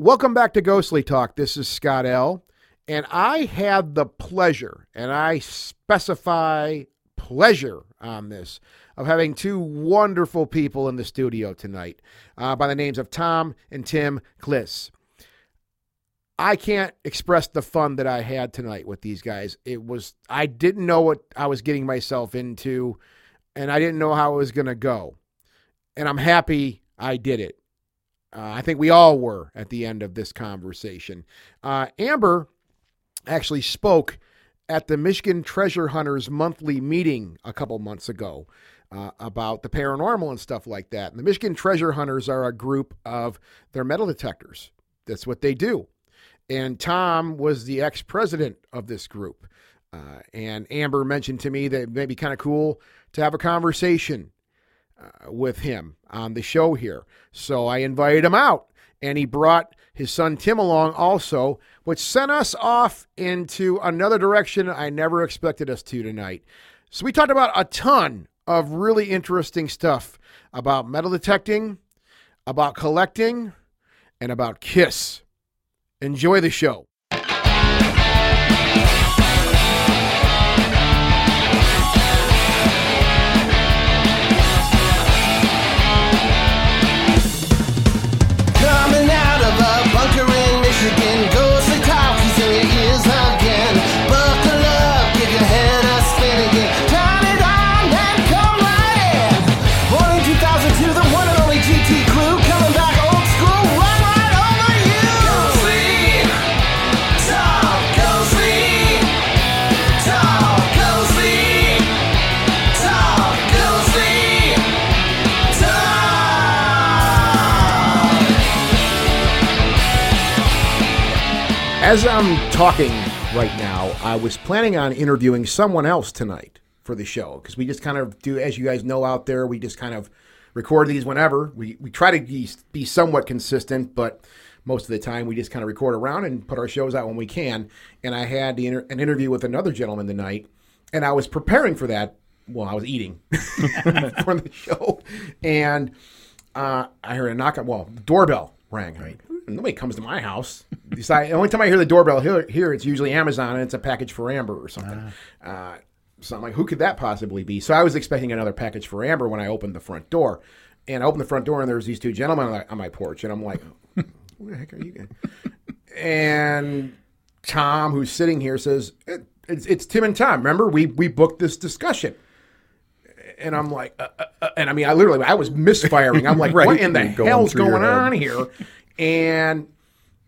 Welcome back to Ghostly Talk. This is Scott L. And I had the pleasure, and I specify pleasure on this, of having two wonderful people in the studio tonight uh, by the names of Tom and Tim Kliss. I can't express the fun that I had tonight with these guys. It was, I didn't know what I was getting myself into, and I didn't know how it was going to go. And I'm happy I did it. Uh, I think we all were at the end of this conversation. Uh, Amber actually spoke at the Michigan Treasure Hunters monthly meeting a couple months ago uh, about the paranormal and stuff like that. And the Michigan Treasure Hunters are a group of their metal detectors. That's what they do. And Tom was the ex president of this group. Uh, and Amber mentioned to me that it may be kind of cool to have a conversation with him on the show here. So I invited him out, and he brought his son Tim along also, which sent us off into another direction I never expected us to tonight. So we talked about a ton of really interesting stuff about metal detecting, about collecting, and about Kiss. Enjoy the show. As I'm talking right now, I was planning on interviewing someone else tonight for the show because we just kind of do, as you guys know out there, we just kind of record these whenever. We, we try to be, be somewhat consistent, but most of the time we just kind of record around and put our shows out when we can. And I had inter- an interview with another gentleman tonight, and I was preparing for that while I was eating for the show. And uh, I heard a knock on, well, doorbell rang. Right. Nobody comes to my house. The only time I hear the doorbell here, here it's usually Amazon and it's a package for Amber or something. Uh, so I'm like, who could that possibly be? So I was expecting another package for Amber when I opened the front door. And I opened the front door and there was these two gentlemen on, my porch. And I'm like, who the heck are you guys? and Tom, who's sitting here, says, it, it's, it's Tim and Tom. Remember, we, we booked this discussion and I'm like, uh, uh, uh, and I mean, I literally, I was misfiring. I'm like, Right. what in the hell's going on here? And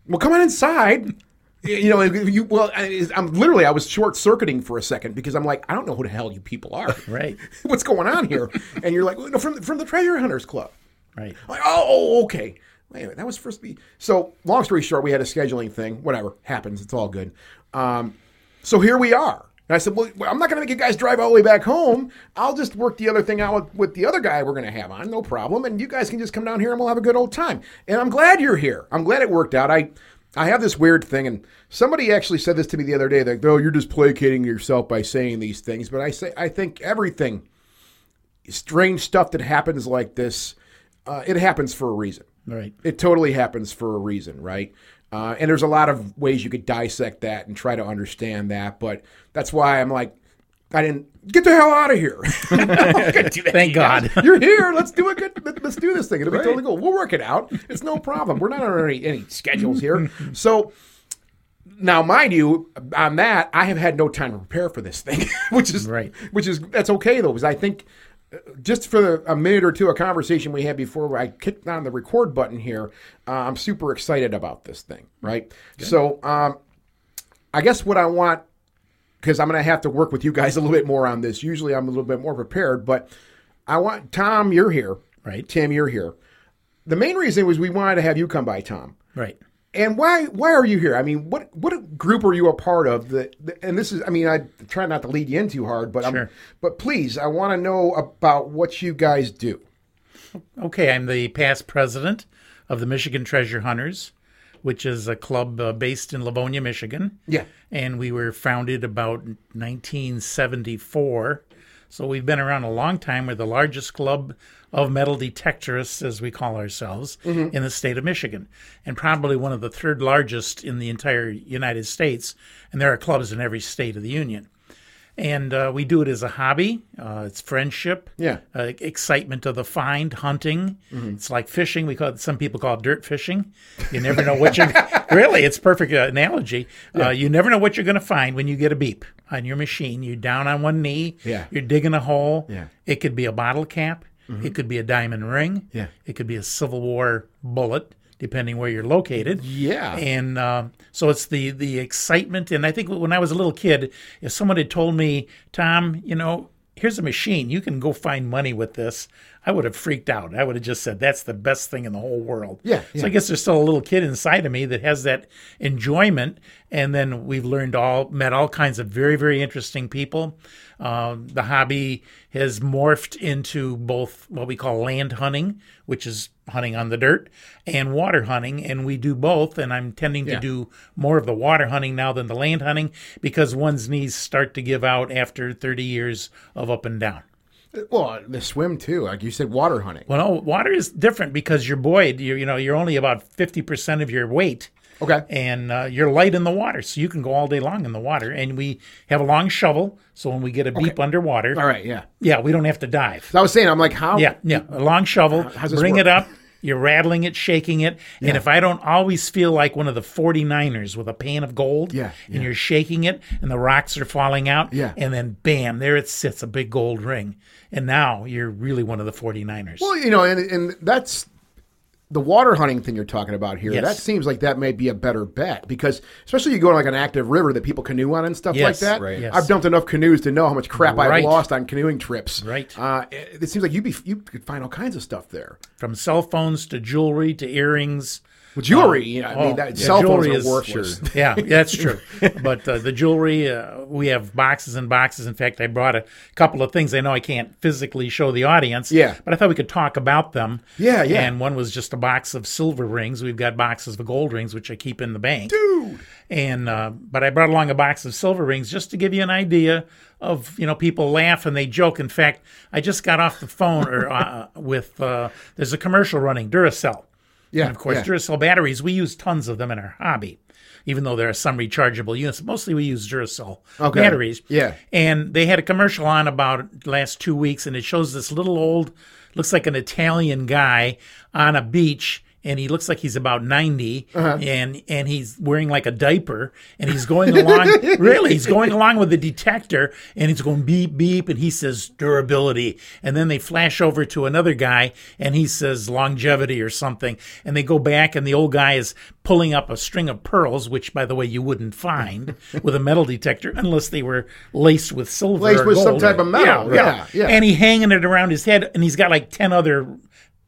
well, come on inside. You know, you well, I'm literally, I was short circuiting for a second because I'm like, I don't know who the hell you people are. Right. What's going on here? And you're like, no, from from the Treasure Hunters Club. Right. Like, oh, oh, okay. Wait a minute, that was first be so. Long story short, we had a scheduling thing. Whatever happens, it's all good. Um, so here we are. And I said, well, I'm not going to make you guys drive all the way back home. I'll just work the other thing out with, with the other guy we're going to have on, no problem. And you guys can just come down here and we'll have a good old time. And I'm glad you're here. I'm glad it worked out. I I have this weird thing, and somebody actually said this to me the other day. Like, oh, you're just placating yourself by saying these things. But I say, I think everything strange stuff that happens like this, uh, it happens for a reason. Right. It totally happens for a reason, right? Uh, and there's a lot of ways you could dissect that and try to understand that, but that's why I'm like, I didn't get the hell out of here. I'm not gonna do that to Thank you guys. God. You're here. Let's do a good. let- Let's do this thing. It'll be totally cool. We'll work it out. It's no problem. We're not on any, any schedules here. So now, mind you, on that, I have had no time to prepare for this thing, which is Right. Which is that's okay though, because I think just for the, a minute or two, a conversation we had before where I kicked on the record button here, uh, I'm super excited about this thing, right? So, um, I guess what I want, because I'm going to have to work with you guys a little bit more on this. Usually, I'm a little bit more prepared, but I want Tom, you're here, Right. Tim, you're here. The main reason was we wanted to have you come by, Tom. Right. And why why are you here? I mean, what what group are you a part of? That and this is I mean, I try not to lead you in too hard, but I'm but please, I want to know about what you guys do. Okay, I'm the past president of the Michigan Treasure Hunters, which is a club uh, based in Livonia, Michigan. Yeah. And we were founded about 1974. So we've been around a long time. We're the largest club of metal detectorists, as we call ourselves, in the state of Michigan, and probably one of the third largest in the entire United States. And there are clubs in every state of the union. And uh, we do it as a hobby. Uh, it's friendship, Yeah. uh, excitement of the find, hunting. It's like fishing. We call it. Some people call it dirt fishing. You never know what you're. really, it's perfect uh, analogy. Uh, you never know what you're going to find when you get a beep on your machine. You're down on one knee. Yeah. You're digging a hole. Yeah. It could be a bottle cap. It could be a diamond ring. Yeah. It could be a Civil War bullet, depending where you're located. Yeah. And uh, so it's the the excitement. And I think when I was a little kid, if someone had told me, Tom, you know, here's a machine, you can go find money with this, I would have freaked out. I would have just said, that's the best thing in the whole world. Yeah, So. I guess there's still a little kid inside of me that has that enjoyment. And then we've learned all, met all kinds of very, very interesting people. Um, the hobby has morphed into both what we call land hunting, which is hunting on the dirt, and water hunting. And we do both. And I'm tending to Yeah. do more of the water hunting now than the land hunting because one's knees start to give out after 30 years of up and down. Well, the swim too. Like you said, water hunting. Well, no, water is different because you're buoyed. You're, you know, you're only about 50% of your weight. Okay. And uh, you're light in the water, so you can go all day long in the water. And we have a long shovel, so when we get a beep underwater, All right. Yeah. yeah, we don't have to dive. So I was saying, I'm like, how? Yeah, yeah, a long shovel. Bring work? it up. You're rattling it, shaking it. And if I don't always feel like one of the 49ers with a pan of gold, Yeah, and you're shaking it, and the rocks are falling out, Yeah. and then bam, there it sits, a big gold ring. And now you're really one of the 49ers. Well, you know, and and that's the water hunting thing you're talking about here. Yes. That seems like that may be a better bet because especially you go on like an active river that people canoe on and stuff like that. right. Yes. I've dumped enough canoes to know how much crap I've lost on canoeing trips. Right. Uh, it, it seems like you be you could find all kinds of stuff there. From cell phones to jewelry to earrings. Well, jewelry, you I mean, Oh, that, yeah, cell phones are worthless. yeah, that's true. But uh, the jewelry, uh, we have boxes and boxes. In fact, I brought a couple of things. I know I can't physically show the audience. Yeah. But I thought we could talk about them. Yeah, yeah. And one was just a box of silver rings. We've got boxes of gold rings, which I keep in the bank. Dude. And uh, but I brought along a box of silver rings just to give you an idea of you know people laugh and they joke. In fact, I just got off the phone or uh, with uh, there's a commercial running Duracell. Yeah, And of course, yeah. Duracell batteries, we use tons of them in our hobby, even though there are some rechargeable units. Mostly we use Duracell Okay. batteries. Yeah. And they had a commercial on about last two weeks, and it shows this little old, looks like an Italian guy on a beach. And he looks like he's about 90 Uh-huh. and and he's wearing like a diaper and he's going along really he's going along with the detector and he's going beep beep and he says durability and then they flash over to another guy and he says longevity or something and they go back and the old guy is pulling up a string of pearls which by the way you wouldn't find with a metal detector unless they were laced with silver Laced with some type of metal. Yeah, yeah. and he hanging it around his head and he's got like 10 other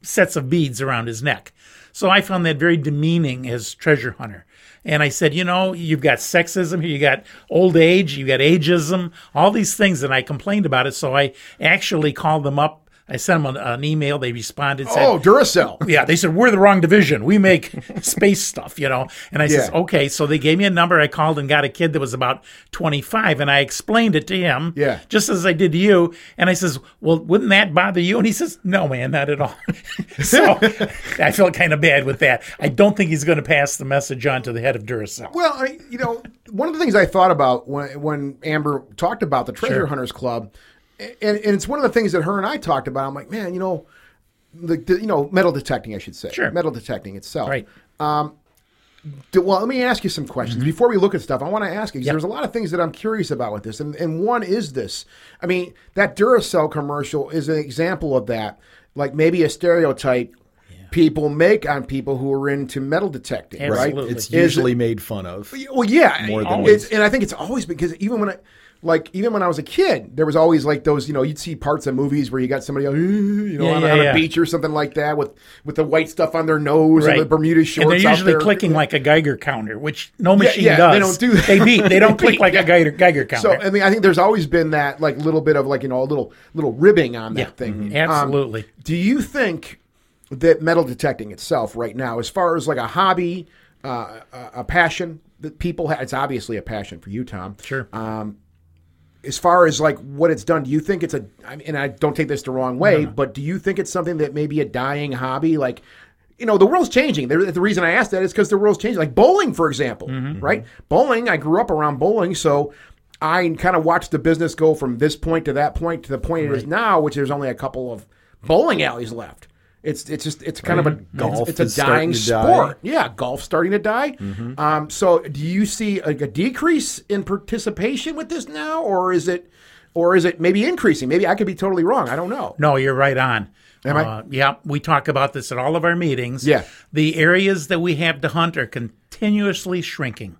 sets of beads around his neck. So I found that very demeaning as treasure hunter. And I said, you know, you've got sexism here, you got old age, you got ageism, all these things, and I complained about it. So I actually called them up. I sent them an, an email. They responded. Said, Oh, Duracell. yeah, they said we're the wrong division. We make space stuff, you know. And I said, Yeah. okay. So they gave me a number. I called and got a kid that was about 25, and I explained it to him, Yeah. just as I did to you. And I says, well, wouldn't that bother you? And he says, no, man, not at all. so I felt kind of bad with that. I don't think he's going to pass the message on to the head of Duracell. Well, I, you know, one of the things I thought about when when Amber talked about the Treasure Sure. Hunters Club, and, and it's one of the things that her and I talked about. I'm like, man, you know, the, the you know metal detecting, I should say, Sure. metal detecting itself. Right. Do- well, let me ask you some questions Mm-hmm. before we look at stuff. I want to ask you 'cause there's a lot of things that I'm curious about with this, and and one is this. I mean, that Duracell commercial is an example of that. Like maybe a stereotype people make on people who are into metal detecting, Absolutely. right? It's usually it- made fun of. Well, yeah, More than it's, and I think it's always because even when I, like, even when I was a kid, there was always like those, you know, you'd see parts of movies where you got somebody, you know, Yeah, on, yeah, on a yeah. beach or something like that with with the white stuff on their nose or the Bermuda shorts. And they're usually clicking like a Geiger counter, which no machine does. they don't do that. They beat. They don't They click beat, like a Geiger, Geiger counter. So I mean, I think there's always been that like little bit of like you know a little little ribbing on that thing. mhm, Um, absolutely. do you think that metal detecting itself right now, as far as like a hobby, uh, a, a passion that people have, it's obviously a passion for you, Tom. Sure. Uh, as far as like what it's done, do you think it's a? I mean, and I don't take this the wrong way, but do you think it's something that may be a dying hobby? Like, you know, the world's changing. The, the reason I asked that is because the world's changing. Like bowling, for example, mm-hmm, mm-hmm. right? Bowling. I grew up around bowling, so. I kind of watched the business go from this point to that point to the point it is now, which there's only a couple of bowling alleys left. It's it's just it's kind of a Golf it's, it's a dying to die. sport. Yeah, golf's starting to die. Um, so, do you see like a decrease in participation with this now, or is it, or is it maybe increasing? Maybe I could be totally wrong. I don't know. No, you're right on. Am I? Uh, yeah, we talk about this at all of our meetings. Yeah. The areas that we have to hunt are continuously shrinking.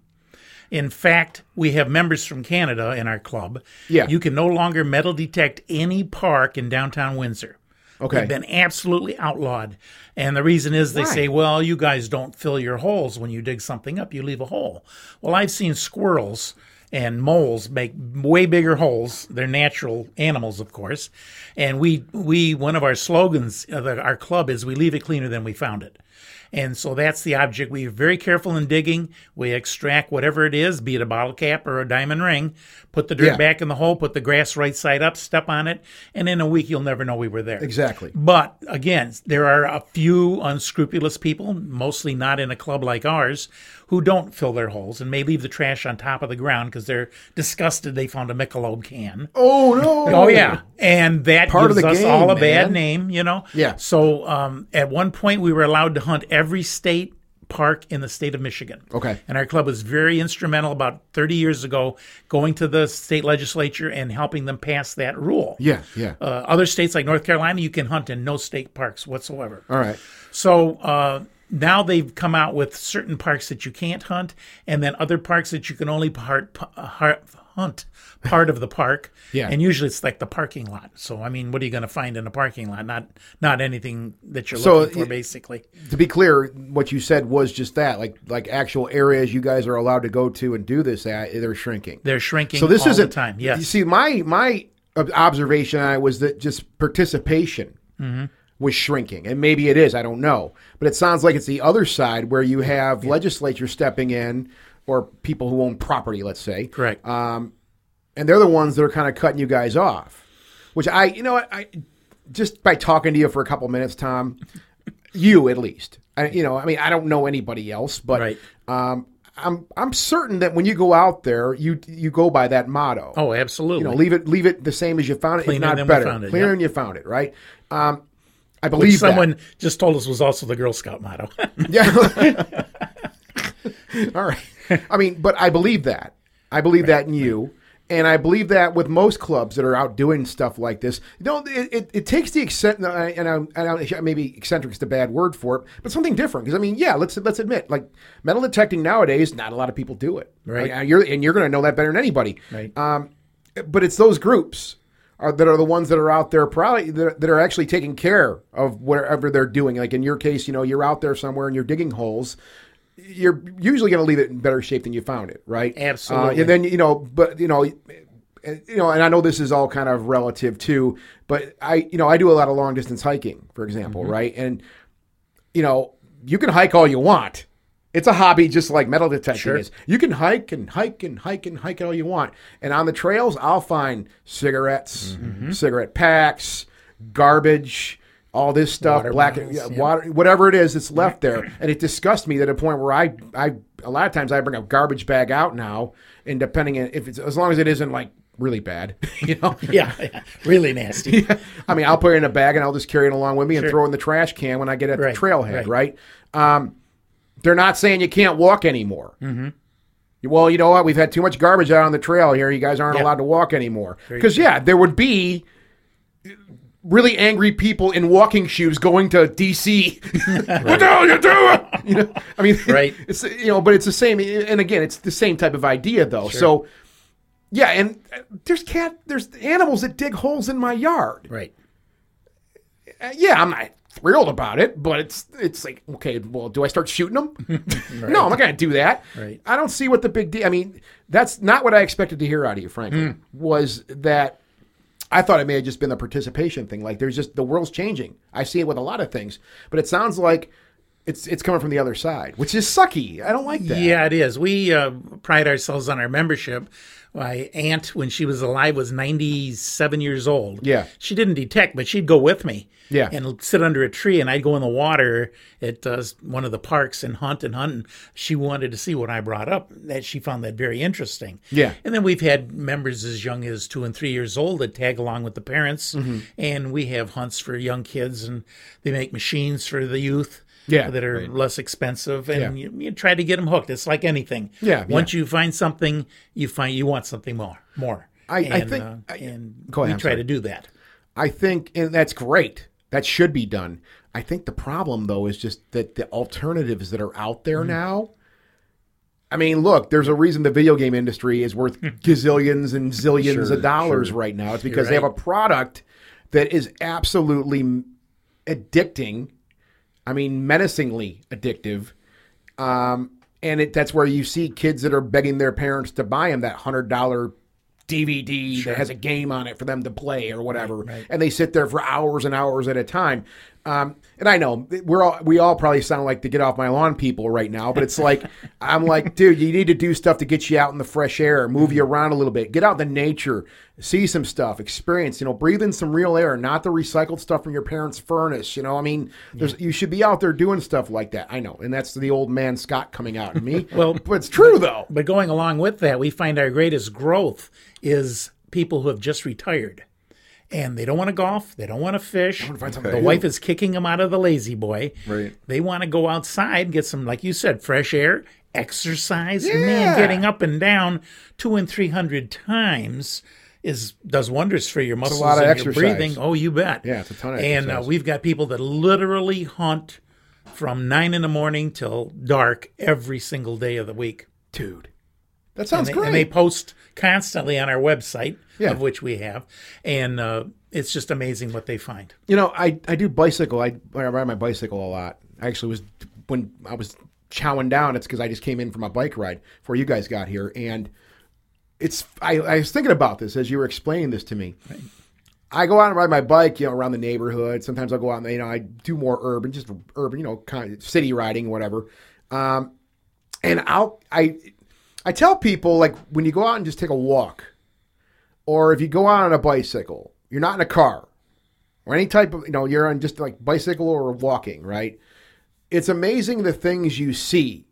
In fact, we have members from Canada in our club. Yeah. You can no longer metal detect any park in downtown Windsor. Okay. They've been absolutely outlawed. And the reason is they Why? say, well, you guys don't fill your holes when you dig something up, you leave a hole. Well, I've seen squirrels and moles make way bigger holes. They're natural animals, of course. And we, we one of our slogans of our club is we leave it cleaner than we found it. And so that's the object. We're very careful in digging. We extract whatever it is, be it a bottle cap or a diamond ring, put the dirt Yeah. back in the hole, put the grass right side up, step on it, and in a week you'll never know we were there. Exactly. But again, there are a few unscrupulous people, mostly not in a club like ours, who don't fill their holes and may leave the trash on top of the ground because they're disgusted they found a Michelob can. Oh no! Oh yeah, and that Part of gives the us game, all a man. bad name, you know. Yeah. So um, at one point, we were allowed to hunt every state park in the state of Michigan. Okay. And our club was very instrumental about 30 years ago, going to the state legislature and helping them pass that rule. Yeah, yeah. Uh, other states like North Carolina, you can hunt in no state parks whatsoever. All right. So uh, now they've come out with certain parks that you can't hunt, and then other parks that you can only part, p- har- hunt part of the park. Yeah. And usually it's like the parking lot. So I mean, what are you going to find in a parking lot? Not not anything that you're So looking for, it- basically. To be clear, what you said was just that, like like actual areas you guys are allowed to go to and do this at, they're shrinking. They're shrinking. so this all isn't the time. Yeah. You see, my my observation on it was that just participation Mm-hmm. was shrinking, and maybe it is. I don't know, but it sounds like it's the other side where you have legislature stepping in or people who own property, let's say, Correct. and they're the ones that are kind of cutting you guys off. Which I, you know, what, I just by talking to you for a couple minutes, Tom, you at least, I, you know, I mean, I don't know anybody else, but Right. um, I'm I'm certain that when you go out there, you you go by that motto. oh, absolutely. you know, leave it leave it the same as you found it, if Cleaner not better, found it, cleaner yep. you found it, right? Um, I Which believe that. someone just told us was also the Girl Scout motto. Yeah. All right. I mean, but I believe that. I believe that in you. And I believe that with most clubs that are out doing stuff like this, you know, it, it, it takes the accent, and, I, and, I, and I, maybe eccentric is the bad word for it, but something different. Because I mean, yeah, let's let's admit, like metal detecting nowadays, not a lot of people do it, Right. And you're and you're going to know that better than anybody, Right. Um, but it's those groups are, that are the ones that are out there probably that that are actually taking care of whatever they're doing. Like in your case, you know, you're out there somewhere and you're digging holes. You're usually going to leave it in better shape than you found it, right? Absolutely. Uh, and then you know, but you know, and, you know, and I know this is all kind of relative too, but I, you know, I do a lot of long distance hiking, for example, Mm-hmm. right? And you know, you can hike all you want. It's a hobby just like metal detecting Sure. is. You can hike and hike and hike and hike all you want. And on the trails, I'll find cigarettes, Mm-hmm. cigarette packs, garbage, all this stuff, Water black bottles, yeah, yeah. water, whatever it is that's left there. And it disgusts me to the point where I, I, a lot of times I bring a garbage bag out now, and depending on if it's as long as it isn't like really bad, you know. yeah, yeah, really nasty. I mean, I'll put it in a bag and I'll just carry it along with me and throw it in the trash can when I get at Right, the trailhead, right. right? Um, they're not saying you can't walk anymore. Mm-hmm. Well, you know what? We've had too much garbage out on the trail here. You guys aren't Yeah. allowed to walk anymore. Because, yeah, there would be really angry people in walking shoes going to DC. what the hell are you doing? You know, I mean, Right. It's you know, but it's the same. And again, it's the same type of idea, though. So, yeah, and there's cat, there's animals that dig holes in my yard. Right. Uh, yeah, I'm not thrilled about it, but it's it's like okay, well, do I start shooting them? No, I'm not going to do that. Right. I don't see what the big deal. I mean, that's not what I expected to hear out of you, frankly. Was that I thought it may have just been the participation thing. Like there's just the world's changing. I see it with a lot of things, but it sounds like it's it's coming from the other side, which is sucky. I don't like that. Yeah, it is. We uh, pride ourselves on our membership. My aunt, when she was alive, was 97 years old. Yeah. She didn't detect, but she'd go with me. Yeah. And sit under a tree, and I'd go in the water at uh, one of the parks and hunt and hunt. And she wanted to see what I brought up. That she found that very interesting. Yeah. And then we've had members as young as two and three years old that tag along with the parents, Mm-hmm. and we have hunts for young kids, and they make machines for the youth. Yeah, that are less expensive, and Yeah. you, you try to get them hooked. It's like anything. Yeah, Once you find something, you find you want something more, more. I- I think- uh, I- and Go ahead, we I'm try sorry. to do that. I think, and that's great. That should be done. I think the problem, though, is just that the alternatives that are out there Mm-hmm. now. I mean, look, there's a reason the video game industry is worth gazillions and zillions Sure, of dollars sure. right now. It's because they have a product that is absolutely addicting. I mean, menacingly addictive. Um, and it, that's where you see kids that are begging their parents to buy them that hundred dollar DVD that has a game on it for them to play or whatever, and they sit there for hours and hours at a time. Um, and I know we're all we all probably sound like the get off my lawn people right now, but it's like I'm like, dude, you need to do stuff to get you out in the fresh air, move you around a little bit, get out in the nature, see some stuff, experience, you know, breathe in some real air, not the recycled stuff from your parents' furnace. You know, I mean, there's you should be out there doing stuff like that. I know, and that's the old man Scott coming out in me. Well, but it's true though. But going along with that, we find our greatest growth is people who have just retired. And they don't want to golf. They don't want to fish. The wife is kicking them out of the lazy boy. Right. They want to go outside, get some, like you said, fresh air, exercise. Yeah. man, getting up and down two and three hundred times is does wonders for your muscles and exercise. your breathing. Oh, you bet. Yeah, it's a ton of And uh, we've got people that literally hunt from nine in the morning till dark every single day of the week. Dude, that sounds And they, great. and they post constantly on our website, Yeah. of which we have, and uh, it's just amazing what they find. You know, I, I do bicycle. I, I ride my bicycle a lot. I actually was when I was chowing down. It's because I just came in from a bike ride before you guys got here, and it's. I, I was thinking about this as you were explaining this to me. I go out and ride my bike, you know, around the neighborhood. Sometimes I'll go out and you know I do more urban, just urban, you know, kind of city riding, whatever. Um, and I'll I I tell people like when you go out and just take a walk, or if you go out on a bicycle, you're not in a car or any type of you know you're on just like bicycle or walking right? It's amazing the things you see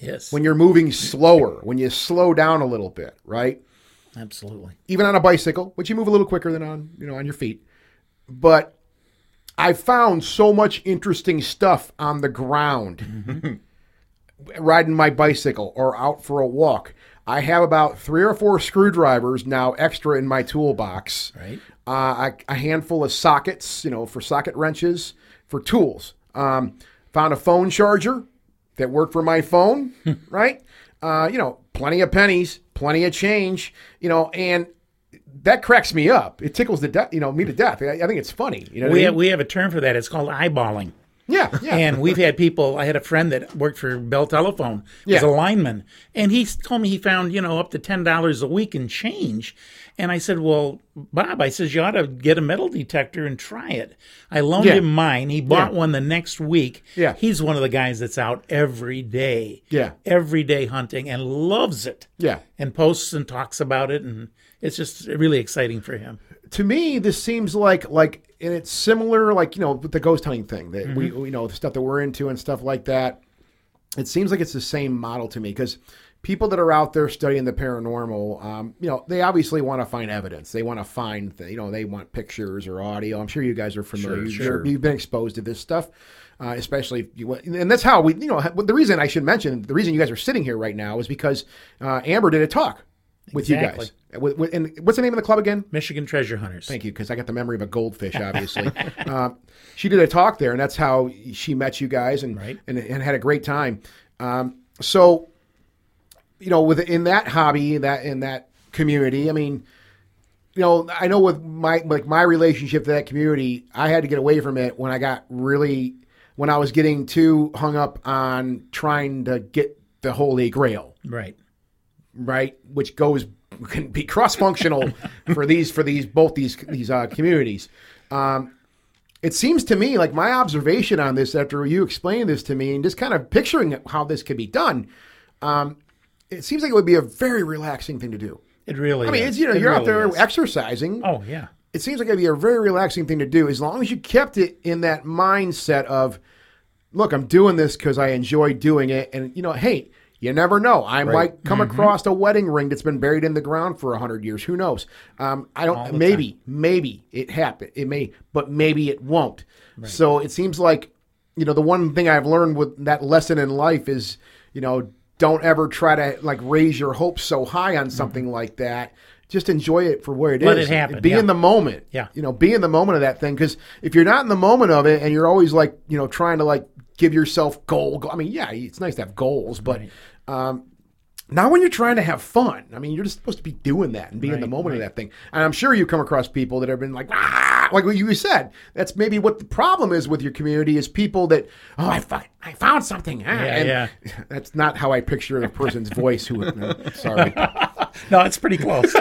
Yes, when you're moving slower when you slow down a little bit right? Absolutely. even on a bicycle which you move a little quicker than on you know on your feet. But i found so much interesting stuff on the ground mm-hmm. Riding my bicycle or out for a walk i have about three or four screwdrivers now extra in my toolbox Right. uh, a, a handful of sockets, you know, for socket wrenches, for tools. Um, found a phone charger that worked for my phone, right? Uh, you know, plenty of pennies, plenty of change, you know, and that cracks me up. It tickles the death, you know, me to death. I, I think it's funny. You know, We I mean? we have a term for that. It's called eyeballing. Yeah, yeah. And we've had people. I had a friend that worked for Bell Telephone. Was Yeah. a lineman, and he told me he found you know up to ten dollars a week in change. And I said, "Well, Bob, I says you ought to get a metal detector and try it." I loaned Yeah. him mine. He bought Yeah. one the next week. Yeah. he's one of the guys that's out every day. Yeah. every day hunting and loves it. Yeah. and posts and talks about it, and it's just really exciting for him. to me, this seems like like, and it's similar, like you know, with the ghost hunting thing that we, mm-hmm. you know, the stuff that we're into and stuff like that. It seems like it's the same model to me because people that are out there studying the paranormal, um, you know, they obviously want to find evidence. They want to find, you know, they want pictures or audio. I'm sure you guys are familiar. Sure, sure. You've been exposed to this stuff. Uh, especially if you, and that's how we, you know, the reason I should mention the reason you guys are sitting here right now is because uh, Amber did a talk with you guys. With, with, and what's the name of the club again? Michigan Treasure Hunters. Thank you, because I got the memory of a goldfish. Obviously, uh, she did a talk there, and that's how she met you guys, and Right. and, and had a great time. Um, so, you know, with in that hobby, that in that community, I mean, you know, I know with my like my relationship to that community, I had to get away from it when I got really when I was getting too hung up on trying to get the holy grail Right. right? Which goes can be cross functional for these for these both these these uh, communities. Um, it seems to me like my observation on this after you explained this to me and just kind of picturing how this could be done. Um, it seems like it would be a very relaxing thing to do. It really. I mean, is. it's, you know, It you're out really there is. exercising. Oh yeah. It seems like it'd be a very relaxing thing to do as long as you kept it in that mindset of, look, I'm doing this because I enjoy doing it, and you know, hey, you never know. I might come Mm-hmm. across a wedding ring that's been buried in the ground for hundred years. Who knows? Um, I don't. Maybe, maybe it happened. It may, but maybe it won't. So it seems like, you know, the one thing I've learned with that lesson in life is, you know, don't ever try to like raise your hopes so high on something like that. Just enjoy it for where it is. Mm-hmm. Let it happen, Be yeah. in the moment. Yeah. You know, be in the moment of that thing. Because if you're not in the moment of it and you're always like, you know, trying to like give yourself goal. I mean, yeah, it's nice to have goals, but um, not when you're trying to have fun. I mean, you're just supposed to be doing that and be in the Right, moment of that thing. And I'm sure you come across people that have been like, ah, like what you said. That's maybe what the problem is with your community is people that, oh, I, fi- I found something. ah," and yeah. That's not how I picture the person's voice. Who? no, sorry. No, it's pretty close.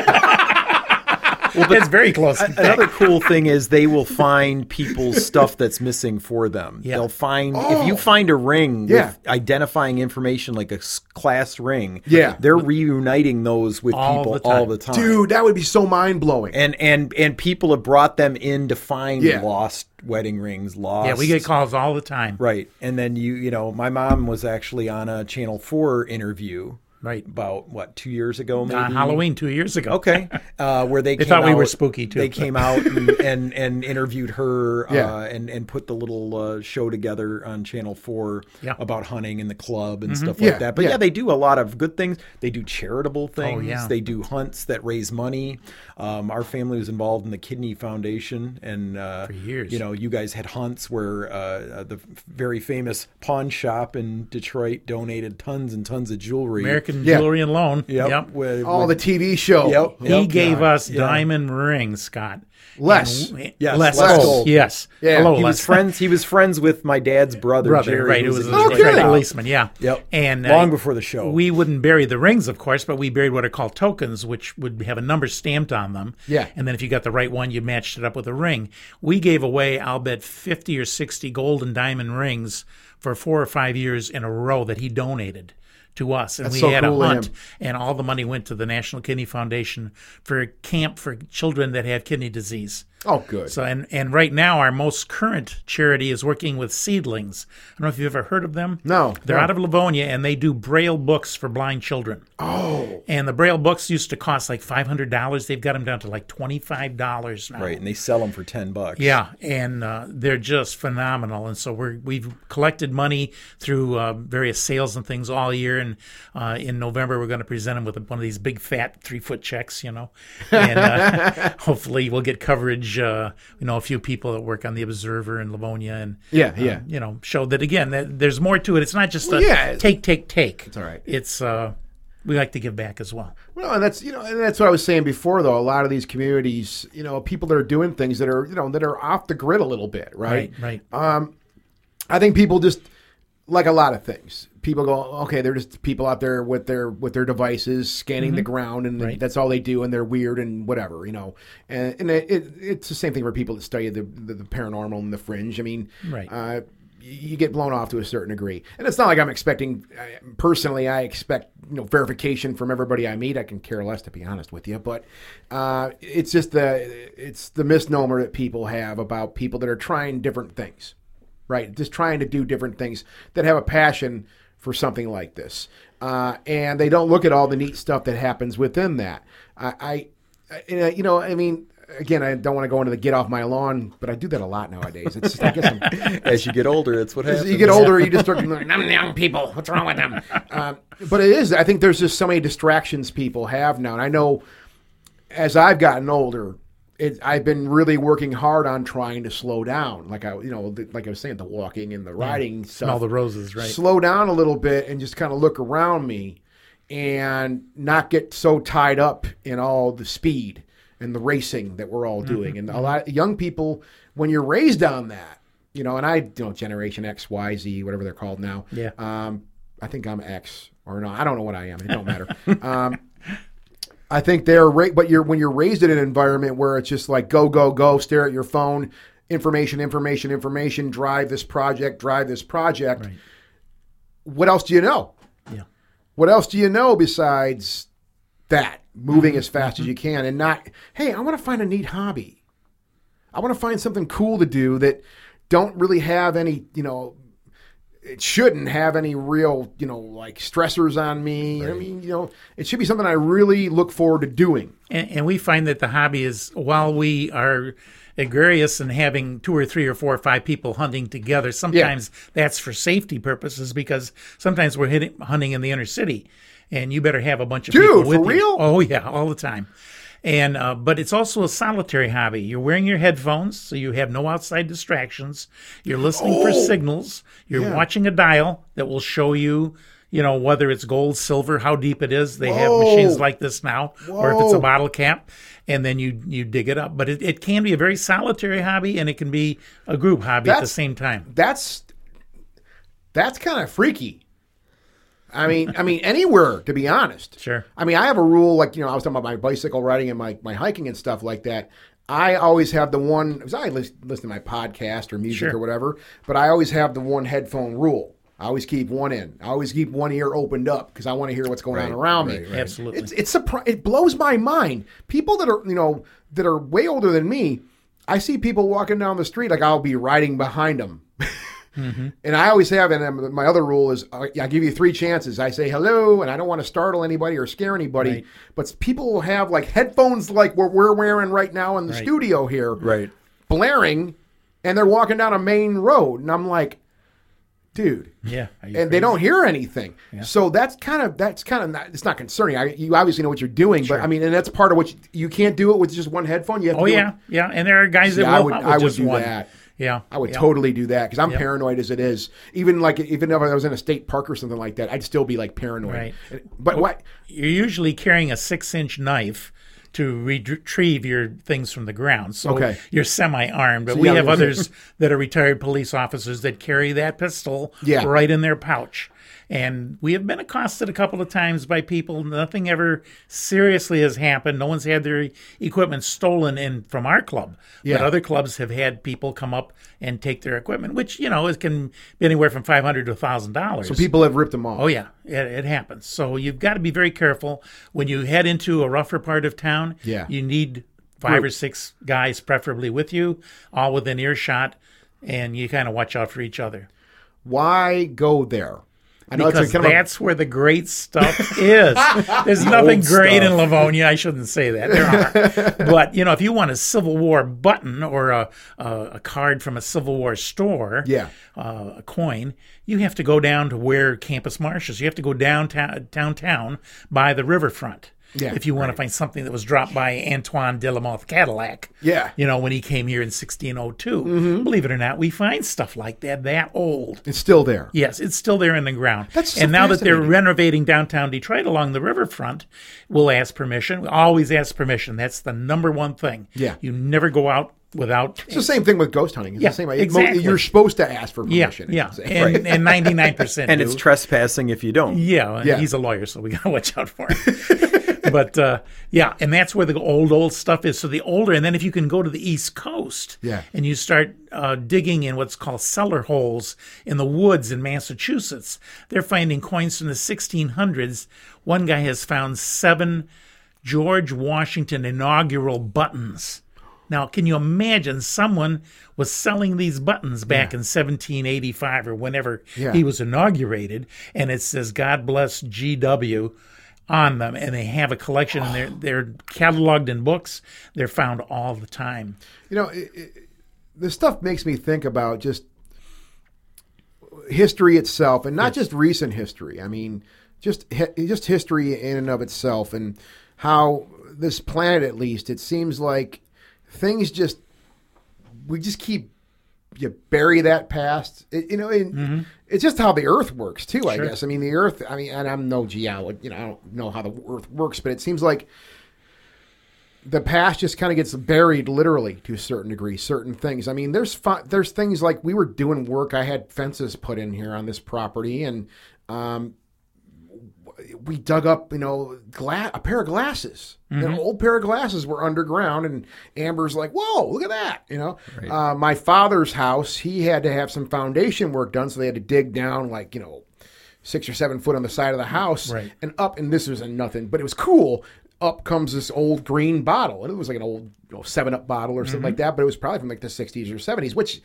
It's very close. Another cool thing is they will find people's stuff that's missing for them. Yeah. They'll find if you oh. find a ring Yeah. with identifying information like a class ring. Yeah. they're reuniting those with All people the all the time. Dude, that would be so mind blowing. and and and people have brought them in to find Yeah. lost wedding rings. Lost. yeah, we get calls all the time. right. And then you you know my mom was actually on a Channel Four interview. Right. About what two years ago, maybe On Halloween two years ago. Okay, uh, where they, They came thought we were out- spooky, too. They came out and, and, and interviewed her, Yeah. uh, and and put the little uh, show together on Channel Four Yeah. Mm-hmm. about hunting in the club and stuff Yeah, like that. But yeah. they do a lot of good things. They do charitable things. Oh. They do hunts that raise money. Um, our family was involved in the Kidney Foundation, and uh, For years. you know, you guys had hunts where uh, uh, the very famous pawn shop in Detroit donated tons and tons of jewelry. American Yeah. Jewelry and Loan. Yep. Yep. with- All with- the TV show. Yep. He Yep. gave Yeah. us Yeah. diamond rings, Scott. Less. And- Yes, Les, Les Gold. Gold. Yes. Yeah. Hello, he Les. was friends. He was friends with my dad's brother, brother, Jerry, right? It was in a Detroit. policeman, yeah. Yep. And uh, Long before the show. we wouldn't bury the rings, of course, but we buried what are called tokens, which would have a number stamped on them. Yeah. And then if you got the right one, you matched it up with a ring. We gave away, I'll bet, fifty or sixty gold and diamond rings for four or five years in a row that he donated to us, and That's we so had cool a hunt, and all the money went to the National Kidney Foundation for a camp for children that have kidney disease. Oh, good. So and and right now our most current charity is working with Seedlings. I don't know if you've ever heard of them. No, They're no. out of Livonia and they do braille books for blind children. oh, And the braille books used to cost like five hundred dollars. They've got them down to like twenty five dollars now. right, and they sell them for ten bucks. Yeah, and uh, they're just phenomenal. And so we're we've collected money through uh, various sales and things all year. And uh, in November we're going to present them with one of these big fat three foot checks, you know, and uh, hopefully we'll get coverage. Uh, you know, a few people that work on the Observer in Livonia, and Yeah, um, yeah. you know, show that again that there's more to it. It's not just a yeah. take, take, take. It's all right. It's uh, we like to give back as well. Well, and that's you know, and that's what I was saying before. Though a lot of these communities, you know, people that are doing things that are you know that are off the grid a little bit, right? Right, right. I think people just like a lot of things. People go, okay, they're just people out there with their with their devices scanning the ground, and Right. that's all they do, and they're weird and whatever, you know. And, and it, it, it's the same thing for people that study the, the the paranormal and the fringe. I mean, Right. Uh, you get blown off to a certain degree, and it's not like I'm expecting. Personally, I expect you know verification from everybody I meet. I can care less, to be honest with you. But uh, it's just the it's the misnomer that people have about people that are trying different things right? Just trying to do different things that have a passion for something like this, uh, and they don't look at all the neat stuff that happens within that. I, I, I- you know, I mean, again, I don't want to go into the get off my lawn, but I do that a lot nowadays. It's just, I guess I'm, As you get older, that's what as happens. you get older, you just start going, "I'm young people. What's wrong with them?" Um, but it is. I think there's just so many distractions people have now, and I know as I've gotten older, it, I've been really working hard on trying to slow down. Like I, you know, the, like I was saying, the walking and the riding stuff. Smell the roses, right? Slow down a little bit and just kind of look around me, and not get so tied up in all the speed and the racing that we're all Mm-hmm. doing. And a lot of young people, when you're raised on that, you know, and I, you know, Generation X, Y, Z, whatever they're called now. Yeah. Um, I think I'm X or no, I don't know what I am. It don't matter. um, I think they're ra- but you're when you're raised in an environment where it's just like go go go, stare at your phone, information, information, information, drive this project, drive this project. What else do you know? Yeah. What else do you know besides that? Moving Mm-hmm. as fast as you can and not, hey, I want to find a neat hobby. I want to find something cool to do that don't really have any, you know, it shouldn't have any real, you know, like stressors on me. I mean, you know, it should be something I really look forward to doing. And, and we find that the hobby is while we are gregarious and having two or three or four or five people hunting together, sometimes that's for safety purposes because sometimes we're hitting, hunting in the inner city, and you better have a bunch of Dude, people with for you. real? Oh yeah, all the time. And uh, but it's also a solitary hobby. You're wearing your headphones, so you have no outside distractions. You're listening for Oh! signals. You're Yeah. watching a dial that will show you, you know, whether it's gold, silver, how deep it is. They have machines like this now, or if it's a Whoa. bottle cap, and then you you dig it up. But it, it can be a very solitary hobby, and it can be a group hobby at the same time. That's that's kind of freaky. I mean, I mean, anywhere to be honest. Sure. I mean, I have a rule like you know I was talking about my bicycle riding and my my hiking and stuff like that. I always have the one because I listen, listen to my podcast or music Sure. or whatever, but I always have the one headphone rule. I always keep one in. I always keep one ear opened up because I want to hear what's going on around right, me. right. Absolutely. It's it's surpri- it blows my mind. People that are you know that are way older than me, I see people walking down the street like I'll be riding behind them. And I always have, and um, my other rule is I give you three chances. I say hello, and I don't want to startle anybody or scare anybody. Right. But people will have like headphones like what we're wearing right now in the Right. studio here, Right. blaring, and they're walking down a main road, and I'm like, dude, yeah. Are you and they don't hear anything. So that's kind of that's kind of not, it's not concerning. I, you obviously know what you're doing, but I mean, and that's part of what you, you can't do it with just one headphone. You have to Oh do yeah, it. yeah. And there are guys that Yeah, I will would- hunt I with would do one. that. Yeah, I would yeah. totally do that because I'm Yep. paranoid as it is. Even like even if I was in a state park or something like that, I'd still be like paranoid. Right. But what? You're usually carrying a six-inch knife to retrieve your things from the ground. So Okay. you're semi-armed. But So, we yeah, have others that are retired police officers that carry that pistol Yeah. right in their pouch. And we have been accosted a couple of times by people. Nothing ever seriously has happened. No one's had their equipment stolen in from our club. Yeah. But other clubs have had people come up and take their equipment, which you know it can be anywhere from five hundred to thousand dollars. So people have ripped them off. Oh yeah, it, it happens. So you've got to be very careful when you head into a rougher part of town. Yeah. you need five or six guys, preferably with you, all within earshot, and you kind of watch out for each other Why go there? I know because it's kind of a- that's where the great stuff is. There's nothing old great in. Livonia. I shouldn't say that. There are, but you know, if you want a Civil War button or a a, a card from a Civil War store, Yeah. uh, a coin, you have to go down to where Campus Martius is. You have to go downtown downtown by the riverfront. Yeah, if you want to find something that was dropped by Antoine de la Mothe Cadillac. Yeah. You know, when he came here in 1602. Mm-hmm. Believe it or not, we find stuff like that that old. it's still there. Yes, it's still there in the ground. That's and now that they're renovating downtown Detroit along the riverfront, we'll ask permission. We always ask permission. That's the number one thing. Yeah. You never go out without. It's the same thing with ghost hunting. It's Yeah, the same. exactly. You're supposed to ask for permission. yeah. It's the same. And, and 99% And do. it's trespassing if you don't. Yeah, Yeah. he's a lawyer, so we gotta watch out for him. but uh, yeah, and that's where the old old stuff is. So the older, and then if you can go to the East Coast, Yeah. and you start uh, digging in what's called cellar holes in the woods in Massachusetts, they're finding coins from the 1600s. One guy has found seven George Washington inaugural buttons. Now, can you imagine someone was selling these buttons back in 1785 or whenever Yeah. he was inaugurated, and it says "God bless GW" on them, and they have a collection, and they're they're cataloged in books. They're found all the time. You know, it, it, this stuff makes me think about just history itself, and not just recent history. I mean, just just history in and of itself, and how this planet, at least, it seems like things just we just keep you bury that past. It, you know, and it's just how the Earth works too. I Sure. guess. I mean, the Earth. I mean, and I'm no geologist. You know, I don't know how the Earth works, but it seems like the past just kind of gets buried literally to a certain degree certain things i mean there's fu- there's things like we were doing work i had fences put in here on this property and um, we dug up, you know, gla- a pair of glasses. Mm-hmm. An old pair of glasses were underground, and Amber's like, "Whoa, look at that!" You know, uh, my father's house, he had to have some foundation work done, so they had to dig down, like you know, six or seven foot on the side of the house, Right. and up. And this was a nothing, but it was cool. Up comes this old green bottle, and it was like an old you know, Seven Up bottle or something Mm-hmm. like that. But it was probably from like the '60s or '70s, which.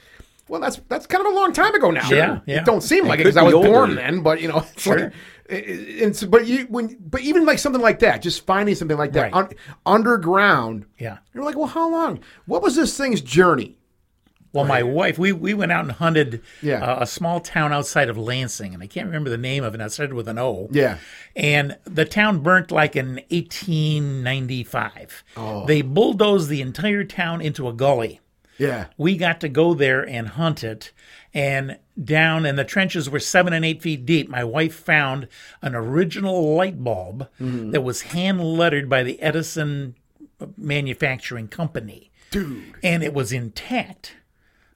Well, that's that's kind of a long time ago now. Yeah, yeah. It don't seem like it could because I was older. born then, but you know, it's Sure. like, it- it- it's but you when but even like something like that, just finding something like that Right. un, underground. Yeah. You're like, well, how long? What was this thing's journey? Well, my wife, we, we went out and hunted Yeah. uh, a small town outside of Lansing, and I can't remember the name of it. It started with an O. Yeah. And the town burnt like in 1895. Oh. They bulldozed the entire town into a gully. Yeah. We got to go there and hunt it. And down, and the trenches were seven and eight feet deep. My wife found an original light bulb Mm-hmm. that was hand lettered by the Edison Manufacturing Company. Dude. And it was intact.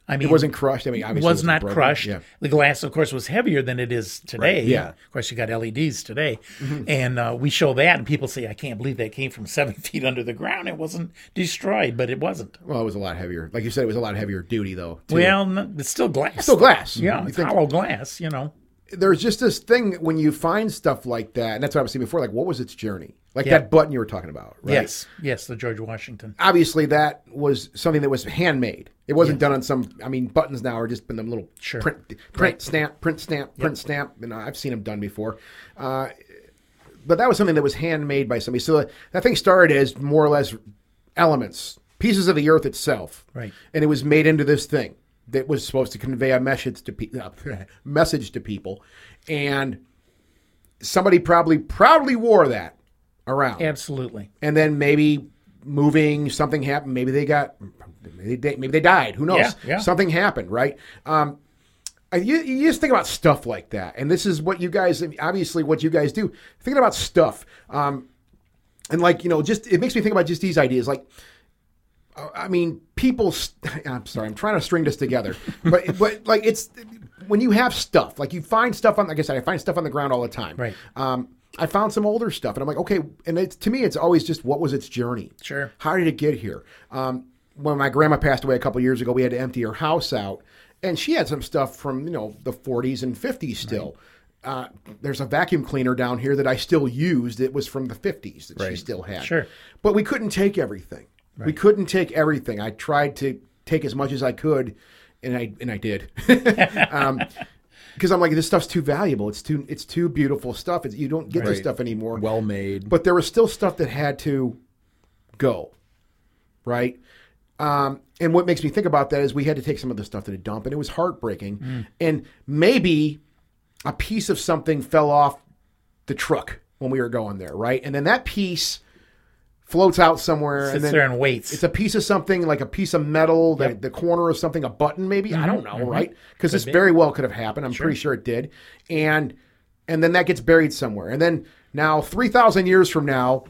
I mean, It wasn't crushed. I mean, obviously, it was wasn't broken. crushed. Yeah. The glass, of course, was heavier than it is today. Right, yeah. Mm-hmm. Of course, you got LEDs today, and uh, we show that, and people say, "I can't believe that came from seven feet under the ground. It wasn't destroyed, but it wasn't. Well, it was a lot heavier. Like you said, it was a lot heavier duty, though. too. Well, it's still glass. still glass. Yeah, You it's think- hollow glass. You know. There's just this thing when you find stuff like that, and that's what I was saying before. Like, what was its journey? Like Yeah. that button you were talking about, right? Yes, yes, the George Washington. obviously that was something that was handmade. It wasn't done on some. I mean, buttons now are just been them little Sure. print, print stamp, print stamp, print stamp. And I've seen them done before. Uh, but that was something that was handmade by somebody. So that thing started as more or less elements, pieces of the earth itself, Right. And it was made into this thing that was supposed to convey a message to people, message to people, and somebody probably proudly wore that around. Absolutely. and then maybe moving something happened. Maybe they got maybe they, maybe they died. Who knows? Yeah, yeah. something happened right? Um you, you just think about stuff like that. And this is what you guys obviously what you guys do. Thinking about stuff um and like you know just it makes me think about just these ideas. Like uh, I mean, people. I'm sorry, I'm trying to string this together, but but like it's when you have stuff, like you find stuff on. Like I said, I find stuff on the ground all the time. Right. Um, I found some older stuff, and I'm like, okay. And it's to me, it's always just what was its journey. Sure. How did it get here? Um, when my grandma passed away a couple years ago, we had to empty her house out, and she had some stuff from you know the 40s and 50s still. Uh, there's a vacuum cleaner down here that I still used. It was from the 50s that she still had. Sure. But we couldn't take everything. We couldn't take everything. I tried to take as much as I could, and I and I did. um, because I'm like, this stuff's too valuable. It's too it's too beautiful stuff. It's, you don't get this stuff anymore. Well made. but there was still stuff that had to go, right? Um, and what makes me think about that is we had to take some of the stuff to the dump, and it was heartbreaking. And maybe a piece of something fell off the truck when we were going there, right? And then that piece floats out somewhere, Sits and then there and waits. it's a piece of something like a piece of metal, the, the corner of something, a button maybe. I don't mm-hmm. know, mm-hmm. right? Because this very well could have happened. I'm pretty sure it did. And and then that gets buried somewhere. And then now, three thousand years from now,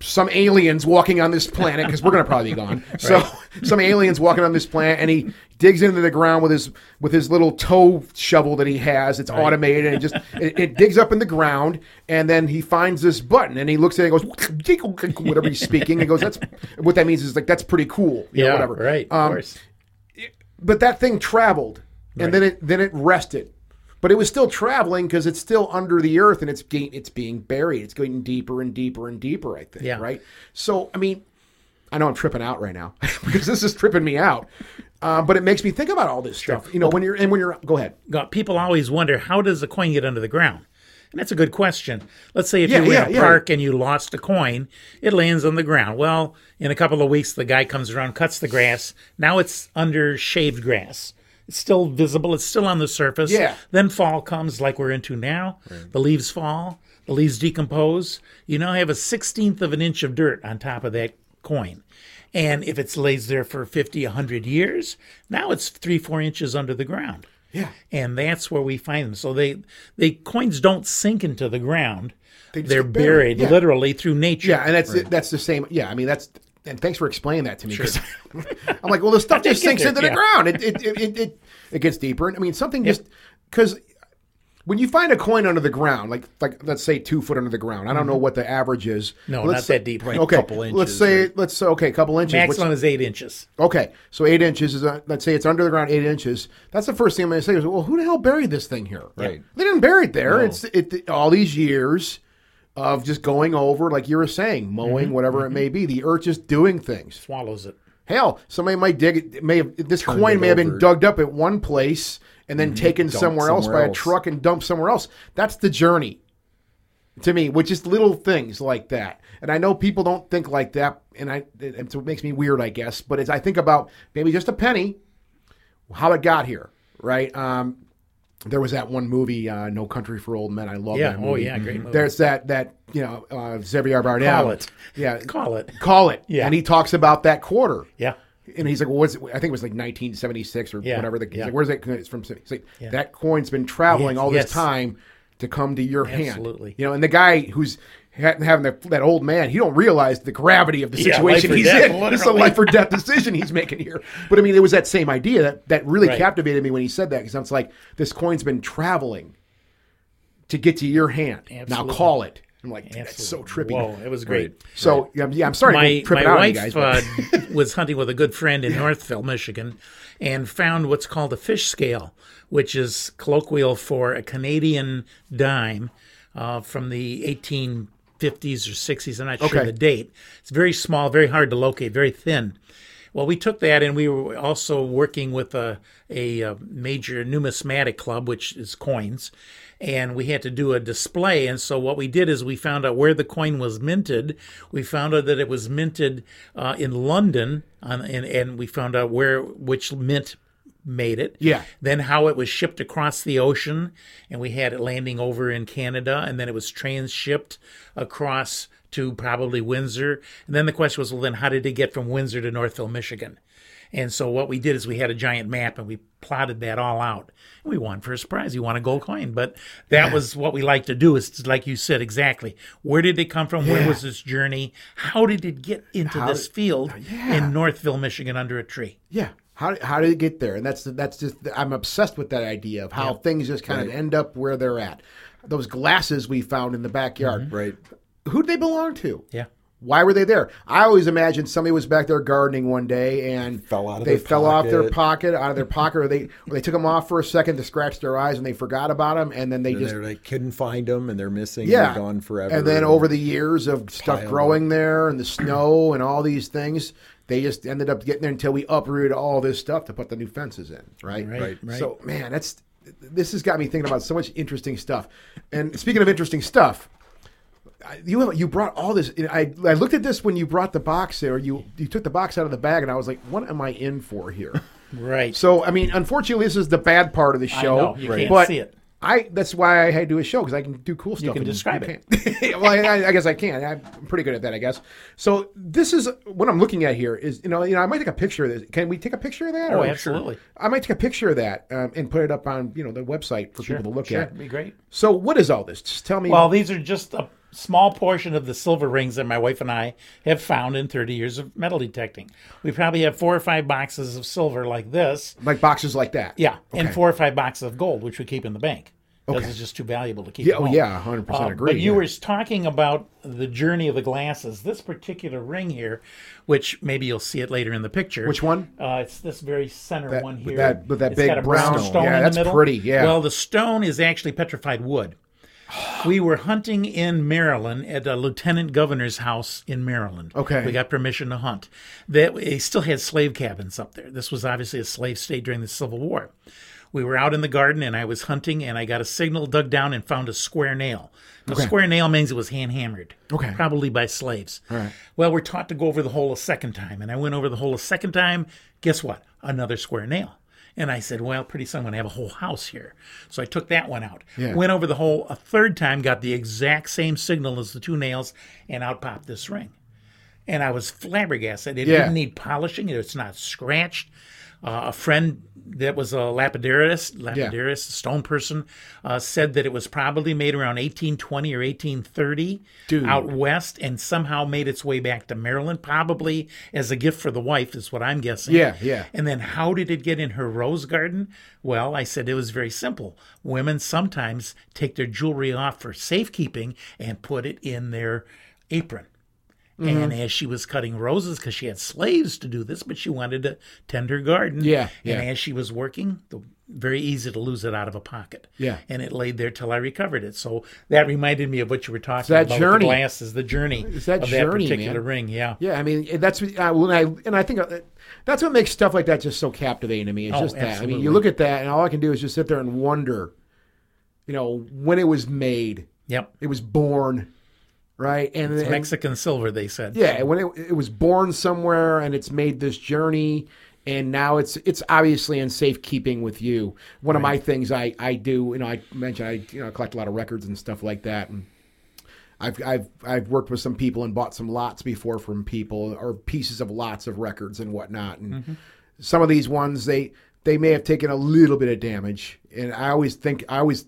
some aliens walking on this planet because we're going to probably be gone. So some aliens walking on this planet, and he digs into the ground with his with his little toe shovel that he has. It's automated, and it just it, it digs up in the ground, and then he finds this button, and he looks at it and goes whatever he's speaking. and goes, "That's what that means is like that's pretty cool." You know, yeah, whatever. right. Of Um, course. but that thing traveled and then it then it rested but it was still traveling because it's still under the earth and it's it's being buried. It's going deeper and deeper and deeper i think Yeah. right? So i mean i know i'm tripping out right now because this is tripping me out um, but it makes me think about all this stuff. You know when you're and when you're go ahead. Got- people always wonder how does a coin get under the ground? And that's a good question. Let's say if Yeah, you were yeah, in a yeah. park and you lost a coin it lands on the ground. Well in a couple of weeks the guy comes around cuts the grass. Now it's under shaved grass it's still visible. It's still on the surface. Yeah. then fall comes like we're into now. The leaves fall. The leaves decompose. You now have a sixteenth of an inch of dirt on top of that coin. And if it lays there for 50 100 years now it's three four inches under the ground. Yeah. And that's where we find them. So they they coins don't sink into the ground; They are buried, buried, yeah. literally through nature. yeah and that's that's the same yeah i mean that's and thanks for explaining that to me 'cause i'm like well the stuff just sinks into the yeah. ground it it, it, it, it it gets deeper and i mean something just because when you find a coin under the ground, like like let's say two foot under the ground, I don't know what the average is. Mm-hmm. No, Let's not say- that deep. Right. Okay, couple let's say let's say okay, a couple inches. which- Maximum is eight inches. Okay, so eight inches is uh, let's say it's under the ground eight inches. That's the first thing I'm going to say is, well, who the hell buried this thing here? Right. They didn't bury it there. It's it all these years of just going over, like you were saying, mowing, Mm-hmm. whatever it may be. The earth just doing things. Swallows it. Hell, somebody might dig it. May have this Turned coin it may have been dug up at one place and then taken Dumped somewhere else somewhere by a truck and dumped somewhere else. That's the journey to me, which is little things like that. And I know people don't think like that, and I it, what makes me weird, I guess. But as I think about maybe just a penny, how it got here, right? Um, there was that one movie, uh, No Country for Old Men. I love Yeah. that movie. Oh, yeah. Great movie. There's that that you know uh, Xavier Bardem. Call it. Yeah. Call it. Call it. Yeah. And he talks about that quarter. Yeah. And he's like, well, what's it? I think it was like 1976 or Yeah, whatever. The, he's yeah. like, where's that? It's from. He's like, Yeah. that coin's been traveling Yes, all yes. this time to come to your hand. Absolutely. You know, and the guy who's having the, that old man, he don't realize the gravity of the situation or he's death, in. It's a life or death decision he's making here. But I mean, it was that same idea that that really Right. captivated me when he said that because it's like this coin's been traveling to get to your hand. Now call it. I'm like, that's so trippy. Whoa, it was great. So yeah, yeah, I'm sorry my to my out on you wife guys. uh, was hunting with a good friend in Northville, Michigan, and found what's called a fish scale, which is colloquial for a Canadian dime uh, from the 1850s or 60s. I'm not sure Okay. the date. It's very small, very hard to locate, very thin. Well, we took that, and we were also working with a, a, uh major numismatic club, which is coins, and we had to do a display. And so, what we did is we found out where the coin was minted. We found out that it was minted uh, in London, on, and, and we found out where which mint made it. Yeah. Then how it was shipped across the ocean, and we had it landing over in Canada, and then it was transshipped across to probably Windsor. And then the question was, well, then how did it get from Windsor to Northville, Michigan? And so what we did is we had a giant map and we plotted that all out. We won first prize. You won a gold coin, but that was what we like to do. Is like you said exactly. Where did it come from? Where was this journey? How did it get into this field in Northville, Michigan, under a tree? Yeah. How, how did it get there? And that's that's just I'm obsessed with that idea of how things just kind of end up where they're at. Those glasses we found in the backyard. Mm-hmm. Right. Who'd they belong to? Yeah. Why were they there? I always imagined somebody was back there gardening one day and Fell out of they their fell off their pocket. pocket, out of their pocket, or they or they took them off for a second to scratch their eyes and they forgot about them, and then they And just they're like couldn't find them, and they're missing. yeah they're gone forever. And then over the years of stuff Piled growing there and the snow and all these things, they just ended up getting there until we uprooted all this stuff to put the new fences in. Right. Right, Right. right. So man, that's this has got me thinking about so much interesting stuff. And speaking of interesting stuff. You have, you brought all this. I I looked at this when you brought the box there. You you took the box out of the bag, and I was like, "What am I in for here?" Right. So I mean, unfortunately, this is the bad part of the show. know, you can't but see it. I that's why I had to do a show because I can do cool stuff. You can describe you can't. well, I, I guess I can. I'm pretty good at that, I guess. So this is what I'm looking at here. Is you know you know I might take a picture of this. Can we take a picture of that? Oh, absolutely. I might take a picture of that um, and put it up on you know the website for people to look sure, at. it'd be great. So what is all this? Just tell me. Well, these are just a small portion of the silver rings that my wife and I have found in 30 years of metal detecting. We probably have four or five boxes of silver like this. like boxes like that. Yeah, and four or five boxes of gold, which we keep in the bank. Because it's just too valuable to keep. Yeah, oh, yeah, 100% Uh, agree, But you yeah. were talking about the journey of the glasses. This particular ring here, which maybe you'll see it later in the picture. Which one? Uh, it's this very center That- one with here. that- with that big brown brown- stone yeah, in that's the middle. pretty, yeah. Well, the stone is actually petrified wood. We were hunting in Maryland at a lieutenant governor's house in Maryland. Okay. We got permission to hunt. That they still had slave cabins up there. This was obviously a slave state during the Civil War. We were out in the garden and I was hunting and I got a signal, dug down and found a square nail. A square nail means it was hand hammered. Okay. Probably by slaves. Well, we're taught to go over the hole a second time. And I went over the hole a second time. Guess what? Another square nail. And I said, well, pretty soon I'm going to have a whole house here. So I took that one out. Yeah. Went over the hole a third time, got the exact same signal as the two nails, and out popped this ring. And I was flabbergasted. It Yeah. didn't need polishing. It's not scratched. Uh, a friend that was a lapidarist, lapidarist, a stone person, uh, said that it was probably made around 1820 or 1830 Dude. out west, and somehow made its way back to Maryland, probably as a gift for the wife, is what I'm guessing. Yeah, yeah. And then how did it get in her rose garden? Well, I said it was very simple. Women sometimes take their jewelry off for safekeeping and put it in their apron. And as she was cutting roses, because she had slaves to do this, but she wanted to tend her garden. Yeah, And yeah. as she was working, the, very easy to lose it out of a pocket. Yeah. And it laid there till I recovered it. So that reminded me of what you were talking that about. journey. The glasses, the journey It's that of journey, that particular man. ring. Yeah. Yeah, I mean that's what- uh, when I and I think uh, that's what makes stuff like that just so captivating to me. It's Oh, just that. I mean, you look at that, and all I can do is just sit there and wonder, you know, when it was made, Yep. it was born, right? And, and Mexican silver, they said. yeah, when it, it was born somewhere, and it's made this journey, and now it's it's obviously in safekeeping with you. One of my things I I do, you know, I mentioned I you know collect a lot of records and stuff like that, and I've I've I've worked with some people and bought some lots before from people or pieces of lots of records and whatnot. And mm-hmm. some of these ones they they may have taken a little bit of damage. And I always think I always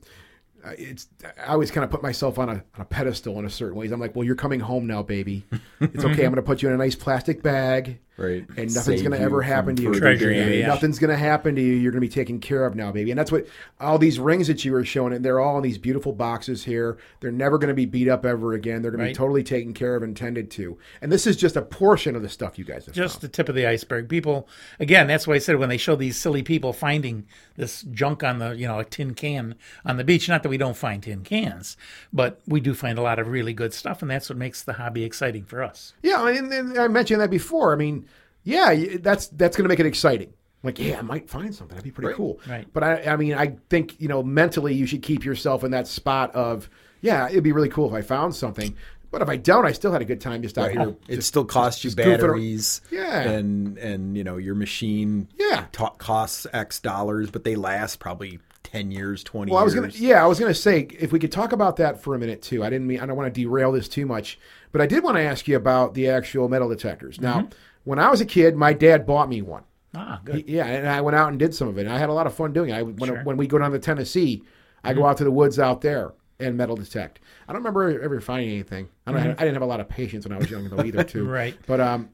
it's I always kind of put myself on a on a pedestal in a certain ways. I'm like, well, you're coming home now, baby. It's okay. I'm going to put you in a nice plastic bag. Right. And nothing's going to ever happen to you. further Treasure, Yeah, yeah. Nothing's going to happen to you. You're going to be taken care of now, baby. And that's what all these rings that you were showing, and they're all in these beautiful boxes here. They're never going to be beat up ever again. They're going to be totally taken care of and tended to. And this is just a portion of the stuff you guys have just found. the tip of the iceberg. People, again, that's why I said when they show these silly people finding this junk on the, you know, a tin can on the beach. Not that we don't find tin cans, but we do find a lot of really good stuff, and that's what makes the hobby exciting for us. Yeah, and, and I mentioned that before. I mean, yeah, that's that's going to make it exciting. Like, yeah, I might find something. That'd be pretty cool. right. But I, I mean, I think you know, mentally, you should keep yourself in that spot of, yeah, it'd be really cool if I found something. But if I don't, I still had a good time just out here. It just- still costs you just batteries. Yeah. And and you know your machine. Yeah. ta- costs X dollars, but they last probably ten years, twenty. Well, I was years. gonna, yeah, I was gonna say if we could talk about that for a minute too. I didn't mean I don't want to derail this too much, but I did want to ask you about the actual metal detectors. Now, mm-hmm. When I was a kid, my dad bought me one. Ah, good. Yeah, and I went out and did some of it. And I had a lot of fun doing it. I, when, Sure. when we go down to Tennessee, I go out to the woods out there and metal detect. I don't remember ever finding anything. I, don't, I didn't have a lot of patience when I was young though either too. Right. But um,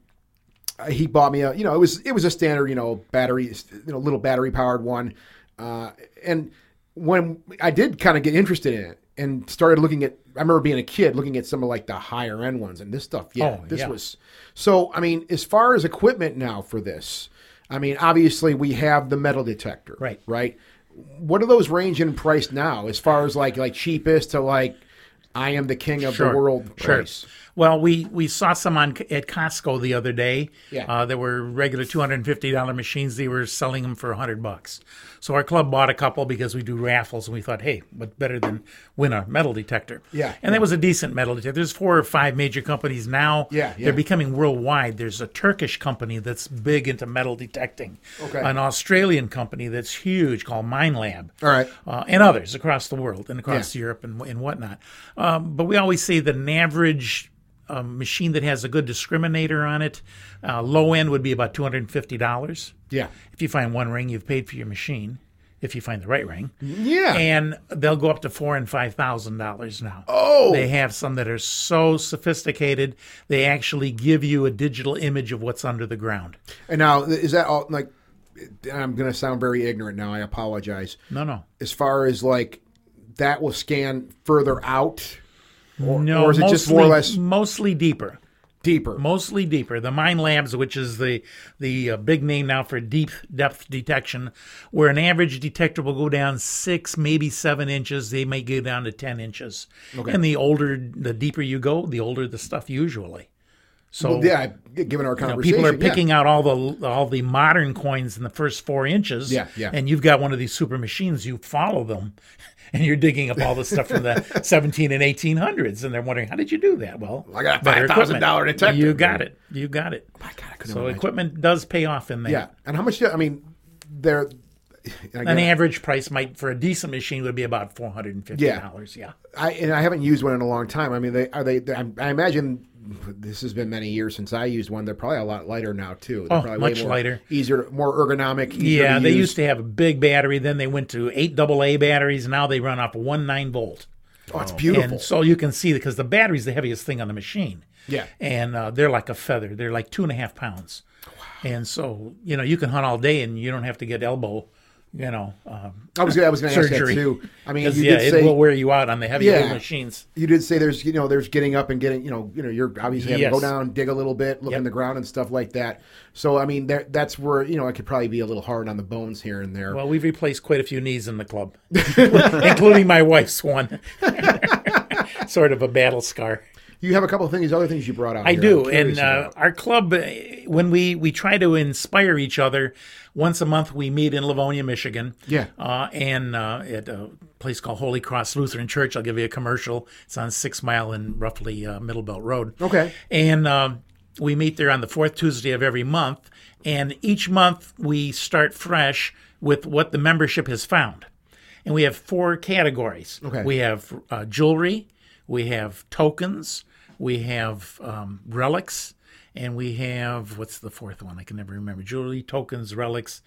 he bought me a you know it was it was a standard you know battery you know little battery powered one, uh, and when I did kind of get interested in it and started looking at I remember being a kid looking at some of like the higher end ones and this stuff. Yeah Oh, this yeah. was so I mean as far as equipment now for this I mean obviously we have the metal detector Right. right? What do those range in price now as far as like like cheapest to like I am the king of the world price Well, we, we saw some on at Costco the other day. Yeah. Uh, there were regular two hundred and fifty dollar machines. They were selling them for hundred bucks. So our club bought a couple because we do raffles, and we thought, hey, what better than win a metal detector? Yeah, And that was a decent metal detector. There's four or five major companies now. Yeah, yeah. They're becoming worldwide. There's a Turkish company that's big into metal detecting. Okay. An Australian company that's huge called Minelab All right. uh, and others across the world and across Europe and, and whatnot. Um, but we always say that an average um, machine that has a good discriminator on it, uh, low end would be about two hundred and fifty dollars. yeah If you find one ring, you've paid for your machine. If you find the right ring, yeah and they'll go up to four and five thousand dollars now. Oh. they have some that are so sophisticated they actually give you a digital image of what's under the ground. And now, is that all like? I'm going to sound very ignorant now. I apologize. No, no, As far as like that will scan further out, or, no. or is it mostly, just more or less mostly deeper? deeper? mostly deeper. The Minelabs, which is the the uh, big name now for deep depth detection, where an average detector will go down six, maybe seven inches, they may go down to ten inches. Okay. And the older, the deeper you go, the older the stuff usually. So Well, yeah, given our you know, conversation, people are yeah. picking out all the all the modern coins in the first four inches. Yeah, yeah. And you've got one of these super machines. You follow them, and you're digging up all the stuff from the 17 and 1800s, and they're wondering how did you do that? Well, I got a $5,000 equipment. detector. You got it. You got it. My God, I couldn't So imagine. equipment does pay off in there. Yeah, and how much? do- I mean, they're. An average price might for a decent machine would be about four hundred and fifty dollars. Yeah. I and I haven't used one in a long time. I mean, they are they. I imagine this has been many years since I used one. They're probably a lot lighter now too. They're Oh, probably way much more- lighter. easier, more ergonomic. easier Yeah, they use. used to have a big battery. Then they went to eight AA batteries. Now they run off one nine volt. Oh, it's beautiful. And so you can see because the battery's the heaviest thing on the machine. Yeah. And uh, they're like a feather. They're like two and a half pounds. Wow. And so you know you can hunt all day and you don't have to get elbow, you know, um, I was gonna, I was going to ask that too. I mean, you yeah, did it say will wear you out on the heavy Yeah. machines. you did say there's you know there's getting up and getting you know you know you're obviously having to go down dig a little bit look Yep. in the ground and stuff like that so i mean there, that's where you know i could probably be a little hard on the bones here and there Well, we've replaced quite a few knees in the club, including my wife's one. sort of a battle scar. You have a couple of things other things you brought out I here do, and uh, our club, uh, when we we try to inspire each other, once a month we meet in Livonia, Michigan. Yeah. uh, and uh, at a place called Holy Cross Lutheran Church. I'll give you a commercial. It's on Six Mile and roughly uh, Middlebelt Road. Okay. and um, we meet there on the fourth Tuesday of every month, and each month we start fresh with what the membership has found. And we have four categories. Okay. We have uh, jewelry, we have tokens, we have um, relics, and we have what's the fourth one? I can never remember. Jewelry, tokens, relics,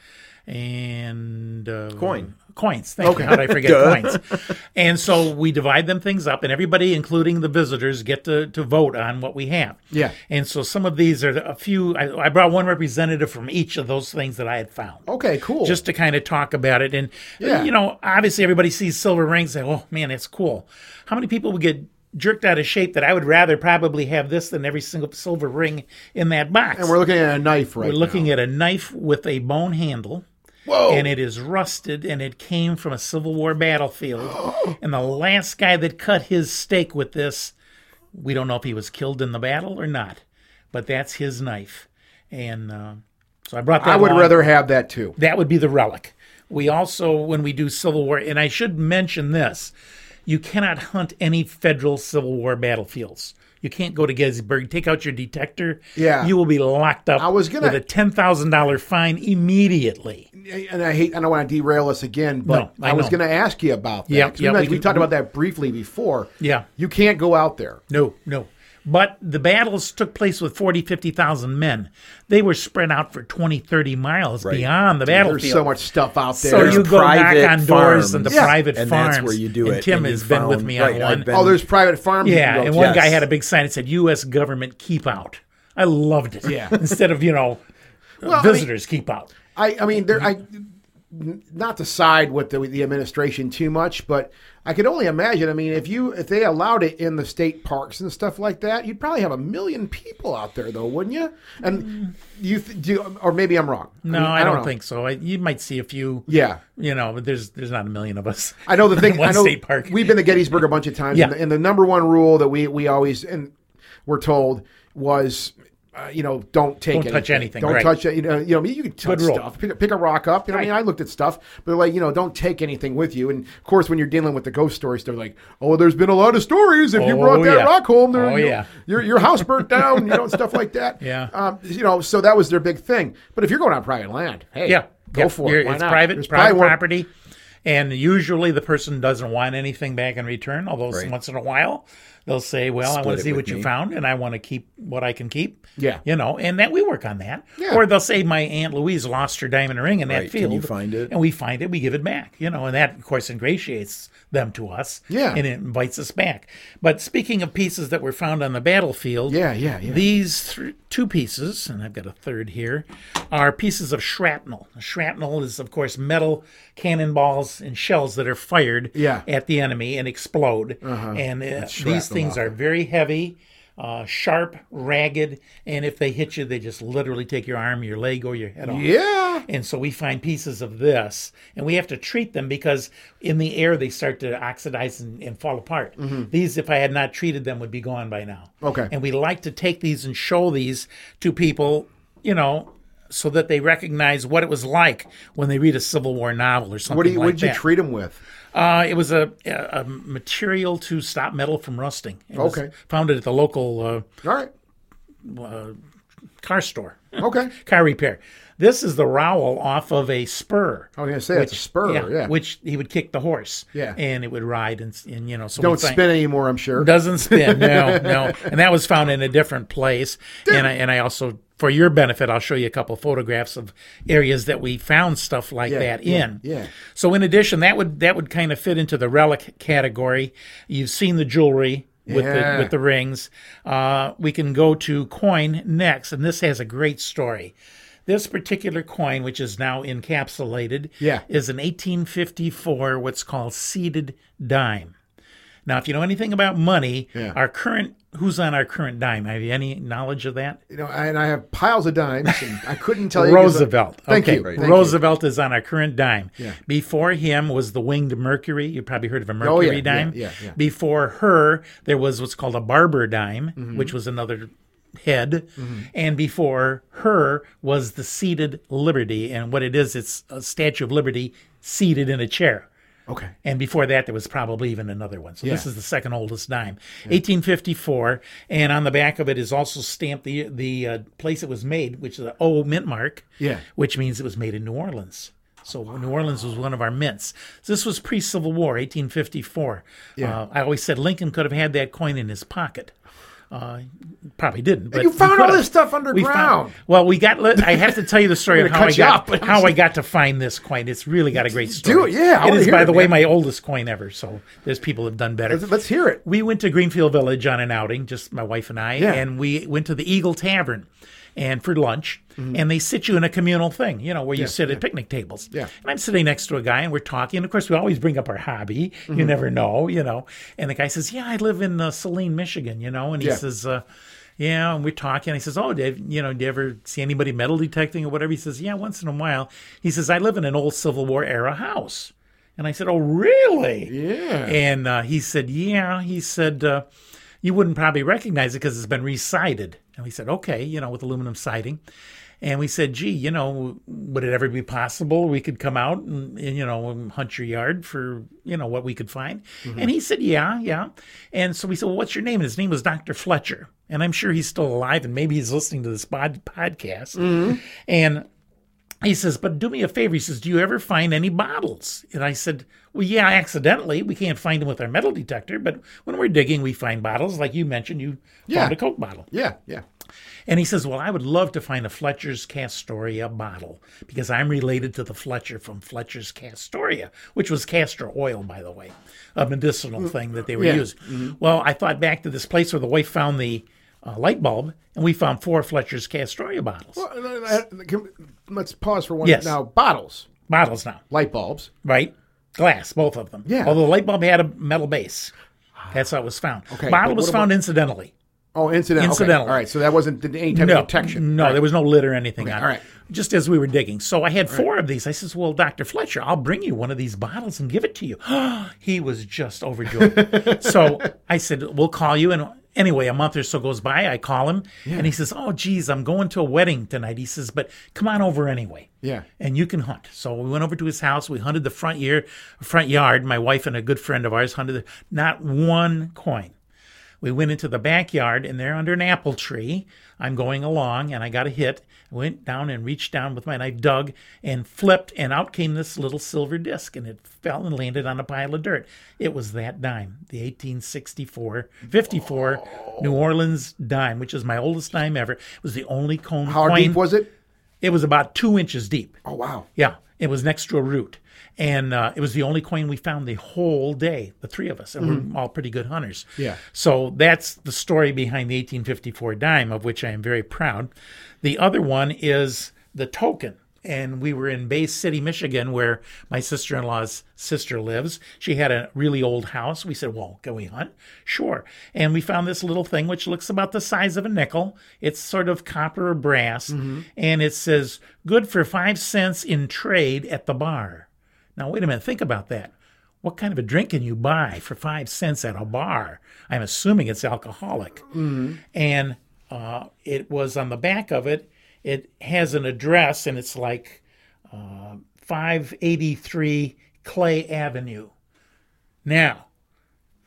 and uh, Coin. Coins. Thank you. How did I forget coins? And so we divide them things up, and everybody, including the visitors, get to, to vote on what we have. Yeah. And so some of these are a few. I, I brought one representative from each of those things that I had found okay cool just to kind of talk about it. And Yeah. you know, obviously everybody sees silver rings. Say, "Oh man, it's cool." How many people would get jerked out of shape that I would rather probably have this than every single silver ring in that box? and we're looking at a knife right We're looking now. at a knife with a bone handle. Whoa. And it is rusted and it came from a Civil War battlefield. and the last guy that cut his stake with this, we don't know if he was killed in the battle or not, but that's his knife. And uh, so I brought that i would along. rather have that too That would be the relic. We also, when we do Civil War, and I should mention this, you cannot hunt any federal Civil War battlefields. You can't go to Gettysburg, take out your detector. Yeah. You will be locked up I was gonna- with a $10,000 fine immediately. and I hate I don't want to derail us again, but No, I I, was going to ask you about that. Yeah, yeah, we, we we talked about that briefly before. Yeah. you can't go out there. No, no. But the battles took place with 40, 50,000 men. They were spread out for 20, 30 miles beyond the battlefield. There's so much stuff out there. So you go knock on doors and the. Yeah. private and farms. that's where you do and it. Tim And has been with me on right, I've one. been- oh, there's private farms. Yeah, and one guy had a big sign that said "U.S. government keep out." I loved it. Yeah. Instead of you know, Well, I mean- visitors keep out. I, I mean, there, I, not to side with the, the administration too much, but I could only imagine. I mean, if you if they allowed it in the state parks and stuff like that, you'd probably have a million people out there, though, wouldn't you? And mm. you th- do, or maybe I'm wrong. No, mean, I, don't, know. think so. I, you might see a few. Yeah, You know, but there's there's not a million of us. I know the thing. One I know state park. we've been to Gettysburg a bunch of times, Yeah. and, the, and the number one rule that we we always and we're told was. Uh, you know, don't take Don't touch anything, Don't right. touch it. You know, you know, you can touch stuff. Pick, a- pick a rock up. You know, I mean, I looked at stuff, but like, you know, don't take anything with you. And of course, when you're dealing with the ghost stories, they're like, oh, there's been a lot of stories. If you Oh, brought that yeah. rock home, there, Oh, you know, yeah. your your house burnt down. You know, stuff like that. Yeah. Um, you know, so that was their big thing. But if you're going on private land, hey, Yeah, go yeah. for You're- it. Why it's not? private, There's private property, and usually the person doesn't want anything back in return. Although Right. once in a while they'll say, "Well, I want to see what you found, and I want to keep what I can keep." Yeah. you know, and that we work on that. Yeah. Or they'll say, "My aunt Louise lost her diamond ring in that Right, can you find it? And we find it, we give it back. You know, and that of course ingratiates them to us. Yeah. and it invites us back. But speaking of pieces that were found on the battlefield, Yeah, yeah, yeah. these th- two pieces, and I've got a third here, are pieces of shrapnel. Shrapnel is, of course, metal cannonballs and shells that are fired Yeah. at the enemy and explode. And uh, these things off are very heavy, uh, sharp, ragged, and if they hit you, they just literally take your arm, your leg, or your head off. Yeah. And so we find pieces of this, and we have to treat them because in the air they start to oxidize and, and fall apart. These, if I had not treated them, would be gone by now. Mm-hmm. Okay. And we like to take these and show these to people, you know, so that they recognize what it was like when they read a Civil War novel or something What do you? like what did you treat them with? Uh, it was a, a, material to stop metal from rusting. It Okay. found it at the local uh, All right. Uh, car store. Okay. car repair. This is the rowel off of a spur. I was gonna say that's a spur. Yeah. Which he would kick the horse. Yeah. And it would ride and, and you know, so Don't spin anymore. I'm sure. Doesn't spin. No, no. And that was found in a different place. And I, and I also, for your benefit, I'll show you a couple photographs of areas that we found stuff like Yeah, that yeah, in. yeah. So in addition, that would that would kind of fit into the relic category. You've seen the jewelry. With Yeah. the with the rings, uh, we can go to coin next, and this has a great story. This particular coin, which is now encapsulated, Yeah. is an 1854 what's called seated dime. Now, if you know anything about money, Yeah. our current who's on our current dime? Have you any knowledge of that? You know, and I have piles of dimes, and I couldn't tell you. 'cause I- Roosevelt. Thank okay. you. Thank you. Roosevelt is on our current dime. Yeah. Before him was the winged Mercury. You probably heard of a Mercury Oh, yeah, dime. yeah, yeah. Before her, there was what's called a Barber dime, Mm-hmm. which was another head. And before her was the seated Liberty. And what it is, it's a Statue of Liberty seated in a chair. Okay. And before that, there was probably even another one. So this is the second oldest dime, 1854. And on the back of it is also stamped the the uh, place it was made, which is the O mint mark. Yeah. Which means it was made in New Orleans. So New Orleans was one of our mints. This was pre-Civil War, 1854. Yeah. Uh, I always said Lincoln could have had that coin in his pocket. Uh, probably didn't. But you found all have. this stuff We underground. found, well, we got. I have to tell you the story of how I got off, how I got to find this coin. It's really got a great story. Do it, yeah, I it hear by it, the way, man. my oldest coin ever. So there's people have done better. Let's, let's hear it. We went to Greenfield Village on an outing, just my wife and I, Yeah. and we went to the Eagle Tavern. And for lunch, and they sit you in a communal thing, you know, where you sit at picnic tables. Mm-hmm. Yeah. And I'm sitting next to a guy, and we're talking. And of course, we always bring up our hobby. Mm-hmm. You never know, you know. And the guy says, "Yeah, I live in uh, Saline, Michigan," you know. And he Yeah. says, uh, "Yeah." And we're talking. He says, "Oh, Dave, you know, do you ever see anybody metal detecting or whatever?" He says, "Yeah, once in a while." He says, "I live in an old Civil War era house." And I said, "Oh, really?" Yeah. And uh, he said, "Yeah." He said, uh, "You wouldn't probably recognize it because it's been re-sided." And we said, "Okay," you know, with aluminum siding. And we said, "Gee, you know, would it ever be possible we could come out and, and you know hunt your yard for you know what we could find?" Mm-hmm. And he said, "Yeah, yeah." And so we said, "Well, what's your name?" And his name was Dr. Fletcher. And I'm sure he's still alive, and maybe he's listening to this pod- podcast. Mm-hmm. And he says, but do me a favor. He says, do you ever find any bottles? And I said, well, yeah, accidentally. We can't find them with our metal detector, but when we're digging, we find bottles. Like you mentioned, you Yeah. found a Coke bottle. Yeah. Yeah. And he says, well, I would love to find a Fletcher's Castoria bottle because I'm related to the Fletcher from Fletcher's Castoria, which was castor oil, by the way, a medicinal mm. thing that they were Yeah. using. Mm-hmm. Well, I thought back to this place where the wife found the uh, light bulb, and we found four Fletcher's Castoria bottles. Well, can- Let's pause for one. Yes. Now, bottles, Bottles now. light bulbs. right? Glass, both of them. Yeah. Although the light bulb had a metal base. That's how it was found. Okay, Bottle was found about- incidentally. Oh, incidental. Okay. Incidentally. All right. So that wasn't any type No, of detection. no, All right. there was no lid or anything on it. all right. Just as we were digging. So I had four of these. I says, Well, Dr. Fletcher, I'll bring you one of these bottles and give it to you. he was just overjoyed. so I said, We'll call you. And anyway, a month or so goes by. I call him and he says, Oh, geez, I'm going to a wedding tonight. He says, But come on over anyway. Yeah. and you can hunt. So we went over to his house. We hunted the front year, front yard. My wife and a good friend of ours hunted. The, not one coin. We went into the backyard, and there under an apple tree, I'm going along, and I got a hit. I went down and reached down with my knife, dug, and flipped, and out came this little silver disc, and it fell and landed on a pile of dirt. It was that dime, the 1864, 54 New Orleans dime, which is my oldest dime ever. It was the only cone How coin. deep was it? it was about two inches deep. Oh, wow. Yeah, it was next to a root. And uh, it was the only coin we found the whole day, the three of us, and we're all pretty good hunters. Yeah. So that's the story behind the 1854 dime, of which I am very proud. The other one is the token. And we were in Bay City, Michigan, where my sister in law's sister lives. She had a really old house. We said, Well, can we hunt? Sure. And we found this little thing which looks about the size of a nickel. It's sort of copper or brass. And it says, Good for five cents in trade at the bar. Now, wait a minute, think about that. What kind of a drink can you buy for five cents at a bar? I'm assuming it's alcoholic. And uh, it was on the back of it, it has an address, and it's like uh, 583 Clay Avenue. Now,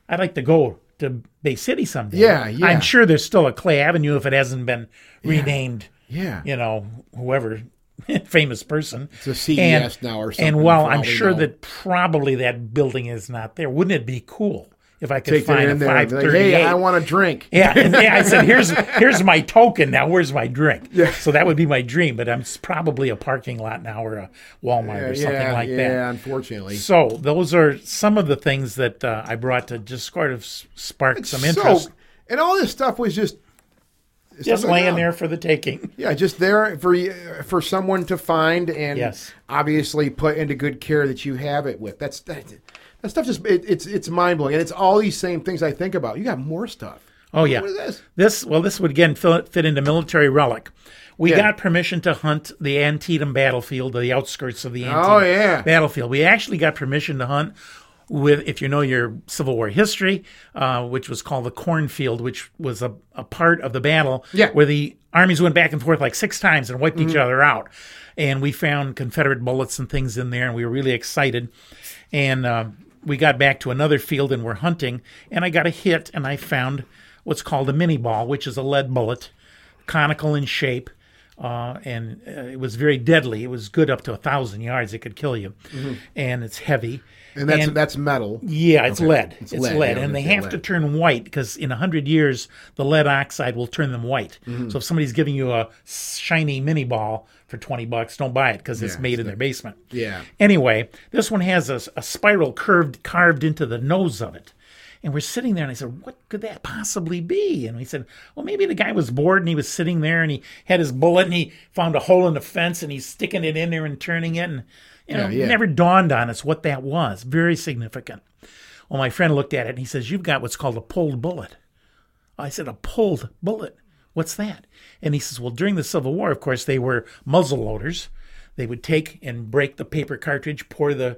I'd like to go to Bay City someday. Yeah, yeah. I'm sure there's still a Clay Avenue if it hasn't been renamed Yeah. you know, whoever famous person. It's a CES and, now or something. And while I'm sure know. that probably that building is not there, wouldn't it be cool if I could take find a and be like, 538? hey, I want a drink. yeah, and yeah, I said, "Here's here's my token. Now, where's my drink?" Yeah. So that would be my dream, but I'm probably a parking lot now or a Walmart or something yeah, like yeah, that. Yeah, unfortunately. So those are some of the things that uh, I brought to just sort of spark some interest. So, and all this stuff was just just laying there for the taking. Yeah, just there for for someone to find and Yes. obviously put into good care that you have it with. That's that, that stuff. Just it, it's it's mind blowing, and it's all these same things I think about. You got more stuff. Oh yeah, What is this? This well, this would again fit, fit into military relic. We Yeah. got permission to hunt the Antietam battlefield, the outskirts of the oh, Antietam Oh, yeah. battlefield. We actually got permission to hunt with, if you know your Civil War history, uh, which was called the Cornfield, which was a, a part of the battle Yeah. where the armies went back and forth like six times and wiped Mm-hmm. each other out. And we found Confederate bullets and things in there, and we were really excited. And uh, we got back to another field and we're hunting, and I got a hit, and I found what's called a Minié ball, which is a lead bullet, conical in shape. Uh, and uh, it was very deadly. It was good up to a thousand yards. It could kill you, and it's heavy. And that's that's metal. Yeah, it's lead. It's, lead, lead, yeah, and they have lead. to turn white because in a hundred years the lead oxide will turn them white. Mm-hmm. So if somebody's giving you a shiny Minié ball for twenty bucks, don't buy it because it's Yeah, made it's in their basement. Yeah. Anyway, this one has a, a spiral curved carved into the nose of it. And we're sitting there, and I said, "What could that possibly be?" And we said, "Well, maybe the guy was bored, and he was sitting there, and he had his bullet, and he found a hole in the fence, and he's sticking it in there and turning it, and you know, Yeah, yeah. it never dawned on us what that was. Very significant." Well, my friend looked at it, and he says, "You've got what's called a pulled bullet." I said, "A pulled bullet? What's that?" And he says, "Well, during the Civil War, of course, they were muzzle loaders. They would take and break the paper cartridge, pour the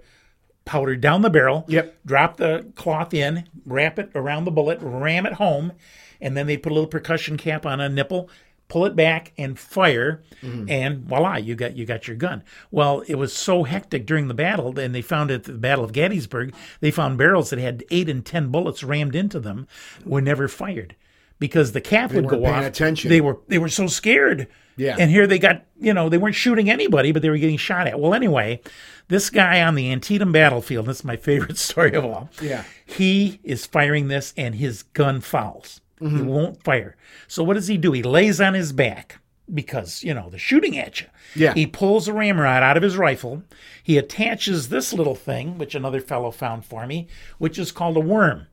powder down the barrel, Yep. drop the cloth in, wrap it around the bullet, ram it home, and then they put a little percussion cap on a nipple, pull it back, and fire, mm-hmm. and voila, you got you got your gun. Well, it was so hectic during the battle, and they found at the Battle of Gettysburg, they found barrels that had eight and ten bullets rammed into them, were never fired. Because the cap would go off. attention. They were they were so scared. Yeah. And here they got, you know, they weren't shooting anybody, but they were getting shot at. Well, anyway, this guy on the Antietam battlefield, this is my favorite story of all. Yeah. He is firing this and his gun fouls. He Mm-hmm. won't fire. So what does he do? He lays on his back because, you know, they're shooting at you. Yeah. He pulls a ramrod out of his rifle. He attaches this little thing, which another fellow found for me, which is called a worm.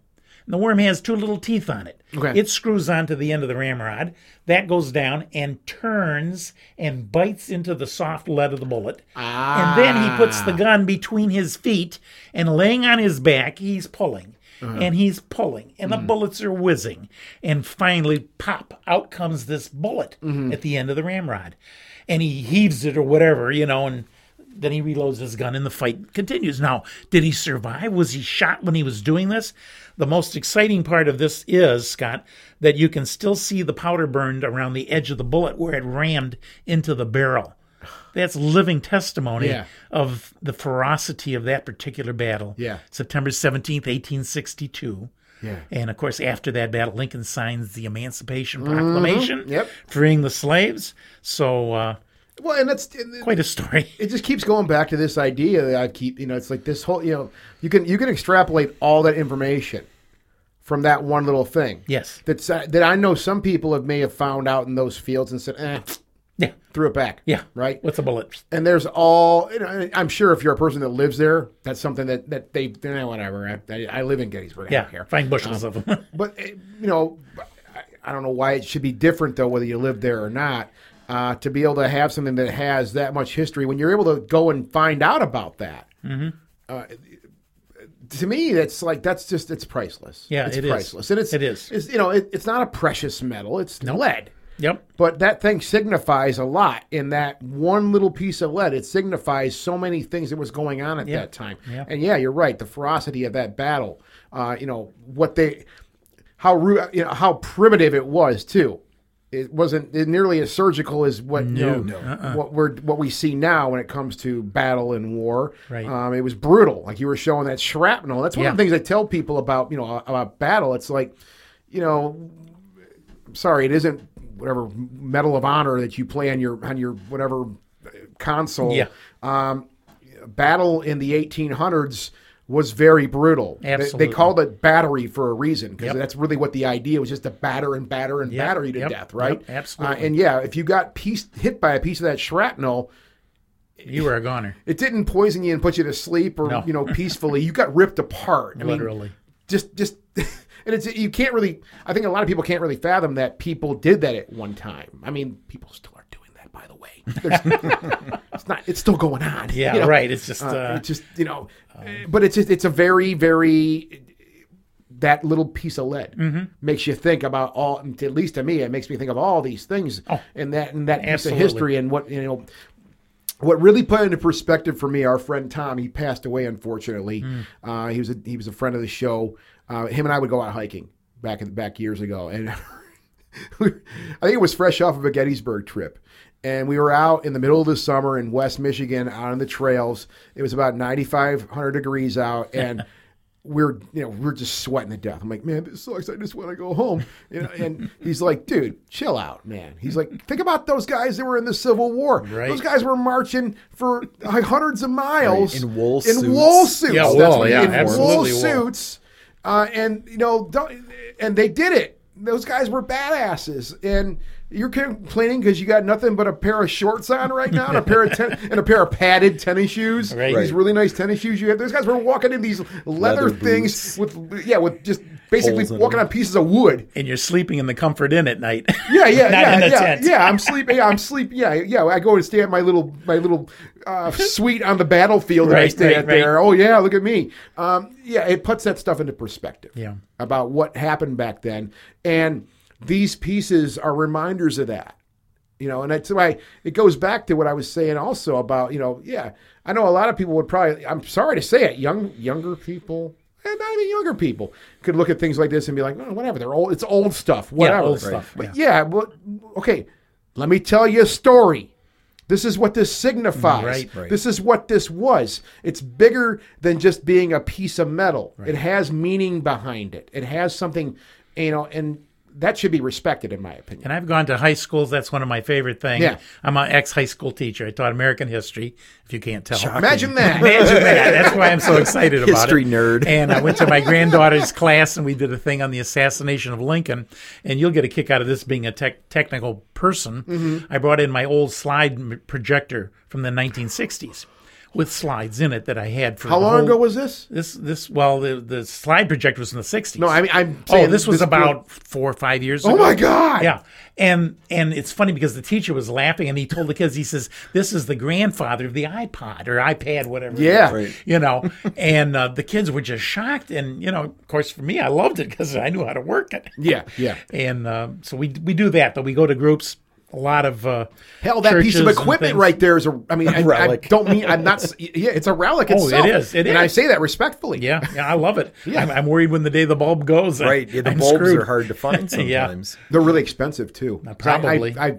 And the worm has two little teeth on it. Okay. It screws onto the end of the ramrod. That goes down and turns and bites into the soft lead of the bullet. Ah. And then he puts the ah. gun between his feet and laying on his back, he's pulling. Uh-huh. And he's pulling, and the hmm. bullets are whizzing. And finally, pop, out comes this bullet mm-hmm. at the end of the ramrod. And he heaves it or whatever, you know, and then he reloads his gun and the fight continues. Now, did he survive? Was he shot when he was doing this? The most exciting part of this is, Scott, that you can still see the powder burned around the edge of the bullet where it rammed into the barrel. That's living testimony Yeah. of the ferocity of that particular battle. Yeah. September 17th, 1862. Yeah. And of course, after that battle, Lincoln signs the Emancipation Proclamation, Mm-hmm. Yep. freeing the slaves. So, uh, Well, and that's and quite a story. it just keeps going back to this idea that I keep, you know, it's like this whole, you know, you can you can extrapolate all that information from that one little thing. Yes. That's uh, that I know some people have may have found out in those fields and said, eh, Yeah. threw it back. Yeah. Right. What's a bullet? And there's all, you know, I'm sure if you're a person that lives there, that's something that that they, eh, whatever. I, I live in Gettysburg. I Yeah. don't care. Find bushels of them. But eh, you know, I, I don't know why it should be different though, whether you live there or not. Uh, to be able to have something that has that much history, when you're able to go and find out about that, Mm-hmm. uh, to me, that's like that's just it's priceless. Yeah, it's it is. priceless, and it's It is. It's, you know, it, it's not a precious metal; it's lead. yep. But that thing signifies a lot in that one little piece of lead. It signifies so many things that was going on at Yeah. that time. Yeah. And yeah, you're right. The ferocity of that battle. Uh, you know what they, how you know how primitive it was too. It wasn't nearly as surgical as what you know, Uh-uh. what we're what we see now when it comes to battle and war. Right. Um, it was brutal. Like you were showing that shrapnel. That's one of the things I tell people about you know about battle. It's like, you know, sorry, it isn't whatever Medal of Honor that you play on your on your whatever console. Yeah. Um, battle in the 1800s was very brutal. They- They, called it battery for a reason because Yep. that's really what the idea was just to batter and batter and Yep, batter you to yep, death, right? absolutely. Uh, and yeah, if you got piece, hit by a piece of that shrapnel, You were a goner. it didn't poison you and put you to sleep or No. you know peacefully. You got ripped apart. I mean, Literally. just just and it's you can't really. I think a lot of people can't really fathom that people did that at one time. I mean, people still are doing that, by the way. It's not. It's still going on. Yeah, you know? right. It's just Uh, uh, it's just you know, but it's just, it's a very very that little piece of lead Mm-hmm. makes you think about all. At least to me, it makes me think of all these things and that and that piece Oh, of history and what you know. What really put into perspective for me, our friend Tom, he passed away unfortunately. Hmm. Uh, he was a, he was a friend of the show. Uh, him and I would go out hiking back in, back years ago, and I think it was fresh off of a Gettysburg trip. And we were out in the middle of the summer in West Michigan out on the trails. It was about 9,500 degrees out. And we're, you know, we're just sweating to death. I'm like, man, this sucks. I just want to go home. You know, and he's like, dude, chill out, man. He's like, think about those guys that were in the Civil War. Right. Those guys were marching for like hundreds of miles Right, in wool in suits. wool suits. Yeah, wool, yeah, in wool absolutely wool. suits. Uh, and you know, don't, and they did it. Those guys were badasses, and you're complaining because you got nothing but a pair of shorts on right now, and a pair of ten- and a pair of padded tennis shoes. Right. These Right. really nice tennis shoes you have. Those guys were walking in these leather, Leather things with yeah, with just basically walking on pieces of wood. and you're sleeping in the comfort inn at night. Yeah, yeah, Not yeah, in the yeah, tent. yeah. I'm sleeping. Yeah, I'm sleeping. Yeah, yeah. I go and stay at my little my little uh, suite on the battlefield that I stay right, at there. right. Oh yeah, look at me. Um, yeah, it puts that stuff into perspective. Yeah. about what happened back then, and these pieces are reminders of that. You know, and that's why it goes back to what I was saying also about you know, yeah, I know a lot of people would probably. I'm sorry to say it, young younger people. And not even younger people could look at things like this and be like, oh, whatever, they're old. It's old stuff. Whatever. old stuff, But yeah, well, okay. Let me tell you a story. This is what this signifies. Right, right. This is what this was. It's bigger than just being a piece of metal. It has meaning behind it. It has something, you know, and that should be respected, in my opinion. And I've gone to high schools. That's one of my favorite things. Yeah. I'm an ex high school teacher. I taught American history, if you can't tell. Imagine that. Imagine that. That's why I'm so excited about History it. History nerd. And I went to my granddaughter's class and we did a thing on the assassination of Lincoln. And you'll get a kick out of this being a tech technical person. Mm-hmm. I brought in my old slide projector from the 1960s with slides in it that I had for How long whole- ago was this? this? This well, the the slide projector was in the 60s. No, I mean, I'm Oh, saying this was about four or five years Oh my God. Yeah. And and it's funny because the teacher was laughing and he told the kids, he says, This is the grandfather of the iPod or iPad, whatever. it Yeah. is." Right. You know, and uh, the kids were just shocked. And, you know, of course, for me, I loved it because I knew how to work it. Yeah, yeah. And uh, so we we do that, but we go to groups. A lot of uh, Hell, that piece of equipment right there is a. I mean, I, I don't mean I'm not. Yeah, it's a relic Oh, it itself. is, it and I say that respectfully. Yeah, yeah, I love it. I'm, I'm worried when the day the bulb goes. Right. Yeah, the I'm bulbs screwed. are hard to find Yeah. sometimes. They're really expensive too I- probably. I, I,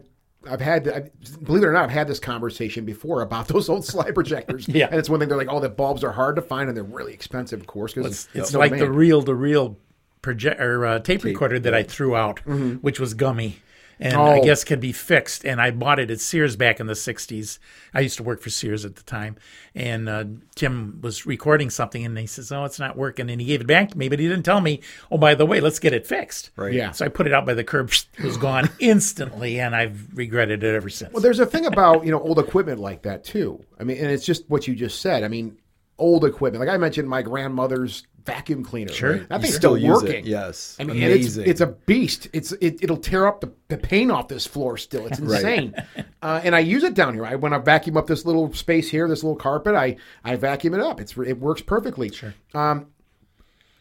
I've had, I, believe it or not, I've had this conversation before about those old slide projectors. Yeah. and it's one thing they're like, oh, the bulbs are hard to find and they're really expensive, of course, because It's, it's like the reel to reel project or uh, tape, recorder that I threw out, which was gummy. And I Oh. guess can be fixed. And I bought it at Sears back in the 60s. I used to work for Sears at the time. And uh, Tim was recording something and he says, Oh, it's not working. And he gave it back to me, but he didn't tell me, Oh, by the way, let's get it fixed. Right. Yeah. So I put it out by the curb. It was gone instantly. And I've regretted it ever since. Well, there's a thing about you know old equipment like that too. I mean, and it's just what you just said. I mean, old equipment. Like I mentioned, my grandmother's vacuum cleaner. Sure. that thing's still still, use it, working. yes. I mean, it's Amazing. it's a beast. It's it, it'll tear up the, the paint off this floor. Still, it's insane. uh, and I use it down here. I when I vacuum up this little space here, this little carpet, I I vacuum it up. It's it works perfectly. Sure. Um,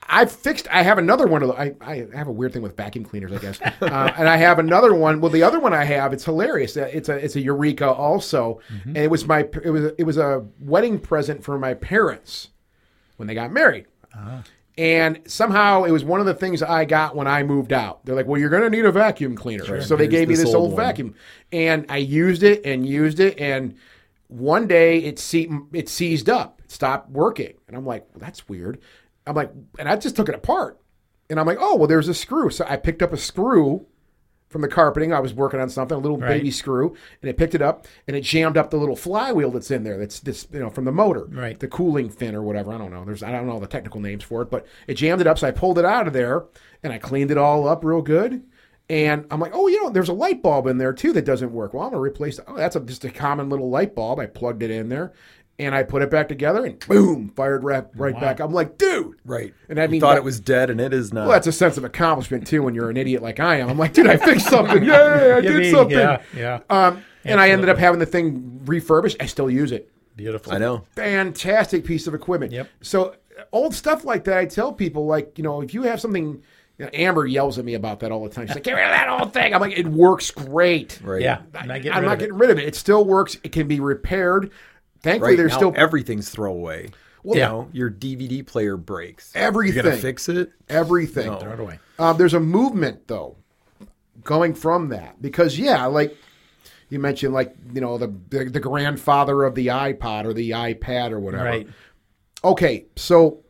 I've fixed. I have another one of the. I, I have a weird thing with vacuum cleaners, I guess. Uh, and I have another one. Well, the other one I have, it's hilarious. Uh, It's a it's a Eureka also, and it was my it was it was a wedding present for my parents when they got married. And somehow it was one of the things I got when I moved out. They're like, "Well, you're going to need a vacuum cleaner," so they Here's gave me this this old old vacuum, and I used it and used it, and one day it se- it seized up, it stopped working, and I'm like, well, "That's weird." I'm like, and I just took it apart, and I'm like, "Oh, well, there's a screw." So I picked up a screw from the carpeting. I was working on something, a little Right. baby screw, and it picked it up and it jammed up the little flywheel that's in there. That's this, you know, from the motor, Right. The cooling fin or whatever. I don't know. There's I don't know the technical names for it, but it jammed it up. So I pulled it out of there and I cleaned it all up real good. And I'm like, oh, you know, there's a light bulb in there too that doesn't work. Well, I'm gonna replace it. Oh, that's a, just a common little light bulb. I plugged it in there, and I put it back together, and boom, fired right, right back. I'm like, dude, Right. And I You mean, thought that- it was dead, and it is not. well, that's a sense of accomplishment too when you're an idiot like I am. I'm like, dude, I fixed something. Yay, I did me, something. Yeah, yeah. Um, and I ended up having the thing refurbished. I still use it. Beautiful. I know. Fantastic piece of equipment. Yep. So old stuff like that, I tell people like, you know, if you have something. You know, Amber yells at me about that all the time. She's like, "Get rid of that old thing." I'm like, "It works great. Right. Yeah. I, Not am rid not getting rid of it. It still works. It can be repaired. Thankfully, Right. there's now, still everything's throwaway. Well, you know, your DVD player breaks. Everything. You're gonna fix it. everything. No. Throw it away. Um, there's a movement though, going from that because yeah, like you mentioned, like you know the the, the grandfather of the iPod or the iPad or whatever. Right. Okay, so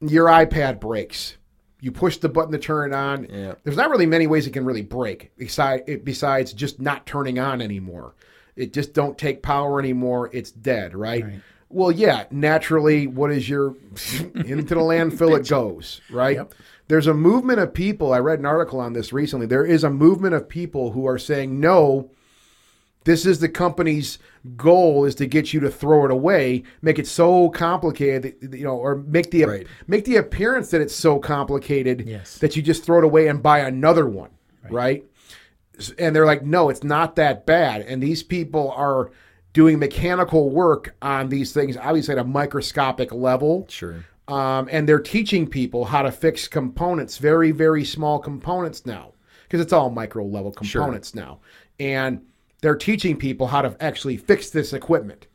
your iPad breaks. You push the button to turn it on. Yeah. There's not really many ways it can really break besides besides just not turning on anymore. It just don't take power anymore. It's dead, right? Right. Well, yeah, naturally, what is your into the landfill it goes, right? Yep. There's a movement of people. I read an article on this recently. There is a movement of people who are saying no. This is the company's goal is to get you to throw it away, make it so complicated, that, you know, or make the Right. make the appearance that it's so complicated Yes. that you just throw it away and buy another one, right? And they're like, no, it's not that bad. And these people are doing mechanical work on these things, obviously at a microscopic level. Sure. Um, and they're teaching people how to fix components, very, very small components now, because it's all micro level components now. And they're teaching people how to actually fix this equipment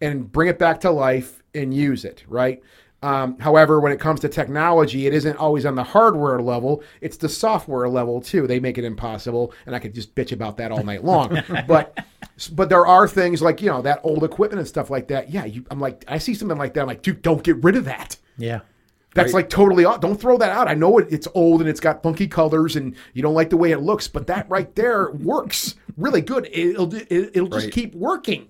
and bring it back to life and use it, right? Um, however, when it comes to technology, it isn't always on the hardware level; it's the software level too. They make it impossible, and I could just bitch about that all night long. but, but there are things like you know that old equipment and stuff like that. Yeah, you, I'm like, I see something like that. I'm like, dude, don't get rid of that. Yeah. That's like totally off. Don't throw that out. I know it, it's old and it's got funky colors and you don't like the way it looks, but that right there works really good. It'll it, it'll just Right. keep working.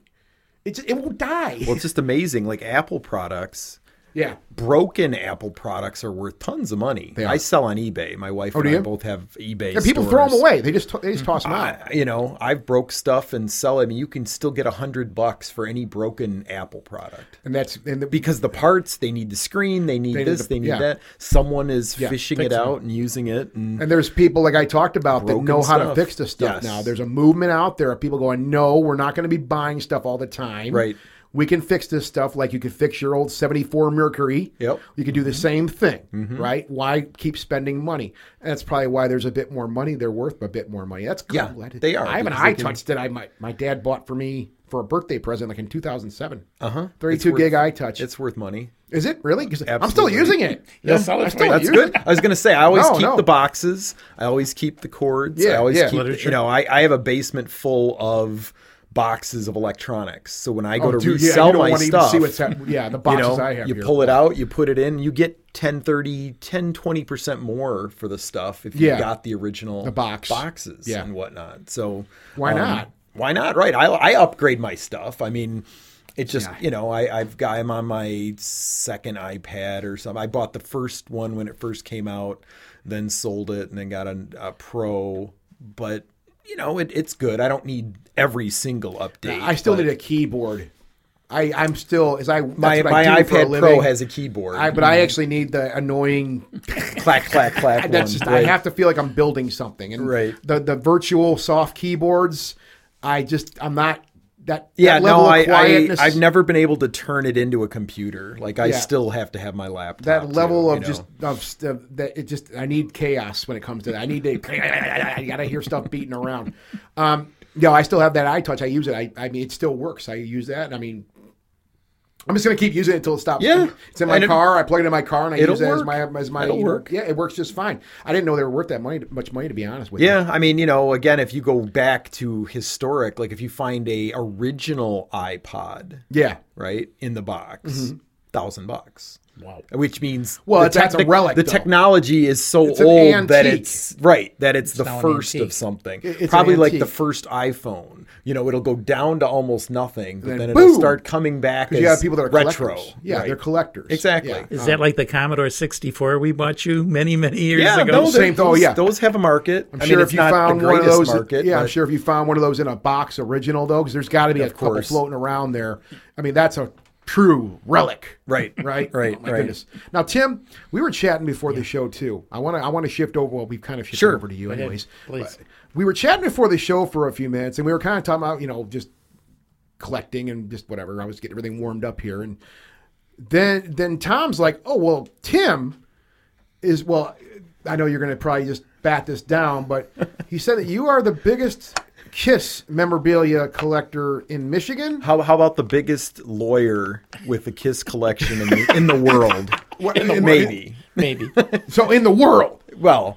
It's it won't die. Well, it's just amazing. Like Apple products, yeah. broken Apple products are worth tons of money. I sell on eBay. My wife oh, and I you? both have eBay. And people throw them away. They just they just toss them out. I, you know, I've broke stuff and sell it. I mean, you can still get a hundred bucks for any broken Apple product. And that's and the, Because the parts, they need the screen, they need They need this, the- they need yeah. that. Someone is Yeah, fishing it out and using it, and, and there's people like I talked about that know how to fix this stuff Yes. now. There's a movement out there of people going, no, we're not going to be buying stuff all the time. Right. We can fix this stuff like you could fix your old 74 Mercury. Yep. You could do the same thing, right? Why keep spending money? And that's probably why there's a bit more money. They're worth a bit more money. That's cool. Yeah, I did- they are, I have an because they iTouch that I my, my dad bought for me for a birthday present like in 2007. uh huh, 32 gig iTouch. It's worth money. Is it really? Because I'm still using it. Yeah, solid I still point. That's good. I was going to say, I always No, keep no. the boxes. I always keep the cords. Yeah, I Yeah, always yeah. keep, Literature. you know, I, I have a basement full of boxes of electronics. So when I go Oh, to dude, yeah, resell you don't my want to even stuff, see what's happening. Yeah, the you boxes know, I have you here. pull it out, you put it in, you get 10, 30, 10, 20% more for the stuff if you Yeah. got the original The box. boxes Yeah. and whatnot. So Why um, not? Why not? Right. I, I upgrade my stuff. I mean, it just, Yeah. you know, I, I've got, I'm on my second iPad or something. I bought the first one when it first came out, then sold it and then got a, a pro. But, you know, it, it's good. I don't need every single update. I still but need a keyboard. I I'm still as I My, my I iPad. Pro has a keyboard. I, but I actually need the annoying. clack, clack, clack. That's one. just Right. I have to feel like I'm building something. And Right. the the virtual soft keyboards, I just I'm not that. Yeah, that level no, I, I quietness, I've never been able to turn it into a computer. Like I Yeah. still have to have my laptop. that level too, of you know? just of st- that it just I need chaos when it comes to that. I need to you gotta hear stuff beating around. Um, yeah, I still have that iTouch. I use it. I, I mean, it still works. I use that. I mean, I'm just gonna keep using it until it stops. Yeah. it's in my And it- car. I plug it in my car and I use it as my as my. It'll work. Yeah, it works just fine. I didn't know they were worth that money, much money to be honest with you. Yeah, I mean, you know, again, if you go back to historic, like if you find a original iPod, Yeah, right, in the box, Mm-hmm. thousand bucks. Wow. Which means Well, the it's- that's a relic, The though. technology is so It's an old that it's right that it's, the first of something. It's Probably like the first iPhone. You know, it'll go down to almost nothing, but Then then, it'll boom! start coming back. Because as you have people that are retro. collectors. Yeah, Right. they're collectors. Exactly. Yeah. Is that um, like the Commodore 64 we bought you many, many years Yeah, ago? no, Same- oh, those, oh, yeah. those have a market. I'm I sure mean, if you not found one of those, market, yeah, I'm sure if you found one of those in a box original though, because there's got to be a couple floating around there. I mean, that's a true relic. Right, Right. right, Oh, my right. goodness. Now, Tim, we were chatting before the show too. I want to. I want to shift over. Well, we've kind of shifted Sure. over to you, ahead, anyways. please. But We were chatting before the show for a few minutes, and we were kind of talking about you know just collecting and just whatever. I was getting everything warmed up here, and then then Tom's like, "Oh well, Tim is well." I know you're going to probably just bat this down, but he said that you are the biggest Kiss memorabilia collector in Michigan. How, how about the biggest lawyer with the Kiss collection in the, in the world? What- in the- Maybe. Maybe. So in the world, Well,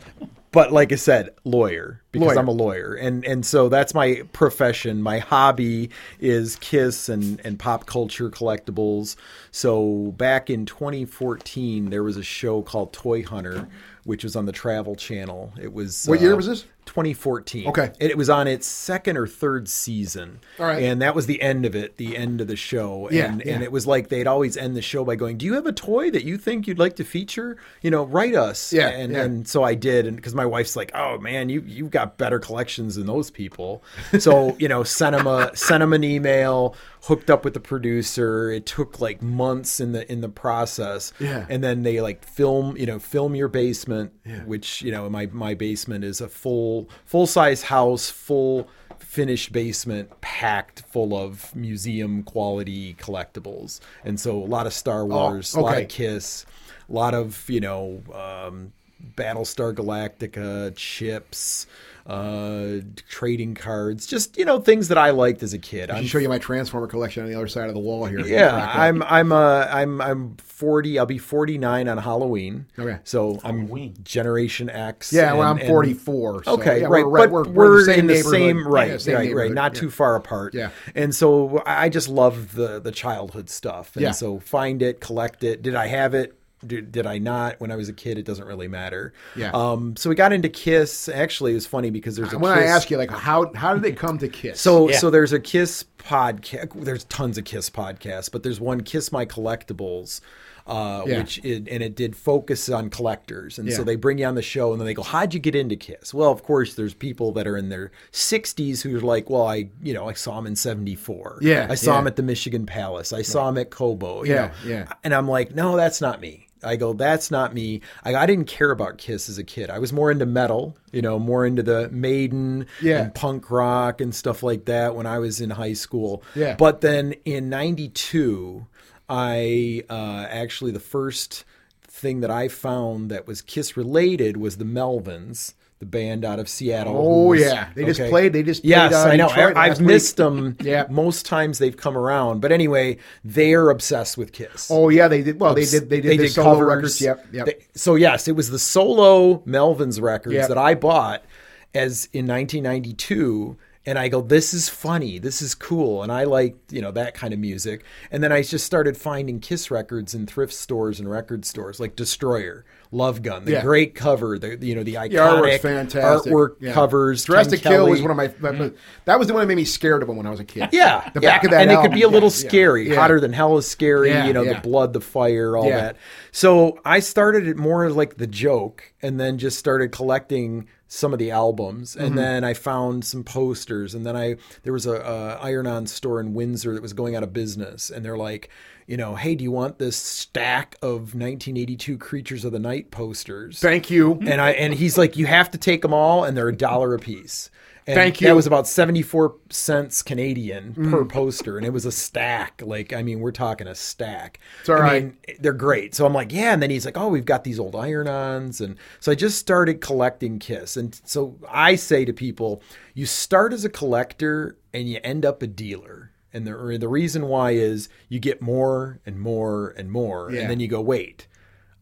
but like I said, lawyer because Lawyer. I'm a lawyer, and and so that's my profession. My hobby is Kiss and and pop culture collectibles. So back in 2014, there was a show called Toy Hunter, which was on the Travel Channel. It was What year uh, was this? 2014. Okay. And it was on its second or third season. All right. And that was the end of it, the end of the show. Yeah, and, yeah. and it was like they'd always end the show by going, Do you have a toy that you think you'd like to feature? You know, write us. Yeah, And, yeah. and so I did. And because my wife's like, Oh man, you, you've got better collections than those people. So, you know, sent them, a, sent them an email, hooked up with the producer. It took like months in the, in the process. Yeah. And then they like film, you know, film your basement, yeah. which, you know, my, my basement is a full, full size house, full finished basement packed full of museum quality collectibles. And so a lot of Star Wars, a lot Oh, okay. of Kiss, a lot of, you know, um, Battlestar Galactica, chips, uh, trading cards, just, you know, things that I liked as a kid. I I'm can show you my Transformer collection on the other side of the wall here. yeah, I'm I'm uh I'm I'm 40. I'll be 49 on Halloween. Okay. So Halloween. I'm Generation X. Yeah, well, I'm and- 44. so, Okay, yeah, right, We're, but we're, we're, in the same in the same right, Yeah, same right, right, not Yeah. too far apart. Yeah. and so I just love the the childhood stuff, and Yeah. so find it, collect it. Did I have it? Did, did I not? When I was a kid, it doesn't really matter. Yeah. Um. So we got into Kiss. Actually, it was funny because there's a When I Kiss- ask you, like, how how did they come to Kiss? so Yeah. so there's a Kiss podcast. There's tons of Kiss podcasts, but there's one Kiss My Collectibles, uh, Yeah. which it, and it did focus on collectors, and so they bring you on the show, and then they go, "How'd you get into Kiss?" Well, of course, there's people that are in their 60s who are like, "Well, I you know I saw him in '74. Yeah, I saw yeah. him at the Michigan Palace. I saw him at Cobo. you Yeah, know. yeah. And I'm like, no, that's not me. I go, that's not me. I, I didn't care about Kiss as a kid. I was more into metal, you know, more into the Maiden Yeah. and punk rock and stuff like that when I was in high school. Yeah. But then in 92, I uh, actually, the first thing that I found that was Kiss related was the Melvins. The band out of Seattle. Oh, was- yeah. They just played- they just played Yes, I know. Detroit I, have missed them. Yeah. most times they've come around. But anyway, they're obsessed with Kiss. oh yeah, they did. Well, they did. They did they the solo records. Yep, yep. They- so yes, it was the solo Melvins records Yep. that I bought as in 1992. And I go, this is funny. This is cool. And I like, you know, that kind of music. And then I just started finding Kiss records in thrift stores and record stores like Destroyer, Love Gun, the Yeah. great cover, the, you know, the iconic Yeah, artwork's fantastic. artwork Yeah. covers. Dressed to Kill was one of my. that- That was the one that made me scared of them when I was a kid. Yeah, the back of that, and it could be a little scary. Hotter than hell is scary. You know, the blood, the fire, all that. So I started it more like the joke, and then just started collecting some of the albums, and Mm-hmm. then I found some posters, and then I there was a, a iron-on store in Windsor that was going out of business, and they're like. You know, hey, do you want this stack of 1982 Creatures of the Night posters? Thank you. and I and he's like, you have to take them all, and they're a dollar a piece. And Thank you. That was about seventy four cents Canadian mm. per poster, and it was a stack. Like, I mean, we're talking a stack. It's all I right. mean, they're great. So I'm like, yeah. And then he's like, oh, we've got these old iron-ons, and so I just started collecting Kiss. And so I say to people, you start as a collector, and you end up a dealer. And the the reason why is you get more and more and more, Yeah. and then you go, wait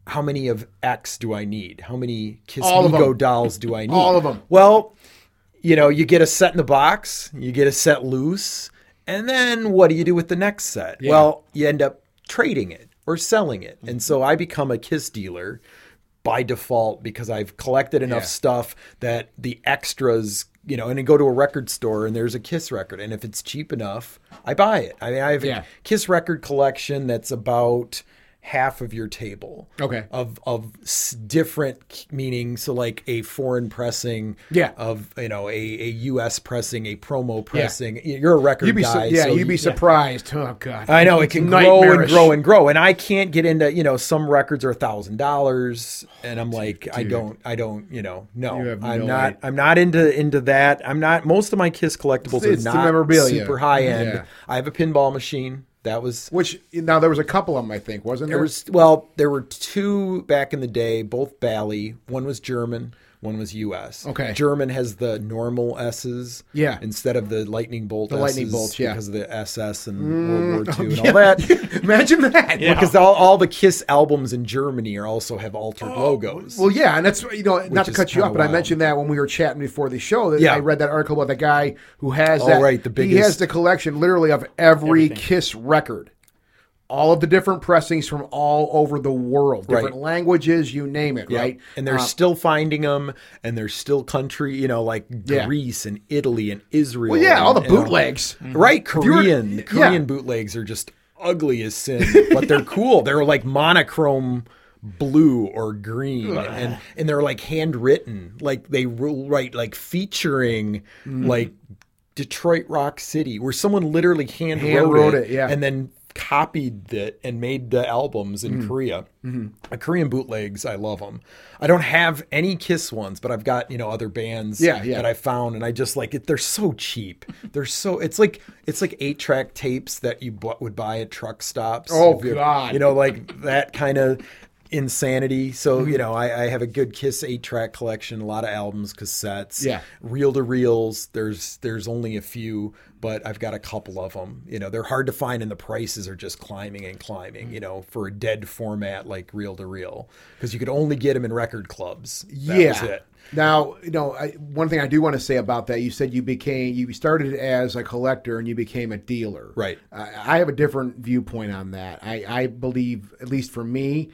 how many of X do I need? How many Kiss All Mego dolls do I need? All of them. Well, you know, you get a set in the box, you get a set loose, and then what do you do with the next set? Well, you end up trading it or selling it. And so I become a Kiss dealer by default because I've collected enough Yeah. stuff that the extras, you know, and then go to a record store and there's a Kiss record. And if it's cheap enough, I buy it. I mean, I have Yeah. a Kiss record collection that's about half of your table Okay. of of different meaning so like a foreign pressing Yeah. of you know a, a US pressing a promo pressing you're a record You'd be su- guy yeah, so you'd be surprised. Oh god, I know it can grow and grow and grow, and I can't get into you know some records are a thousand dollars, and I'm like I don't I don't you know no You I'm no not. I'm not into into that I'm not most of my Kiss collectibles It's are not super high end. Yeah. I have a pinball machine that was Which now there was a couple of them, I think, wasn't there? there was well there were two back in the day, both Bally. One was German. One was U.S. Okay. German has the normal S's, Yeah. instead of the lightning bolt. The lightning S's bolts, yeah. Mm. because of the SS and World War II and all that. Imagine that. Yeah. Because all, all the Kiss albums in Germany are also have altered logos. Well, yeah, and that's you know not to cut you off, but I mentioned that when we were chatting before the show. That Yeah. I read that article about the guy who has Oh, that. right, the He has the collection literally of every Everything. Kiss record, all of the different pressings from all over the world, different Right. languages, you name it, Yeah. right? And they're Um, still finding them, and there's still country, you know, like Yeah. Greece and Italy and Israel. well, yeah, all the and, you know, bootlegs. Right, were- Korean. Yeah. Korean bootlegs are just ugly as sin, but they're cool. They're like monochrome blue or green and and they're like handwritten like they write like featuring Mm-hmm. like Detroit Rock City where someone literally hand, Hand wrote, wrote it, it, yeah. and then copied it and made the albums Mm-hmm. in Korea. The Korean bootlegs, I love them. I don't have any Kiss ones, but I've got you know other bands Yeah, yeah. that I found, and I just like it. They're so cheap. They're so. It's like it's like eight track tapes that you bu- would buy at truck stops. Oh, you- God. You know, like that kind of insanity. So Mm-hmm. you know, I, I have a good Kiss eight track collection, a lot of albums, cassettes, Yeah. reel to reels. There's there's only a few, but I've got a couple of them. You know, they're hard to find, and the prices are just climbing and climbing. You mm. know, for a dead format like reel to reel, because you could only get them in record clubs. That yeah. Now, you know, I, one thing I do want to say about that, you said you became, you started as a collector and you became a dealer. Right. I, I have a different viewpoint on that. I, I believe, at least for me,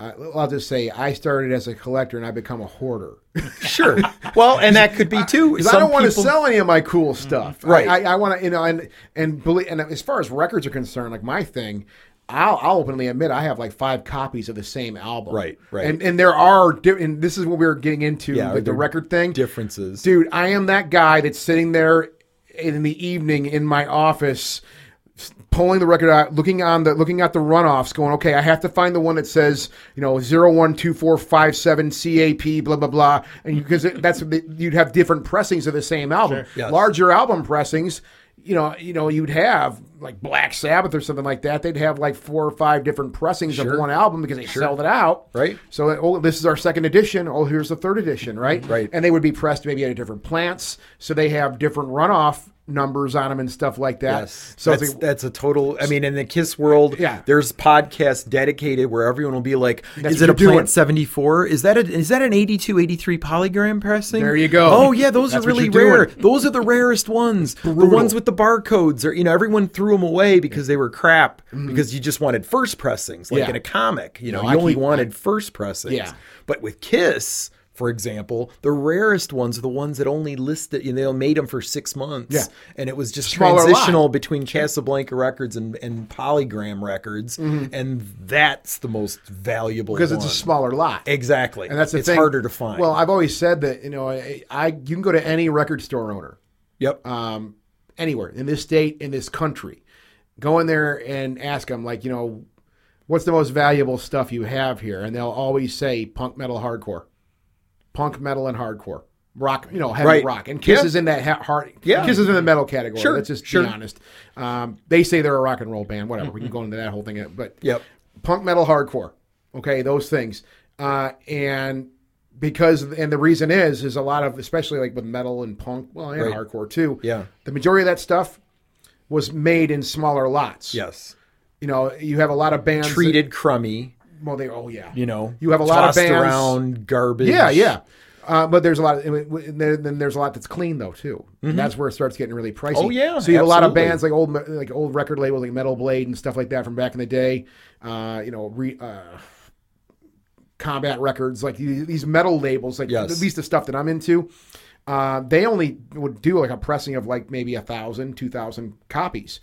uh, I'll just say I started as a collector and I become a hoarder. Sure. Well, and that could be too. I Some don't want to people- sell any of my cool stuff. Right. I, I, I want to, you know, and and believe, and as far as records are concerned, like my thing, I'll, I'll openly admit I have like five copies of the same album. Right, right. And and there are, di- and this is what we were getting into Yeah, with the record thing. differences. Dude, I am that guy that's sitting there in the evening in my office pulling the record out, looking on the looking at the runoffs, going, okay, I have to find the one that says, you know, zero one two four five seven CAP, blah blah blah, and because that's you'd have different pressings of the same album, Yes. larger album pressings. You know, you know, you'd have like Black Sabbath or something like that. They'd have like four or five different pressings of one album because they sold it out. Right. So, oh, this is our second edition. Oh, here's the third edition, right? Right. And they would be pressed maybe at different plants, so they have different runoff numbers on them and stuff like that. Yes. So that's, like, that's a total. I mean, in the Kiss world, Yeah. there's podcasts dedicated where everyone will be like, That's "Is it a doing. Plant 74? Is that a, is that an 82, 83 polygram pressing? There you go. Oh yeah, those are really rare. Those are the rarest ones. The ones with the barcodes are. You know, everyone threw them away because they were crap. Because you just wanted first pressings, like Mm-hmm. Yeah. in a comic. You know, No, you I only keep- wanted first pressings. Yeah. But with Kiss. For example, the rarest ones are the ones that only listed, you know, they made them for six months. Yeah. And it was just Smaller lot. transitional between Casablanca Records and, and Polygram Records, and that's the most valuable Mm-hmm. because it's a smaller lot. exactly, And that's the it's thing. harder to find. Well, I've always said that you know I, I you can go to any record store owner yep, um, anywhere in this state in this country, go in there and ask them like you know what's the most valuable stuff you have here, and they'll always say punk metal hardcore, punk metal and hardcore. Rock, you know, heavy Right. rock, and Kiss Yeah. is in that ha- hard. Yeah. Kiss is in the metal category. Sure, Let's just sure. be honest. Um, they say they're a rock and roll band. Whatever, we can go into that whole thing. But Yep. punk metal hardcore okay those things uh, and because and the reason is is a lot of especially like with metal and punk well and Right. hardcore too Yeah. the majority of that stuff was made in smaller lots yes, you know you have a lot of bands that- treated crummy. Well they oh yeah You know, You have a lot of bands- around garbage. yeah yeah Uh, but there's a lot, of, and then there's a lot that's clean though too. And that's where it starts getting really pricey. Mm-hmm. Oh, yeah, so you have a lot of bands like old, like old record labels like Metal Blade and stuff like that from back in the day. Uh, you know, re, uh, combat records like these these metal labels, like Yes. at least the stuff that I'm into. Uh, they only would do like a pressing of like maybe a thousand, two thousand copies,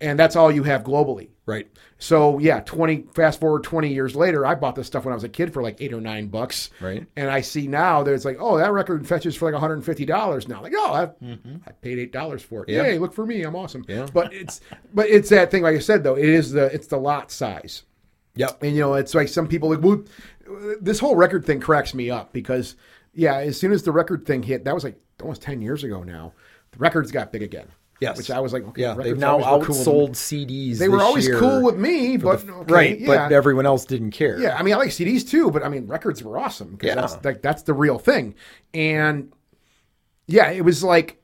and that's all you have globally. Right. So yeah, twenty. Fast forward twenty years later, I bought this stuff when I was a kid for like eight or nine bucks. Right. And I see now that it's like, oh, that record fetches for like one hundred and fifty dollars now. Like, oh, I, I paid eight dollars for it. Mm-hmm. Yeah. Yay, look for me, I'm awesome. Yeah. But it's but it's that thing. Like I said though, it is the it's the lot size. Yep. And you know, it's like some people like, well, this whole record thing cracks me up because, yeah, as soon as the record thing hit, that was like almost ten years ago now. The records got big again. Yes. which I was like, okay, Yeah, they've now were cool. outsold CDs. They were always year cool with me, but the- okay, right, yeah. but everyone else didn't care. Yeah, I mean, I like CDs too, but I mean, records were awesome because Yeah. that's like that's the real thing. And yeah, it was like,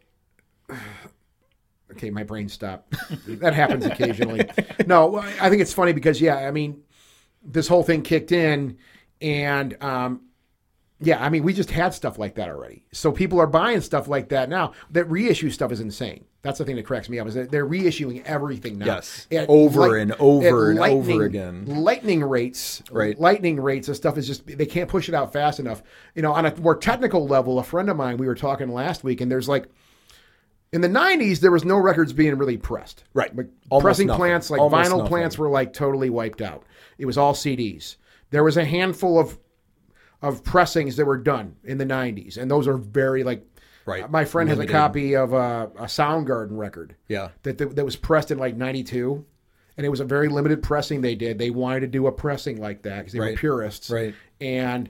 okay, my brain stopped. that happens occasionally. No, I think it's funny because yeah, I mean, this whole thing kicked in, and um, yeah, I mean, we just had stuff like that already. So people are buying stuff like that now. That reissue stuff is insane. That's the thing that cracks me up is that they're reissuing everything now. Yes. At Over and over and over again. Lightning rates, Right. Lightning rates of stuff is just they can't push it out fast enough. You know, on a more technical level, a friend of mine we were talking last week, and there's like in the '90s there was no records being really pressed. Right. Like Almost pressing nothing. plants, like Almost vinyl nothing. plants, were like totally wiped out. It was all CDs. There was a handful of of pressings that were done in the 90s and those are very like Right. my friend has a copy of a, a soundgarden record Yeah. that, that that was pressed in like 92 and it was a very limited pressing they did they wanted to do a pressing like that because they were purists Right. and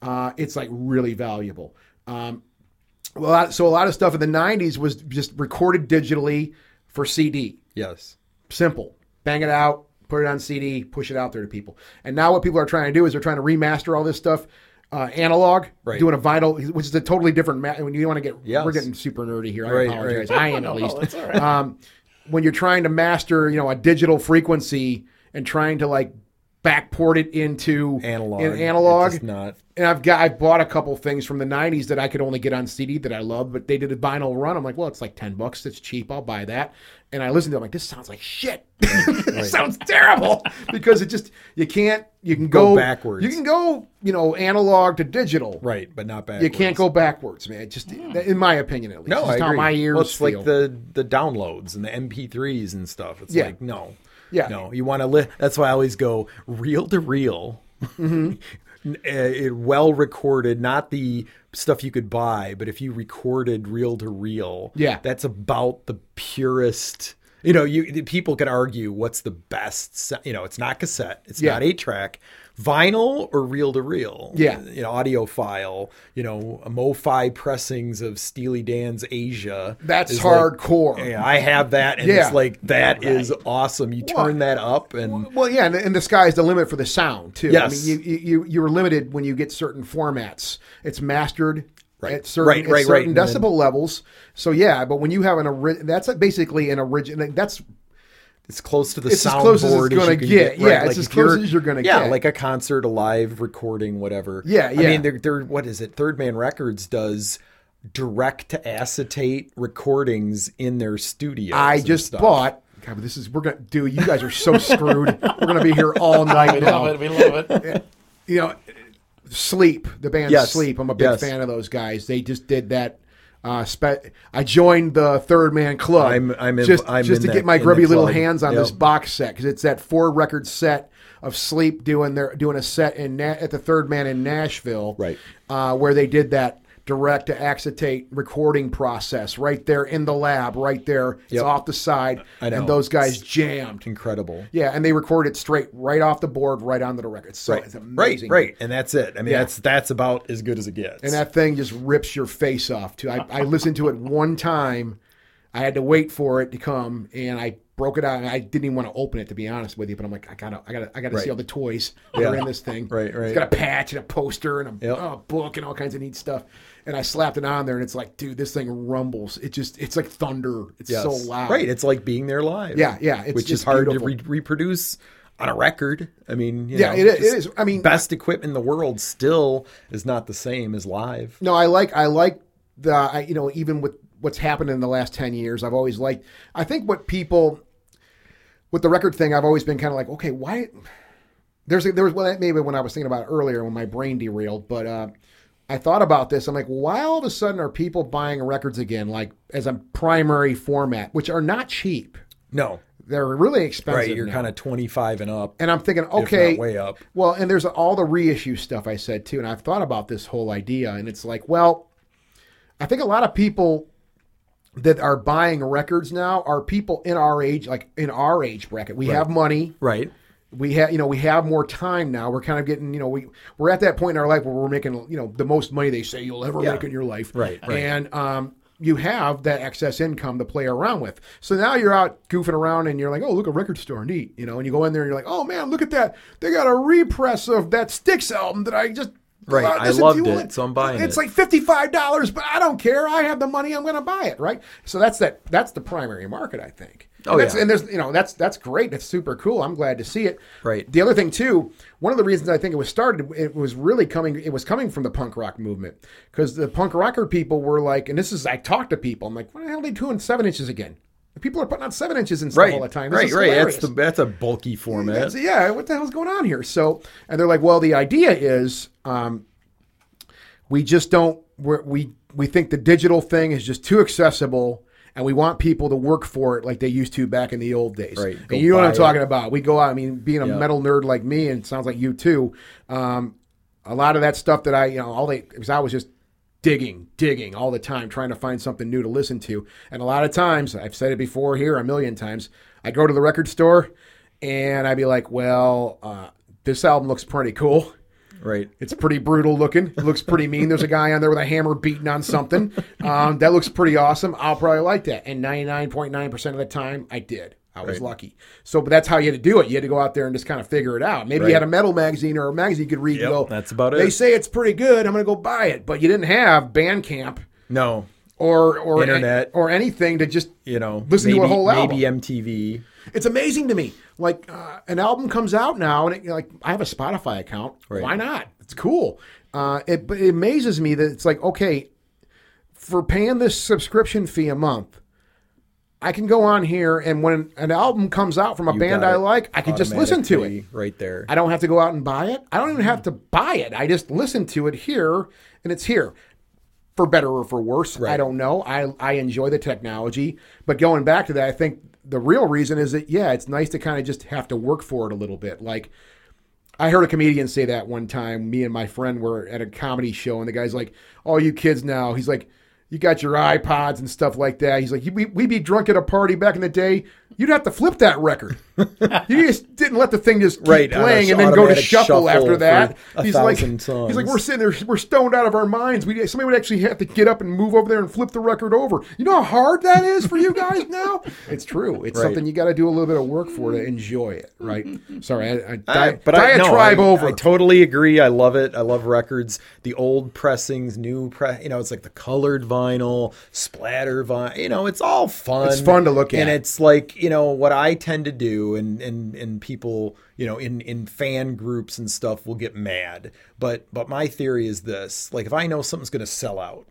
uh, it's like really valuable um, well, so a lot of stuff in the 90s was just recorded digitally for cd Yes. simple. Bang it out, put it on CD, push it out there to people. And now what people are trying to do is they're trying to remaster all this stuff uh, analog, Right. doing a vinyl, which is a totally different. Ma- when you want to get, Yes. we're getting super nerdy here. I Right, apologize. right. I am at least. um, when you're trying to master, you know, a digital frequency and trying to like backport it into Analog. in analog, It's not. and I've got I bought a couple things from the '90s that I could only get on CD that I love, but they did a vinyl run. I'm like, well, it's like ten bucks. It's cheap. I'll buy that. And I listened to it. I'm like, this sounds like shit. this sounds terrible because it just you can't. You can Go go, backwards. You can go, you know, analog to digital. Right, but not backwards. You can't go backwards, man. It Just hmm. in my opinion, at least. No, It's I agree. how my ears well, it's feel. like the the downloads and the MP3s and stuff. It's Yeah. like no, Yeah. no. You want to li- That's why I always go reel to reel. Mm-hmm. it well recorded, not the stuff you could buy, but if you recorded reel to reel, Yeah. that's about the purest. You know, you people can argue what's the best. You know, it's not cassette, it's Yeah. not eight track, vinyl or reel to reel. Yeah. you know, audiophile. You know, MoFi pressings of Steely Dan's Aja. That's is like- hardcore. yeah, I have that, and Yeah. it's like that is awesome. You turn that up, and Well, yeah, and, and the sky's the limit for the sound too. Yes. I mean, you, you you- you're limited when you get certain formats. It's mastered Right. at certain, Right, at certain right. And then- decibel levels. So yeah, but when you have an ori- that's basically an original. That's it's close to the It's as soundboard close as it's you gonna can get. Yeah, it's Like as close as you're gonna yeah, get. like a concert, a live recording, whatever. Yeah, yeah. I mean, they're they're what is it? Third Man Records does direct to acetate recordings in their studio. I just stuff. bought. God, but this is we're gonna do. You guys are so screwed. We're gonna be here all night We now. love it. We love it. Uh, you know, Sleep, the band Yes. Sleep. I'm a big Yes. fan of those guys. They just did that. Uh, spe- I joined the Third Man Club. I'm- I'm in- just I'm just to that- get my grubby little hands on this box set because it's that four record set of Sleep doing their doing a set in Na- at the Third Man in Nashville, Right. Uh, where they did that direct to acetate recording process right there in the lab, right there. It's Yep. off the side, I know. and those guys jammed. incredible. Yeah, and they recorded straight right off the board, right onto the record. So Right, it's right, amazing. right, and that's it. I mean, Yeah. that's that's about as good as it gets. And that thing just rips your face off. Too. I, I listened to it one time. I had to wait for it to come, and I broke it out. And I didn't even want to open it, to be honest with you. But I'm like, I gotta, I gotta, I gotta Right. see all the toys that are in this thing. Right, right. It's got a patch and a poster and a Yep. oh, book and all kinds of neat stuff. And I slapped it on there, and it's like, dude, this thing rumbles. It just, it's like thunder. It's Yes. so loud. Right, it's like being there live. Yeah, yeah, it's which is hard beautiful. to re- reproduce on a record. I mean, you Yeah, know, it is- it is. I mean, best equipment in the world still is not the same as live. No, I like I like the I, you know even with what's happened in the last ten years, I've always liked. I think what people with the record thing, I've always been kind of like, okay, why? There's a, there was well, that maybe when I was thinking about it earlier when my brain derailed, but uh, I thought about this. I'm like, why all of a sudden are people buying records again, like as a primary format, which are not cheap. No, They're really expensive. right. You're kind of 25 and up. And I'm thinking, okay, way up. Well, and there's all the reissue stuff I said too, and I've thought about this whole idea, and it's like, well, I think a lot of people that are buying records now are people in our age, like in our age bracket. We have money, right. We have, you know, we have more time now. We're kind of getting, you know, we we're at that point in our life where we're making, you know, the most money they say you'll ever Yeah. make in your life, Right, right. And um, you have that excess income to play around with. So now you're out goofing around and you're like, oh, look, a record store, neat. You know, and you go in there and you're like, oh man, look at that. They got a repress of that Styx album that I just. Right, I loved to. it, so I'm buying It's it. It's like fifty-five dollars, but I don't care. I have the money. I'm going to buy it. Right. So that's that. That's the primary market, I think. Oh, and yeah. And there's, you know, that's that's great. That's super cool. I'm glad to see it. Right. The other thing too, one of the reasons I think it was started, it was really coming. It was coming from the punk rock movement because the punk rocker people were like, and this is I talked to people. I'm like, what the hell are they doing seven inches again? People are putting out seven inches and stuff Right. all the time. This Right. Right. hilarious. That's the that's a bulky format. That's- yeah, what the hell's going on here? So, and they're like, well, the idea is um, we just don't we're, we we think the digital thing is just too accessible. And we want people to work for it like they used to back in the old days. Right. Go And you know what I'm buy talking about. We go out. I mean, being a Yeah. metal nerd like me, and it sounds like you too. Um, a lot of that stuff that I, you know, all they because I was just digging, digging all the time, trying to find something new to listen to. And a lot of times, I've said it before here a million times, I go to the record store and I'd be like, well, uh, this album looks pretty cool. Right. It's pretty brutal looking. It looks pretty mean. There's a guy on there with a hammer beating on something. Um, that looks pretty awesome. I'll probably like that. And 99.9% of the time, I did. I was Right. lucky. So, but that's how you had to do it. You had to go out there and just kind of figure it out. Maybe you had a metal magazine or a magazine you could read Yep, and go, that's about it. They say it's pretty good. I'm going to go buy it. But you didn't have Bandcamp No. or or Internet. or anything to just You know. Listen to a whole album. Maybe MTV. It's amazing to me. Like uh, an album comes out now, and it, like I have a Spotify account. Right. Why not? It's cool. Uh, it it amazes me that it's like okay, for paying this subscription fee a month, I can go on here and when an album comes out from a You band I like, I can just listen to it. Right there. I don't have to go out and buy it. I don't even have to buy it. I just listen to it here, and it's here. For better or for worse, I don't know. I I enjoy the technology, but going back to that, I think the real reason is that yeah, it's nice to kind of just have to work for it a little bit. Like I heard a comedian say that one time. Me and my friend were at a comedy show, and the guy's like, "All you kids now," he's like, "You got your iPods and stuff like that." He's like, "We we'd be drunk at a party back in the day. You'd have to flip that record. you just didn't let the thing just keep Right, playing and then go to shuffle, shuffle after that." He's like, thousand "He's like, we're sitting there, we're stoned out of our minds. We somebody would actually have to get up and move over there and flip the record over. You know how hard that is for you guys now. It's true. It's Right. something you got to do a little bit of work for to enjoy it, right? Sorry, I, I, I- but I, no, I, over. I totally agree. I love it. I love records. The old pressings, new press. You know, it's like the colored vinyl, splatter vinyl. You know, it's all fun. It's fun to look at, and it's like you know what I tend to do, and and and people, you know, in in fan groups and stuff will get mad. But but my theory is this: like if I know something's going to sell out,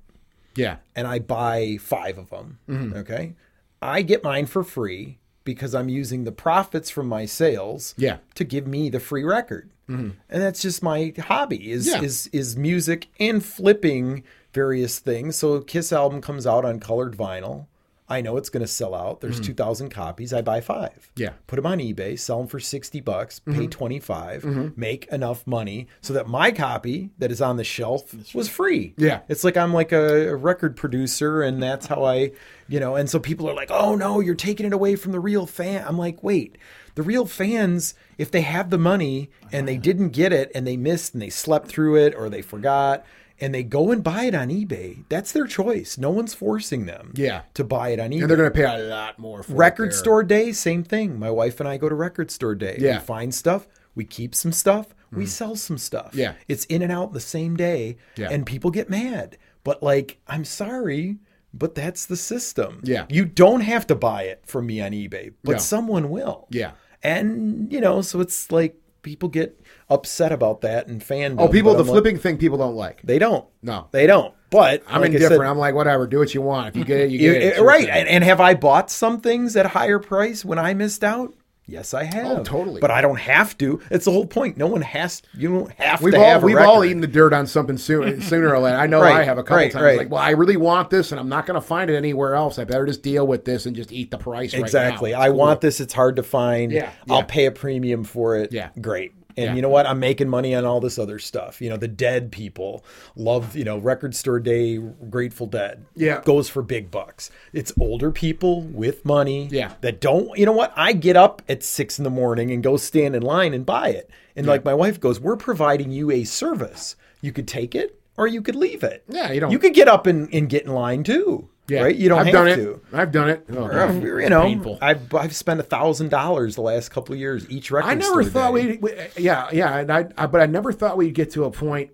yeah, and I buy five of them, Mm-hmm. okay, I get mine for free because I'm using the profits from my sales Yeah. Mm-hmm. to give me the free record. And that's just my hobby is Yeah. is is music and flipping various things. So Kiss album comes out on colored vinyl. I know it's going to sell out. There's 2,000 copies. I buy five. Mm-hmm. Yeah. Put them on eBay, sell them for 60 bucks, pay Mm-hmm. 25, make enough money so that my copy that is on the shelf was free. Yeah. It's like I'm like a, a record producer, and that's how I, you know, and so people are like, oh no, you're taking it away from the real fan. I'm like, wait, the real fans, if they have the money and they didn't get it and they missed and they slept through it or they forgot and they go and buy it on eBay, that's their choice. No one's forcing them Yeah. to buy it on eBay. and they're going to pay a lot more for Record store day, same thing. My wife and I go to record store day. Yeah. We find stuff, we keep some stuff, we mm. sell some stuff. Yeah. It's in and out the same day. Yeah. And people get mad. But like, I'm sorry, but that's the system. Yeah. You don't have to buy it from me on eBay, but Yeah. someone will. Yeah. and you know, so it's like people get upset about that and fandom. Oh, people, the I'm like, flipping thing, people don't like. they don't. No. they don't. But I'm like indifferent. said, I'm like, whatever, do what you want. If you get it, you get it. Eh, right. And, and have I bought some things at higher price when I missed out? Yes, I oh, have. Oh, totally. But I don't have to. It's the whole point. No one has. You don't have We've to all have we've all eaten the dirt on something sooner, sooner or later. I know Right, I have a couple right, times. right. Like, well, I really want this, and I'm not going to find it anywhere else. I better just deal with this and just eat the price. Exactly. Right now. I cool. want this. It's hard to find. Yeah, I'll pay a premium for it. Yeah. Great. And Yeah. you know what? I'm making money on all this other stuff. You know, the dead people love, you know, record store day, Grateful Dead. Yeah. Goes for big bucks. It's older people with money. Yeah. That don't, you know what? I get up at six in the morning and go stand in line and buy it. And like my wife goes, we're providing you a service. You could take it or you could leave it. Yeah, you don't- You could get up and, and get in line too. Yeah. Right? You don't I've have done to. it. I've done it. Oh, Or, you know, painful. I've I've spent a thousand dollars the last couple of years each record. I never thought we, yeah, yeah, and I, I, but I never thought we'd get to a point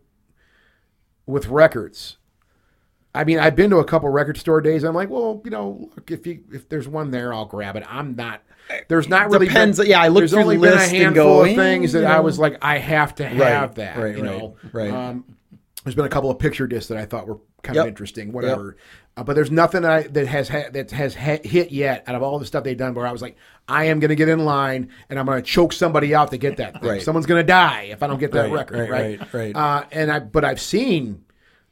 with records. I mean, I've been to a couple record store days. I'm like, well, you know, look, if you if there's one there, I'll grab it. I'm not. There's not really Depends. Been, Yeah, I looked through only the been a list and handful go, of things that you I was like, I have to have that. right, you right, know, right. Um, there's been a couple of picture discs that I thought were kind of interesting, whatever. Uh, but there's nothing I, that has ha- that has ha- hit yet out of all the stuff they've done where I was like, I am going to get in line and I'm going to choke somebody out to get that thing. Right. Someone's going to die if I don't get that Right, record, right, right? right. Uh, and I, but I've seen.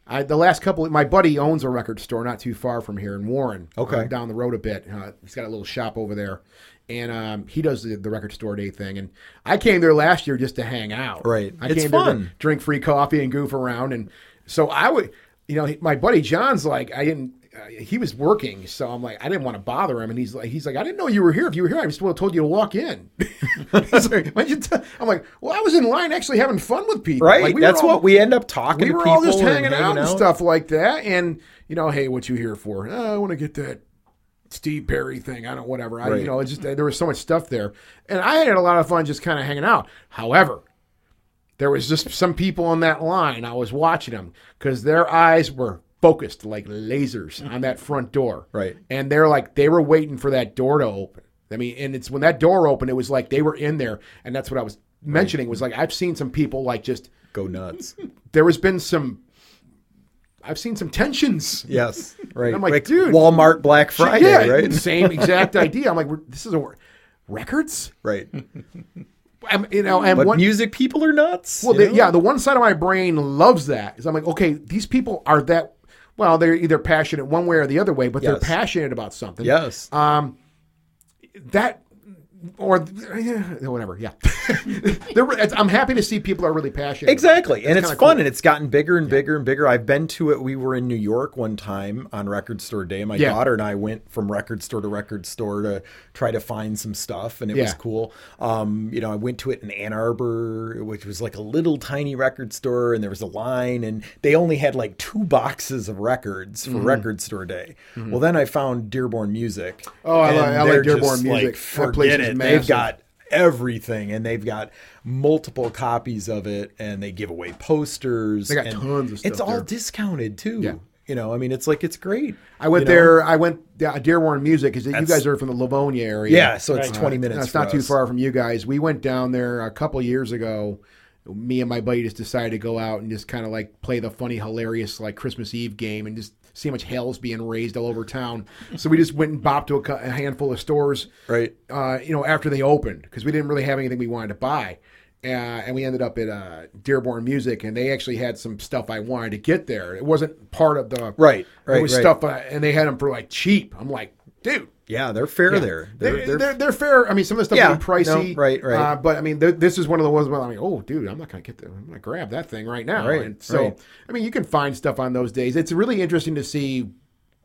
I, the last couple, my buddy owns a record store not too far from here in Warren. Okay. uh, down the road a bit. Uh, he's got a little shop over there, and um, he does the, the record store day thing. And I came there last year just to hang out. Right. I It's came there to fun. drink free coffee and goof around. And so I would, you know, my buddy John's like, I didn't. Uh, he was working, so I'm like, I didn't want to bother him, and he's like, he's like, I didn't know you were here. If you were here, I just would have told you to walk in. he's like, Why'd you tell-" I'm like, well, I was in line actually having fun with people. Right. Like, we That's all- what we end up talking we to were people all just and hanging, out and stuff like that. And you know, hey, what you here for? "Oh, I want to get that Steve Perry thing. I don't whatever. I, Right. you know, it's just there was so much stuff there, and I had a lot of fun just kind of hanging out. However, there was just some people on that line. I was watching them because their eyes were focused like lasers on that front door. Right. And they're like they were waiting for that door to open. I mean, and it's when that door opened, it was like they were in there, and that's what I was mentioning. Was like I've seen some people like just Go nuts. there has been some I've seen some tensions. Yes. Right. I'm like, dude. Walmart Black Friday, yeah, right? Same exact idea. I'm like, this is a records. Right. I'm, you know, and But one, music people are nuts. well, you the, know? yeah, the one side of my brain loves that. Is I'm like, okay, these people are that. Well, they're either passionate one way or the other way, but they're passionate about something. Yes. Um, that or yeah, whatever. Yeah, I'm happy to see people are really passionate. about it. Exactly. And it's fun cool. and it's gotten bigger and bigger and bigger. I've been to it. We were in New York one time on record store day. My Yeah. daughter and I went from record store to record store to try to find some stuff and it was cool. Um, you know, I went to it in Ann Arbor, which was like a little tiny record store and there was a line and they only had like two boxes of records for Mm-hmm. record store day. Well, then I found Dearborn Music. Oh, I like- I like Dearborn Music. Like, forget is it. massive. They've got everything and they've got multiple copies of it and they give away posters They got and tons of stuff it's all there. discounted too Yeah. you know i mean it's like it's great I went you know? there. I went uh, Dearborn Music because you guys are from the Livonia area. yeah so it's Right. 20 minutes That's not too far from you guys. We went down there a couple years ago. Me and my buddy just decided to go out and just kind of like play the funny, hilarious like Christmas Eve game and just see how much hell's being raised all over town. So we just went and bopped to a, a handful of stores, right uh, you know, after they opened because we didn't really have anything we wanted to buy. Uh, and we ended up at uh, Dearborn Music, and they actually had some stuff I wanted to get there. It wasn't part of the Right, It was right. stuff, uh, and they had them for like cheap. I'm like, dude, yeah they're fair yeah. there They're, they're, they're, they're, fair. I mean, some of the stuff Yeah, pricey. no, right, right. Uh, but I mean, th- this is one of the ones where I'm like, oh, dude, I'm not going to get that. I'm going to grab that thing right now. Right, And so, right. I mean, you can find stuff on those days. It's really interesting to see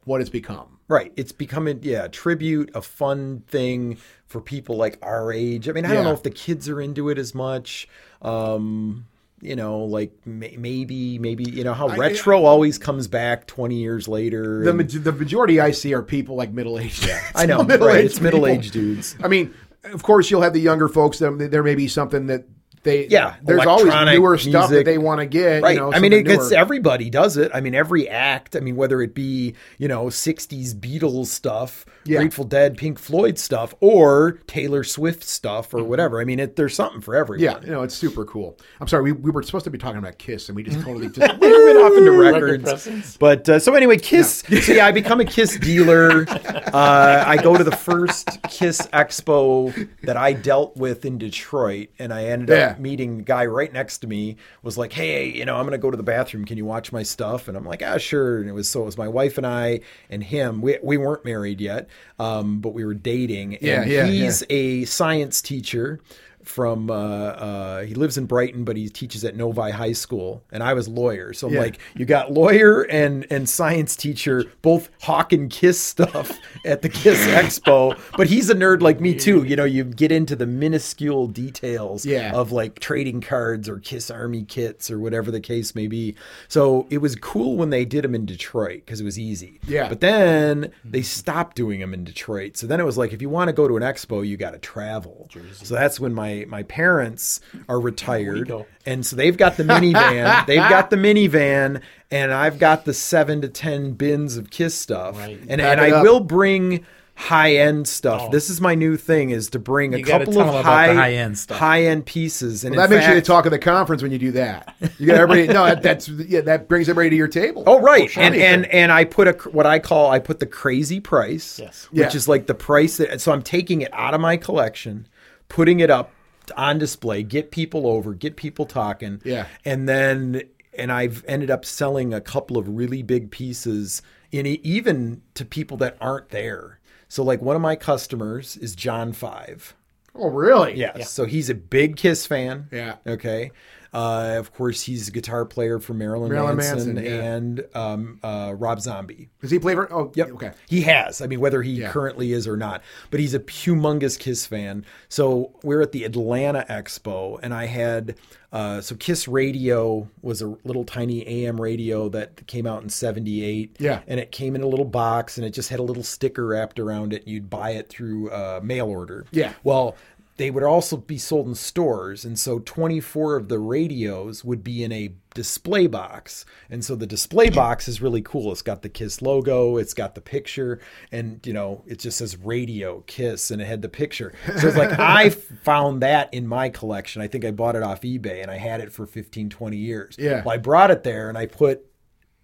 what it's become. right it's becoming yeah a tribute a fun thing for people like our age i mean i Yeah. don't know if the kids are into it as much um you know like may, maybe maybe you know how retro always comes back 20 years later The, and- the majority I see are people like middle aged. i know right it's middle-aged dudes I mean, of course, you'll have the younger folks. There may be something that they Yeah, there's always newer stuff that they want to get. Right. You know, I mean, because everybody does it. I mean, every act. I mean, whether it be you know '60s Beatles stuff, Yeah. Grateful Dead, Pink Floyd stuff, or Taylor Swift stuff, or whatever. I mean, it, there's something for everyone. yeah, you know, it's super cool. I'm sorry, we, we were supposed to be talking about Kiss, and we just totally just went off into records. presents. But uh, so anyway, Kiss. so yeah, I become a Kiss dealer. Uh, I go to the first Kiss Expo that I dealt with in Detroit, and I ended Yeah. up meeting the guy right next to me. Was like, hey, you know, I'm gonna go to the bathroom. Can you watch my stuff? And I'm like, ah, sure. And it was so it was my wife and I and him. We we weren't married yet, um, but we were dating. And Yeah, yeah, he's a science teacher from uh, uh, he lives in Brighton, but he teaches at Novi High School, and I was lawyer. So I'm Yeah. like, you got lawyer and and science teacher both hawking Kiss stuff at the Kiss Expo, but he's a nerd like me too. You know, you get into the minuscule details Yeah. of like trading cards or Kiss Army kits or whatever the case may be. So it was cool when they did them in Detroit because it was easy. Yeah. But then they stopped doing them in Detroit. So then it was like, if you want to go to an expo, you got to travel. So that's when my my parents are retired, and so they've got the minivan. they've got the minivan, and I've got the seven to ten bins of Kiss stuff. Right. And Pack and I up. will bring high end stuff. Oh. This is my new thing: is to bring a You gotta couple of high, high end stuff. high end pieces. And that in makes you talk at the conference when you do that. You got everybody. no, that, that's yeah, that brings everybody to your table. Oh right, sure. and and and I put a what I call I put the crazy price, Yes. which Yeah. is like the price that. So I'm taking it out of my collection, putting it up on display, get people over, get people talking, Yeah. and then and I've ended up selling a couple of really big pieces in even to people that aren't there. So like one of my customers is John Five. Oh, really? Yes. So he's a big Kiss fan. Yeah. Okay. Uh, of course, he's a guitar player for Marilyn, Marilyn Manson, Manson, yeah. and um, uh, Rob Zombie. Does he play for? Oh, Yep. Okay. He has. I mean, whether he Yeah. currently is or not, but he's a humongous Kiss fan. So we're at the Atlanta Expo, and I had uh, so Kiss Radio was a little tiny AM radio that came out in '78. Yeah. and it came in a little box, and it just had a little sticker wrapped around it. You'd buy it through uh, mail order. Yeah. Well, they would also be sold in stores. And so 24 of the radios would be in a display box. And so the display box is really cool. It's got the Kiss logo, it's got the picture, and, you know, it just says radio Kiss and it had the picture. So it's like, I found that in my collection. I think I bought it off eBay and I had it for 15, 20 years. Yeah. Well, I brought it there and I put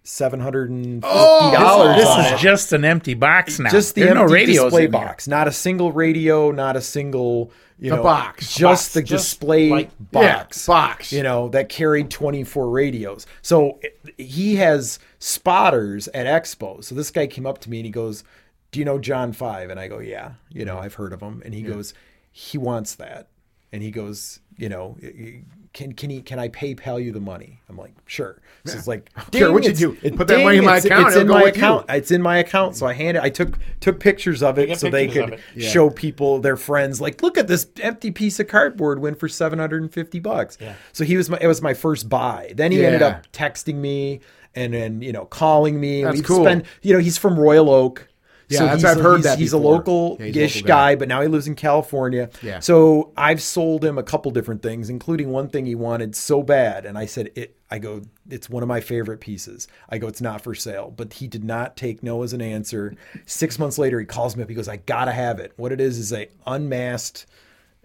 $750 Oh, This is it just an empty box now. just the There's empty no display box, not a single radio, not a single you The know box. just Box. the Just display like- box, Yeah, box. you know that carried 24 radios. So he has spotters at Expo. So this guy came up to me and he goes, "Do you know John Five?" And I go, "Yeah, you know, I've heard of him." And he goes, "He wants that." And he goes, "You know, can can he can I PayPal you the money?" I'm like, "Sure." So it's like, care what you do. it- Put that money in my it's- account, It's in my with you. account. It's in my account. So I handed. I took took pictures of it so they could it. show people their friends like, look at this empty piece of cardboard went for seven hundred and fifty bucks. Yeah. So he was my. It was my first buy. Then he ended up texting me and then you know calling me. That's we've cool. spent- you know, he's from Royal Oak. Yeah, so that's- I've heard he's, that He's a local yeah, ish guy. guy, but now he lives in California. Yeah. So I've sold him a couple different things, including one thing he wanted so bad, and I said it. I go, it's one of my favorite pieces. I go, it's not for sale, but he did not take no as an answer. Six months later, he calls me up. He goes, I gotta have it. What it is is a unmasked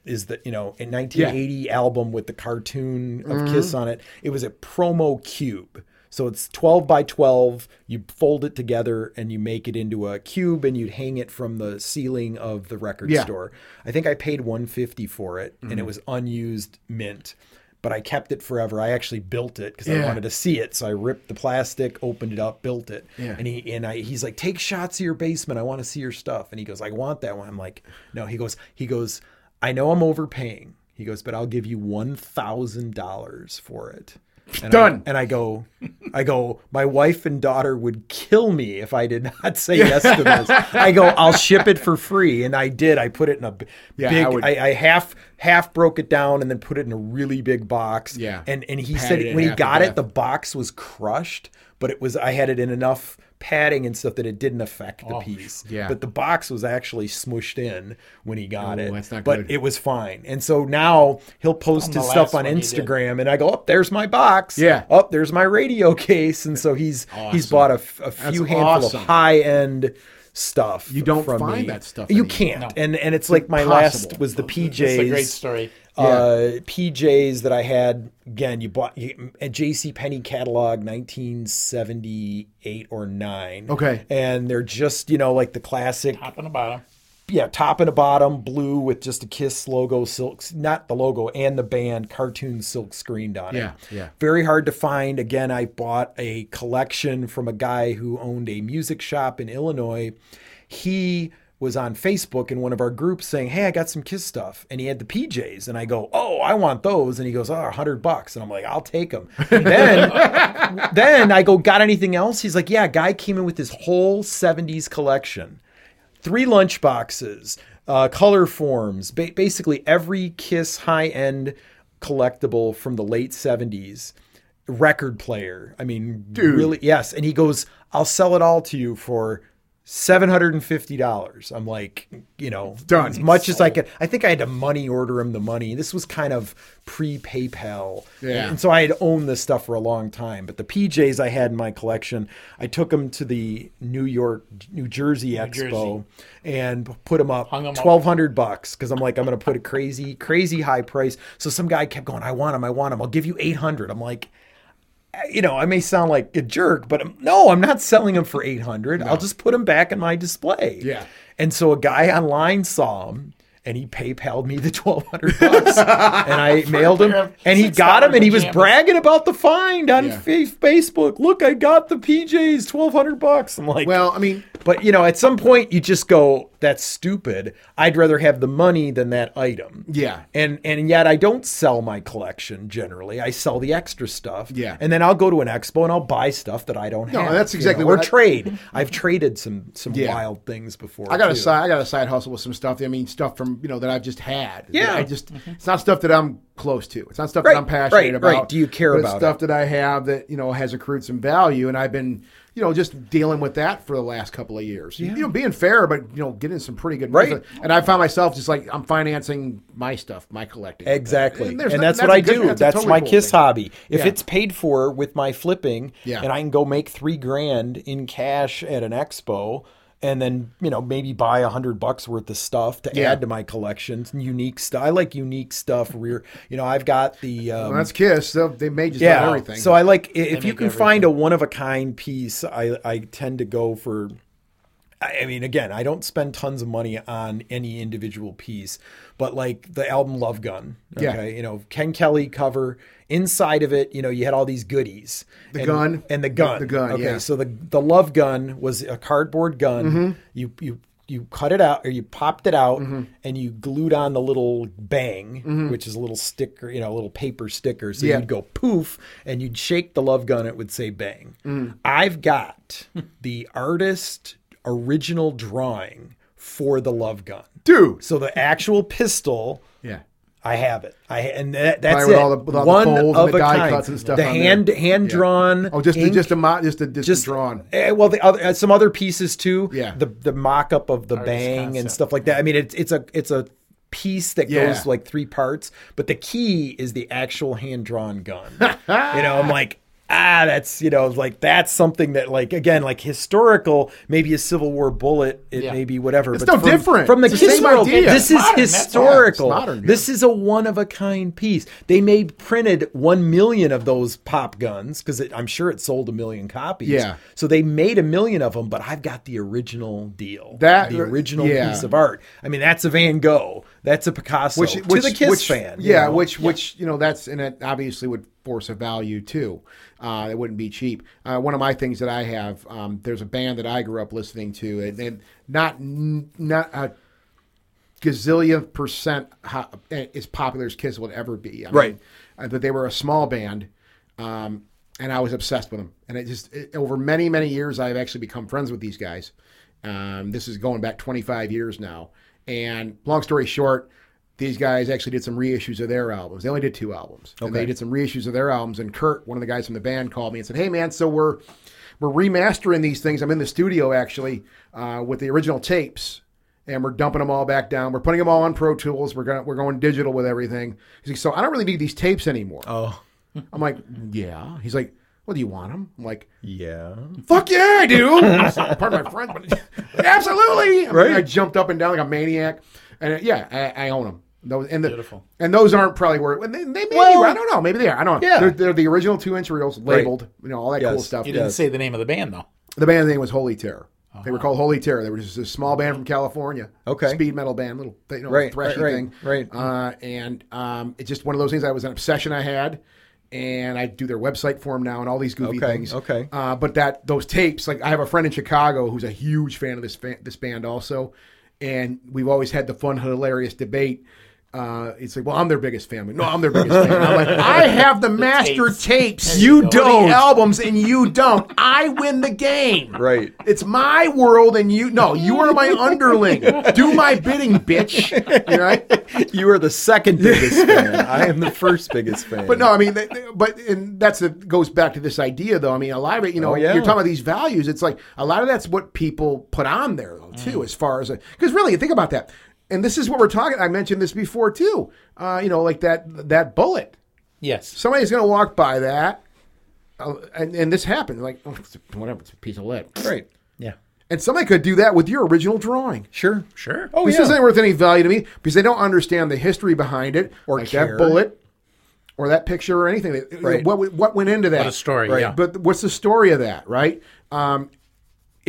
is the you know in 1980 album with the cartoon of mm-hmm. Kiss on it. It was a promo cube. So it's 12 by 12. You fold it together and you make it into a cube and you'd hang it from the ceiling of the record Yeah. store. I think I paid 150 for it and it mm-hmm. was unused mint. But I kept it forever. I actually built it because I wanted to see it. So I ripped the plastic, opened it up, built it. Yeah. And he and I he's like, take shots of your basement. I want to see your stuff. And he goes, I want that one. I'm like, no. He goes, he goes, I know I'm overpaying. He goes, but I'll give you one thousand dollars for it. And Done. I, and I go, I go. My wife and daughter would kill me if I did not say yes to this. I go, I'll ship it for free, and I did. I put it in a Yeah, I big. would- I, I half half broke it down and then put it in a really big box. Yeah. And and he said when he got it, the box was crushed, but it was I had it in enough padding and stuff that it didn't affect the Oh, piece. yeah. But the box was actually smushed in when he got Ooh, it. that's not but good. it was fine. And so now he'll post On the his stuff on one he did. Instagram, and I go, "Oh, there's my box. Yeah. Oh, there's my radio case." And so he's he's Awesome. bought a few That's handful awesome. of high end stuff. You don't from find me. that stuff You anymore. can't. No. And and it's like my impossible. last was the PJs It's a great story. uh, PJs that I had again. You bought you, a J.C. Penney catalog, 1978 or nine. Okay. and they're just you know like the classic, Top and the bottom. Yeah, top and a bottom, blue with just a Kiss logo, silk, not the logo and the band cartoon silk screened on Yeah, it. yeah. Very hard to find. Again, I bought a collection from a guy who owned a music shop in Illinois. He was on Facebook in one of our groups saying, Hey, I got some Kiss stuff. And he had the PJs. And I go, Oh, I want those. And he goes, ah, Oh, 100 bucks. And I'm like, I'll take them. then, then I go, Got anything else? He's like, Yeah, guy came in with his whole 70s collection three lunch boxes, uh, color forms, ba- basically every Kiss high end collectible from the late 70s, record player. I mean, really, yes. And he goes, I'll sell it all to you for. $750. I'm like, you know, Done. as much as I could. I think I had to money order him the money. This was kind of pre PayPal. Yeah. And so I had owned this stuff for a long time. But the PJs I had in my collection, I took them to the New York, New Jersey Expo and put them up Hung 'em up. twelve hundred bucks because I'm like I'm going to put a crazy, crazy high price. So some guy kept going, I want them, I want them. I'll give you eight hundred. I'm like. You know, I may sound like a jerk, but I'm, no, I'm not selling them for 800. I'll just put them back in my display. Yeah. And so a guy online saw them and he PayPal'd me the 1200 bucks and I mailed him and he got him and he was pajamas. bragging about the find on Yeah. fa- Facebook. Look, I got the PJs 1200 bucks. I'm like, Well, I mean, but you know, at some point you just go, that's stupid. I'd rather have the money than that item. Yeah. And and yet I don't sell my collection generally. I sell the extra stuff. Yeah. And then I'll go to an expo and I'll buy stuff that I don't No, have. that's you exactly know, or what I- trade. I've traded some some Yeah. wild things before. I got a side. I got a side hustle with some stuff. I mean, stuff from you know that I've just had. Yeah. I just. It's not stuff that I'm close to. It's not stuff Right, that I'm passionate right, about. right. Do you care about stuff that I have that you know has accrued some value, and I've been you know just dealing with that for the last couple of years. You know, being fair, but you know, getting some pretty good. Right. And I found myself just like I'm financing my stuff, my collecting. Exactly. And, there's no- that's, what I good- do. a That's, totally my cool kiss thing. hobby. If Yeah. it's paid for with my flipping Yeah. and I can go make three grand in cash at an expo and then, you know, maybe buy a hundred bucks worth of stuff to Yeah. add to my collection, unique stuff. I like unique stuff. Rear, you know, I've got the, um, Well, that's Kiss. So they may just yeah. everything. So I like i- if you make can find a one of a kind piece. I I tend to go for. I mean, again, I don't spend tons of money on any individual piece, but like the album Love Gun, okay, Yeah. you know, Ken Kelly cover. Inside of it, you know, you had all these goodies. The and, gun. and the gun, The gun, Okay, yeah. so the the Love Gun was a cardboard gun. Mm-hmm. You you you cut it out or you popped it out Mm-hmm. and you glued on the little bang, which is a little sticker, you know, a little paper sticker. So Yeah. you'd go poof and you'd shake the love gun, it would say bang. Mm. I've got the artist original drawing for the love gun. dude. So the actual pistol, Yeah. I have it. I and that, that's Probably with it. all the- with all the One folds and of the a die kind. cuts and stuff The on there. hand hand drawn. Oh, just ink, just a mo- just a just, just drawn. eh, well, the other uh, some other pieces too. Yeah. The the mock up of the Artist bang and stuff like that. I mean, it's it's a it's a piece that Yeah. goes like three parts, but the key is the actual hand drawn gun. you know, I'm like. Ah, that's you know, like that's something that like again, like historical, maybe a Civil War bullet, it Yeah. may be whatever. It's but no from, different. from the It's Kiss same world. idea. This It's is modern, historical. It's modern, yeah. This is a one of a kind piece. They made printed one million of those pop guns because I'm sure it sold a million copies. Yeah. So they made a million of them, but I've got the original deal. That- the original yeah. piece of art. I mean, that's a Van Gogh. That's a Picasso. which, to which the Kiss which, fan. you Yeah, know? which which you know that's and it obviously would force a value too. Uh, it wouldn't be cheap. Uh, one of my things that I have, um, there's a band that I grew up listening to, and, and not not a gazillion percent ho- as popular as Kiss would ever be. I mean, Right. uh, but they were a small band. Um, and I was obsessed with them. And it just it, over many many years, I've actually become friends with these guys. Um, this is going back 25 years now. And long story short, these guys actually did some reissues of their albums. They only did two albums. And they did some reissues of their albums. And Kurt, one of the guys from the band, called me and said, "Hey man, so we're we're remastering these things. I'm in the studio actually uh, with the original tapes, and we're dumping them all back down. We're putting them all on Pro Tools. We're going we're going digital with everything. He's like, so I don't really need these tapes anymore. Oh, I'm like, yeah. He's like, well, do you want them? I'm like, yeah. fuck yeah, I do. Part of my friends, but absolutely. I, mean, Right. I jumped up and down like a maniac, and yeah, I, I own them. Those and the Beautiful. and those aren't probably where they, they may Well- be. I don't know. Maybe they are. I don't know. Yeah. They're, they're the original two inch reels labeled. You know all that cool stuff. You didn't Yes. say the name of the band though. The band's name was Holy Terror. They were called Holy Terror. They were just a small band from California. Okay. Speed metal band, little you know, Right, thrashy right, right, thing. right. Uh, and um, it's just one of those things. I was an obsession I had, and I do their website for them now and all these goofy Okay, things. okay. Uh, but that those tapes, like I have a friend in Chicago who's a huge fan of this fan, this band also, and we've always had the fun, hilarious debate. Uh, it's like, well, I'm their biggest fan. No, I'm their biggest fan. I'm like, I have the, master tapes. tapes. you You don't. The albums, and you don't. I win the game. Right. It's my world, and you no, you are my underling. Do my bidding, bitch. You know, right? You are the second biggest fan. I am the first biggest fan. But no, I mean, they- they- but and that's it goes back to this idea, though. I mean, a lot of it, you know, Oh, yeah. you're talking about these values. It's like a lot of that's what people put on there, though, too, Mm. as far as because really, think about that. And this is what we're talking. I mentioned this before too. Uh, you know, like that that bullet. Yes. Somebody's going to walk by that, uh, and, and this happened. Like oh, it's a- whatever, it's a piece of lead. right. Yeah. And somebody could do that with your original drawing. Sure. Sure. Oh this yeah. isn't worth any value to me because they don't understand the history behind it, Or like care. that bullet, or that picture, or anything. Right. What what went into that? What a story. Right. Yeah. But what's the story of that, right? Um,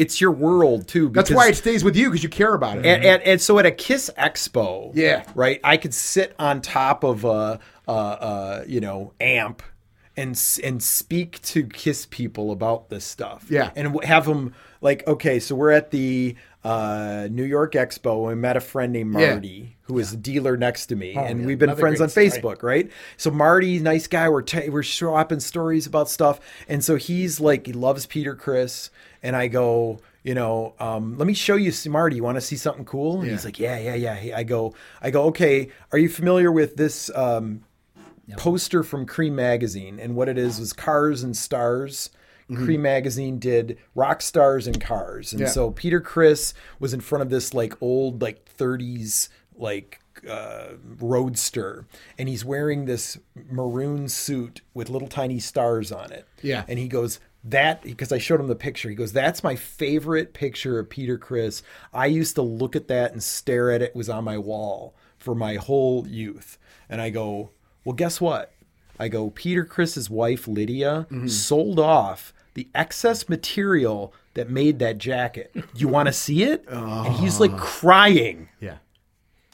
it's your world too. that's why it stays with you because you care about it. And, and, and so at a Kiss Expo, Yeah. right, I could sit on top of a, a, a you know amp and and speak to Kiss people about this stuff. Yeah. and have them like, okay, so we're at the uh, New York Expo and met a friend named Yeah. Marty who is a dealer next to me, and yeah. we've been Another friends on great story. Facebook, right? So Marty, nice guy, we're ta we're swapping stories about stuff, and so he's like, he loves Peter Criss, and I go, you know, um, let me show you, Marty. You want to see something cool? And he's like, yeah, yeah, yeah. I go, I go, okay. Are you familiar with this um, poster from Creem Magazine? And what it is was Cars and Stars. Creem Magazine did rock stars and cars, and Yeah. so Peter Criss was in front of this like old like 30s like uh, roadster, and he's wearing this maroon suit with little tiny stars on it. Yeah. and he goes that because I showed him the picture. He goes, "That's my favorite picture of Peter Criss. I used to look at that and stare at it. It was on my wall for my whole youth." And I go, "Well, guess what?" I go, Peter Criss's wife Lydia Mm-hmm. sold off the excess material that made that jacket. You want to see it? And he's like crying. yeah.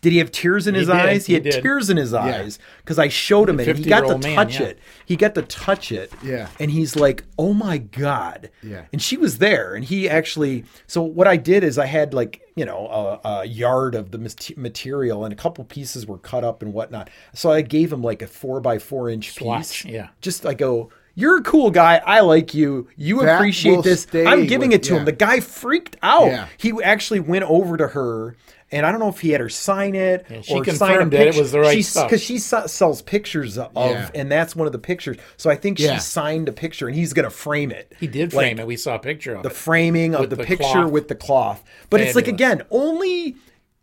Did he have tears in his eyes? He, he had did. tears in his eyes because I showed him it. and He got to 50-year-old man, touch yeah. it. He got to touch it. Yeah. And he's like, "Oh my god." Yeah. And she was there, and he actually. So what I did is I had like you know a, a yard of the material, and a couple pieces were cut up and whatnot. So I gave him like a four by four inch Swatch, piece. yeah. Just I go. You're a cool guy. I like you. You That appreciate this. stay I'm giving with- it to yeah. him. The guy freaked out. Yeah. He actually went over to her, and I don't know if he had her sign it Yeah, she or sign a confirmed that it was the right She's- stuff. Because she se- sells pictures of, Yeah. and that's one of the pictures. So I think Yeah. she signed a picture, and he's gonna frame it. He did Like, frame it. We saw a picture of The it. framing of the, the picture cloth. with the cloth. But it's like again, only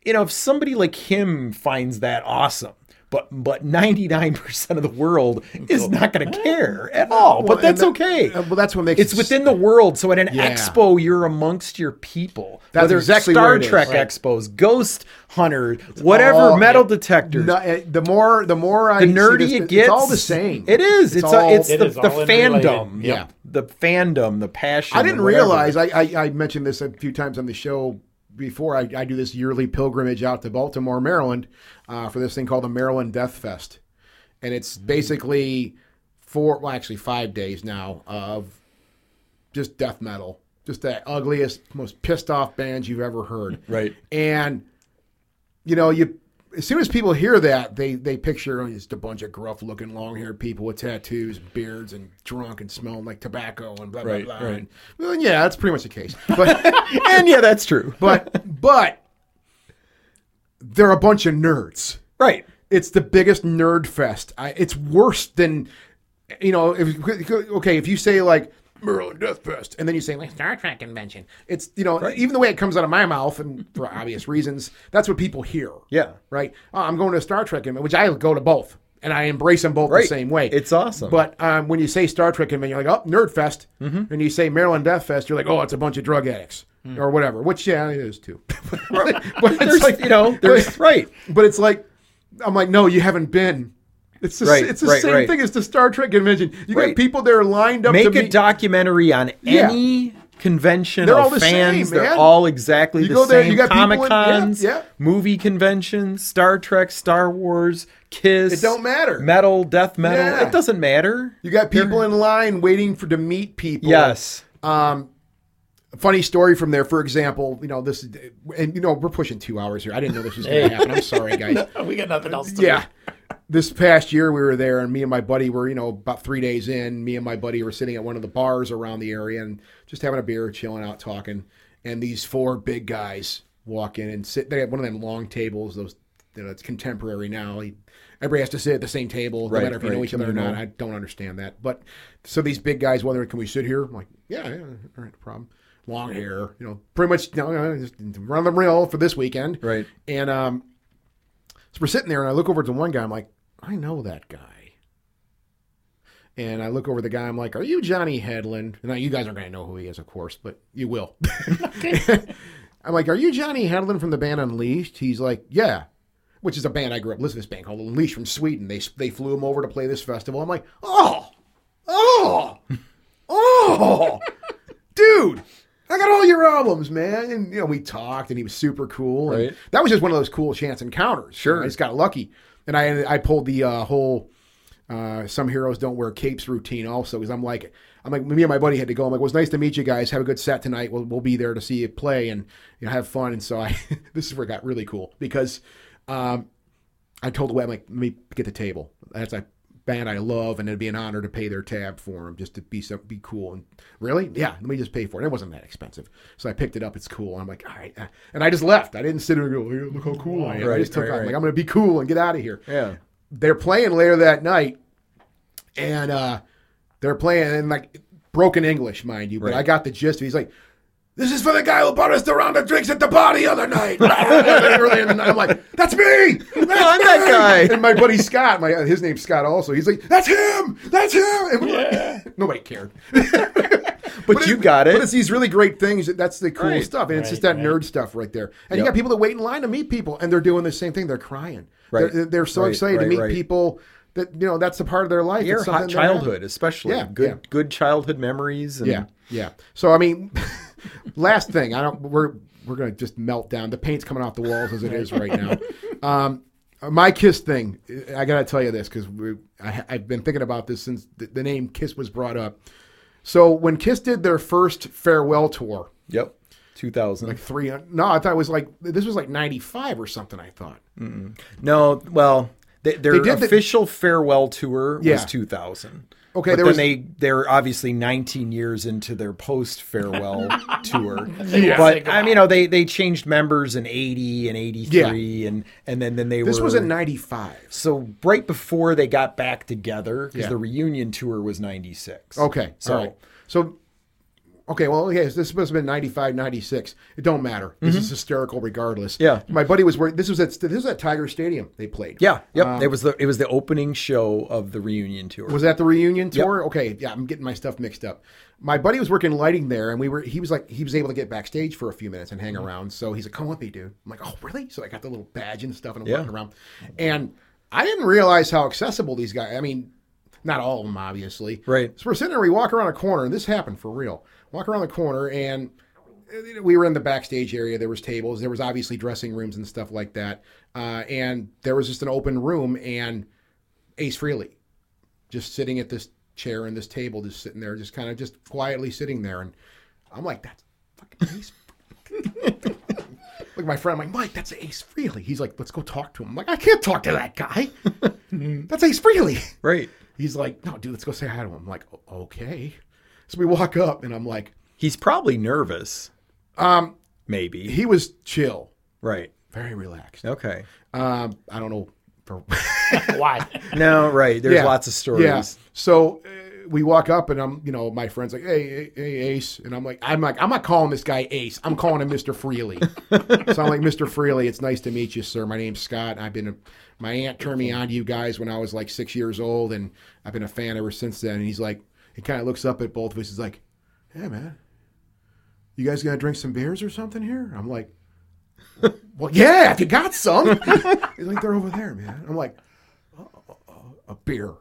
you know if somebody like him finds that awesome. But but ninety nine percent of the world is not going to care at all. Well, but that's and that- okay. uh, well, that's what makes it's it- within the world. So at an Yeah. expo, you're amongst your people. That's Whether exactly it's Star where it is. Trek Right. expos, Ghost Hunter, whatever all- metal yeah. detectors. No, the more the more I the see nerdy this, it it's all the same. It is. It's It's a- it's It the, is the all interrelated. fandom. Yeah. the fandom, the passion. I didn't realize. I, I I mentioned this a few times on the show before. I, I do this yearly pilgrimage out to Baltimore, Maryland, uh, for this thing called the Maryland Death Fest, and it's basically four, well, actually five days now of just death metal, just the ugliest, most pissed off bands you've ever heard. Right. And you know, you as soon as people hear that, they they picture oh, just a bunch of gruff looking long haired people with tattoos, beards, and drunk and smelling like tobacco and blah blah Right, blah. right. And, well, yeah, that's pretty much the case. But and yeah, that's true. but but they're a bunch of nerds. right. It's the biggest nerd fest. I, it's worse than you know. If okay, if you say like Maryland Death Fest, and then you say like Star Trek convention. It's you know even the way it comes out of my mouth, and for obvious reasons, that's what people hear. Yeah. right. Oh, I'm going to a Star Trek convention, which I go to both, and I embrace them both the same way. It's awesome. But um, when you say Star Trek convention, you're like, oh, Nerd Fest, Mm-hmm. and you say Maryland Death Fest, you're like, oh, it's a bunch of drug addicts Hmm. or whatever. Which yeah, it is too. but it's like you know, there's right. But it's like, I'm like, no, you haven't been. It's the, Right, it's the right, same right. thing as the Star Trek convention. You got people there lined up to. Make a meet. documentary on Yeah. any convention They're of all the fans. same, They're all exactly You the go there, same. you got Comic Cons, yeah, yeah. movie conventions, Star Trek, Star Wars, Kiss. It don't matter. Metal, death metal. Yeah. It doesn't matter. you got people in line waiting for to meet people. Yes. Um, funny story from there. For example, you know this, and you know we're pushing two hours here. I didn't know this was going to happen. I'm sorry, guys. we got nothing else to Yeah. This past year we were there and me and my buddy were, you know, about three days in, me and my buddy were sitting at one of the bars around the area and just having a beer, chilling out, talking. And these four big guys walk in and sit they have one of them long tables, those you know, it's contemporary now. He, everybody has to sit at the same table, no matter if you know each other or not. I don't understand that. But so these big guys wondering, can we sit here? I'm like, yeah, yeah, all right, no problem. Long hair, you know, pretty much you know, just run the mill for this weekend. Right. And um so we're sitting there, and I look over to one guy. I'm like, I know that guy. And I look over the guy. I'm like, Are you Johnny Hedlund? And now you guys aren't going to know who he is, of course, but you will. I'm like, Are you Johnny Hedlund from the band Unleashed? He's like, Yeah. Which is a band I grew up listening to. This band called Unleashed from Sweden. They they flew him over to play this festival. I'm like, Oh, oh, oh, dude. I got all your albums, man. And you know, we talked, and he was super cool. And Right. that was just one of those cool chance encounters. Sure. I just got lucky, and I I pulled the uh, whole uh, "some heroes don't wear capes" routine also because I'm like I'm like me and my buddy had to go. I'm like, well, it's nice to meet you guys. Have a good set tonight. We'll we'll be there to see you play and you know have fun. And so I this is where it got really cool because um, I told the way I'm like, let me get the table. That's a band I love, and it'd be an honor to pay their tab for them, just to be so be cool. And really, yeah, let me just pay for it. It wasn't that expensive, so I picked it up. It's cool. And I'm like, all right, uh," and I just left. I didn't sit there and go, "Hey, look how cool I am. I Right, just took right, off. I'm right. like, I'm gonna be cool and get out of here. Yeah. They're playing later that night, and uh, they're playing in like broken English, mind you. But. I got the gist. of it. He's like. This is for the guy who bought us the round of drinks at the bar the other night. Early in the night. I'm like, that's me. That's I'm that guy. And my buddy Scott, my his name's Scott also. He's like, that's him. That's him. And we're like- nobody cared. But, you got it. But it's these really great things. That's the cool Right. stuff, and it's just that right. nerd stuff right there. And you got people that wait in line to meet people, and they're doing the same thing. They're crying. Right. They're, they're so Right, excited to meet right. people that you know that's a part of their life. Your It's hot something they're having. childhood, especially. Yeah, good yeah. good childhood memories. And Yeah, yeah. So I mean, last thing, I don't. We're we're gonna just melt down. The paint's coming off the walls as it is right now. Um, my Kiss thing, I gotta tell you this because I've been thinking about this since the, the name Kiss was brought up. So when Kiss did their first farewell tour, Yep. 2000. like three, no, I thought it was like this was like ninety five or something. I thought. No, well, they, their They did the- official farewell tour was Yeah. 2000. Okay, but there then was- they they're obviously 19 years into their post farewell tour. Yeah. But I mean, you know, they they changed members in 80 and 83 and and then then they were This were was in ninety five. so right before they got back together because Yeah. the reunion tour was 96. Okay. So all right. So, okay. Well, yes, this must have been 95, 96. It don't matter. This is hysterical regardless. Mm-hmm. Yeah. My buddy was wearing, this was at, this was at Tiger Stadium they played. Yeah, yep. it was the it was the opening show of the reunion tour. Um, Was that the reunion tour? Okay. Yeah. I'm getting my stuff mixed up. My buddy was working lighting there and we were, he was like, he was able to get backstage for a few minutes and hang Mm-hmm. around. So he's like, come with me, dude. I'm like, oh, really? So I got the little badge and stuff and I'm Yeah. walking around. And I didn't realize how accessible these guys, I mean, not all of them, obviously. Right. So we're sitting there, we walk around a corner, and this happened for real. Walk around the corner, and we were in the backstage area. There was tables. There was obviously dressing rooms and stuff like that. Uh, and there was just an open room, and Ace Frehley just sitting at this chair and this table, just sitting there, just kind of just quietly sitting there. And I'm like, that's fucking Ace. Look at my friend. I'm like, Mike, that's Ace Frehley. He's like, let's go talk to him. I'm like, I can't talk to that guy. that's Ace Frehley. right. He's like, no, dude, let's go say hi to him. I'm like, okay. So we walk up, and I'm like, He's probably nervous. um, Maybe. he was chill, right. very relaxed. Okay. Um, I don't know. For, Why? No, right. There's Yeah. lots of stories. Yeah. So uh, we walk up and I'm, you know, my friend's like, hey, hey, hey, Ace. And I'm like, I'm like, I'm not calling this guy Ace. I'm calling him Mr. Frehley. so I'm like, Mr. Frehley, it's nice to meet you, sir. My name's Scott. I've been, a, my aunt turned me on to you guys when I was like six years old, and I've been a fan ever since then. And he's like, he kind of looks up at both of us. He's like, hey, man, you guys gonna drink some beers or something here? I'm like, well, yeah, if you got some. He's like, they're over there, man. I'm like, uh, uh, a beer.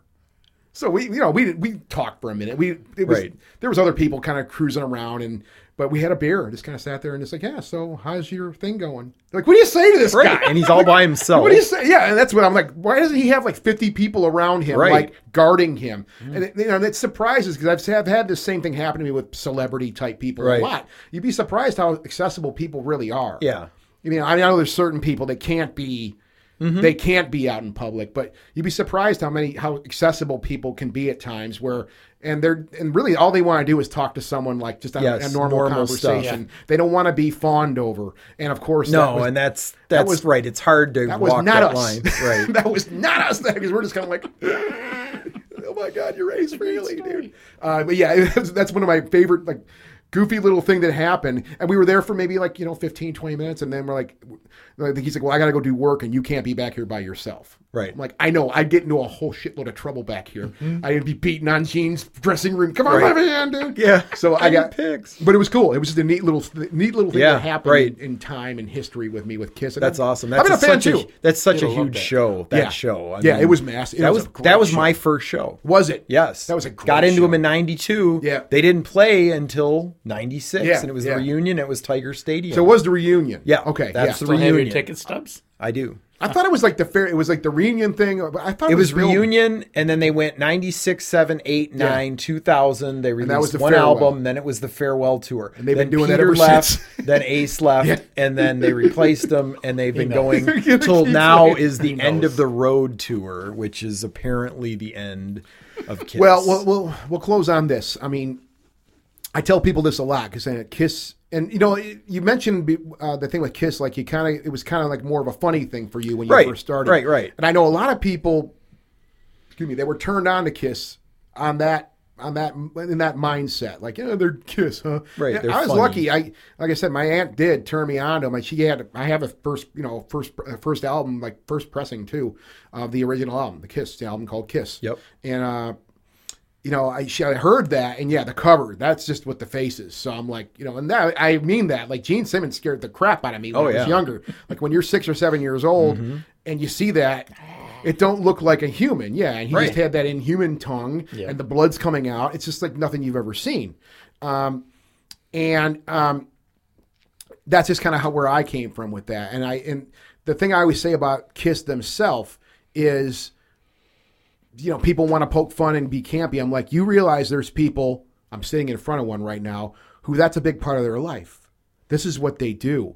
So we, you know, we we talked for a minute. We it was Right. there was other people kind of cruising around, and but we had a beer and just kind of sat there and just like, yeah. So how's your thing going? Like, what do you say to this Right. guy? And he's all by himself. What do you say? Yeah, and that's what I'm like. Why doesn't he have like 50 people around him, Right. like guarding him? Mm. And it, you know, and it surprises because I've have had the same thing happen to me with celebrity type people Right. a lot. You'd be surprised how accessible people really are. Yeah. I mean, I know there's certain people that can't be, Mm-hmm. they can't be out in public, but you'd be surprised how many how accessible people can be at times. Where and they're and really all they want to do is talk to someone like just on Yes, a normal, normal conversation. They don't want to be fawned over. And of course, that No, was- and that's that's was- right. It's hard to that was walk not that us. line. Right. that was not us because we're just kind of like, oh my god, you're Ace Frehley, dude. Uh, but yeah, that's one of my favorite like goofy little thing that happened, and we were there for maybe like you know 15, 20 minutes, and then we're like, he's like, well, I got to go do work, and you can't be back here by yourself. Right. I'm like, I know, I'd get into a whole shitload of trouble back here. I'd be beating on Gene's dressing room. Come on, Mm-hmm. Right. let me dude. Yeah. So I I got pics. but it was cool. It was just a neat little, neat little thing Yeah, that happened right. in, in time and history with me with Kiss. And That's I'm- awesome. I've been a fan too. a that's such a You'll love huge that. show. That Yeah. show. I Yeah, mean, it was massive. It that was was that was show. my first show. Was it? Yes, That was a great got into show. them in '92. Yeah. they didn't play until '96, Yeah, and it was yeah. the reunion. It was Tiger Stadium. So it was the reunion. Yeah, Okay. that's yeah. the Still have your reunion. ticket stubs? I do. I thought it was like the fair. It was like the reunion thing. I thought It was real- reunion, and then they went '96, '7, '8, '9, 2000. They released was one farewell. album. Then it was the farewell tour. And they've then been doing that ever left, since. then Ace left, Yeah. and then they replaced them, and they've been going till now saying- is the end of the road tour, which is apparently the end of Kiss. Well, we'll we'll we'll close on this. I mean, I tell people this a lot because I Kiss, and you know, you mentioned uh, the thing with Kiss, like you kind of, it was kind of like more of a funny thing for you when you Right, first started, right, right. And I know a lot of people, excuse me, they were turned on to Kiss on that. On that, in that mindset, like yeah, they're Kiss, huh? Right, I was funny. lucky. I, like I said, my aunt did turn me on to them. Like she had, I have a first, you know, first, uh, first album, like first pressing too, of the original album, the Kiss album called Kiss. Yep. And uh, you know, I, she, I heard that, and yeah, the cover, that's just what the face is. So I'm like, you know, and that I mean that, like Gene Simmons scared the crap out of me when Oh, I was yeah. Mm-hmm. younger. Like when you're six or seven years old, and you see that, it don't look like a human. Yeah, and he Right. just had that inhuman tongue, Yeah. and the blood's coming out. It's just like nothing you've ever seen. Um, and um, that's just kind of how where I came from with that. And I and the thing I always say about Kiss themselves is, you know, people want to poke fun and be campy. I'm like, you realize there's people. I'm sitting in front of one right now who that's a big part of their life. This is what they do.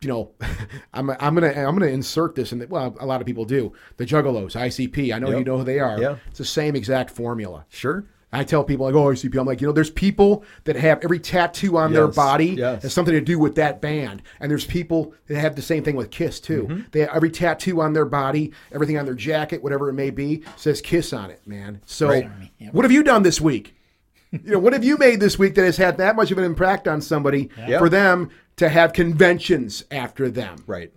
You know, I'm, I'm gonna I'm gonna insert this, and well, a lot of people do. The Juggalos, ICP. I know Yep. you know who they are. Yeah. It's the same exact formula. sure. I tell people like, oh, ICP. I'm like, you know, there's people that have every tattoo on their body yes. has something to do with that band, and there's people that have the same thing with Kiss too. Mm-hmm. They have every tattoo on their body, everything on their jacket, whatever it may be, says Kiss on it, man. So, Right. what have you done this week? you know, what have you made this week that has had that much of an impact on somebody Yeah. for them to have conventions after them Right.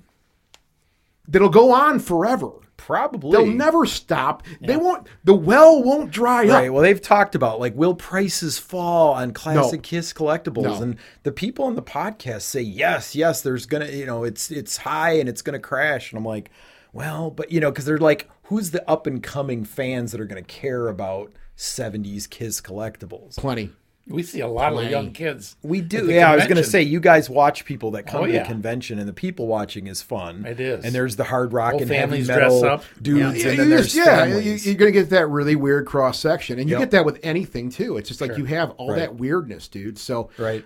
that'll go on forever? Probably. They'll never stop. They won't. The well won't dry Right. up. Well, they've talked about like will prices fall on classic No. Kiss collectibles, No. and the people on the podcast say yes, yes. There's gonna, you know, it's it's high and it's gonna crash, and I'm like, well, but you know, because they're like, who's the up and coming fans that are gonna care about 70s Kiss collectibles? Plenty. We see a lot Plenty. of young kids. We do. the Yeah, I was going to say, you guys watch people that come Oh, to yeah. the convention, and the people watching is fun. It is. And there's the hard rock Whole and heavy metal dress up. dudes, Yeah, and you then there's just- yeah, families. you, are going to get that really weird cross section, and you Yep. get that with anything too. It's just like Sure. you have all Right. that weirdness, dude. So, right.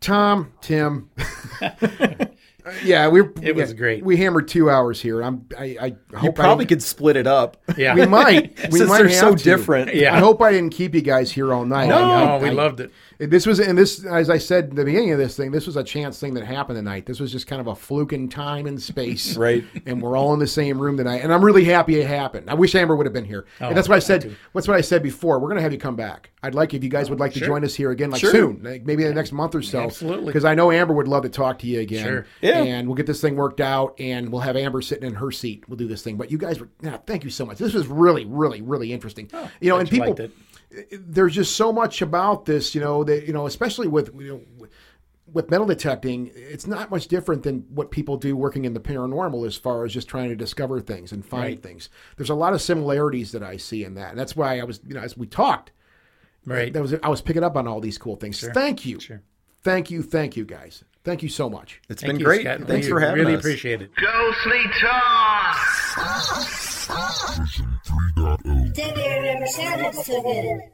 Tom, Tim, yeah, we It was great. We hammered two hours here. I'm, I, I You probably I, could split it up. Yeah. We might. We Since might they're have so to. different. Yeah. I hope I didn't keep you guys here all night. No, I- I- we I- loved it. This was, and this, as I said at the beginning of this thing, this was a chance thing that happened tonight. This was just kind of a fluke in time and space. Right. And we're all in the same room tonight. And I'm really happy it happened. I wish Amber would have been here. and that's what I said. That's what I said before. We're going to have you come back. I'd like if you guys would like to join us here again, like Sure. soon, like maybe in the next month or so. Absolutely. Because I know Amber would love to talk to you again. Sure. Yeah. And we'll get this thing worked out and we'll have Amber sitting in her seat. We'll do this thing. But you guys were, yeah, thank you so much. This was really, really, really interesting. you know, and people. There's just so much about this, you know, that you know, especially with you know, with metal detecting, it's not much different than what people do working in the paranormal as far as just trying to discover things and find Right. things. There's a lot of similarities that I see in that, and that's why I was, you know, as we talked, Right. that was I was picking up on all these cool things. Thank you, Sure. thank you, thank you, guys. Thank you so much. It's Thank been you, great. Scott. Thanks We for having me. really us. appreciate it. Ghostly Talk! Sounded so good.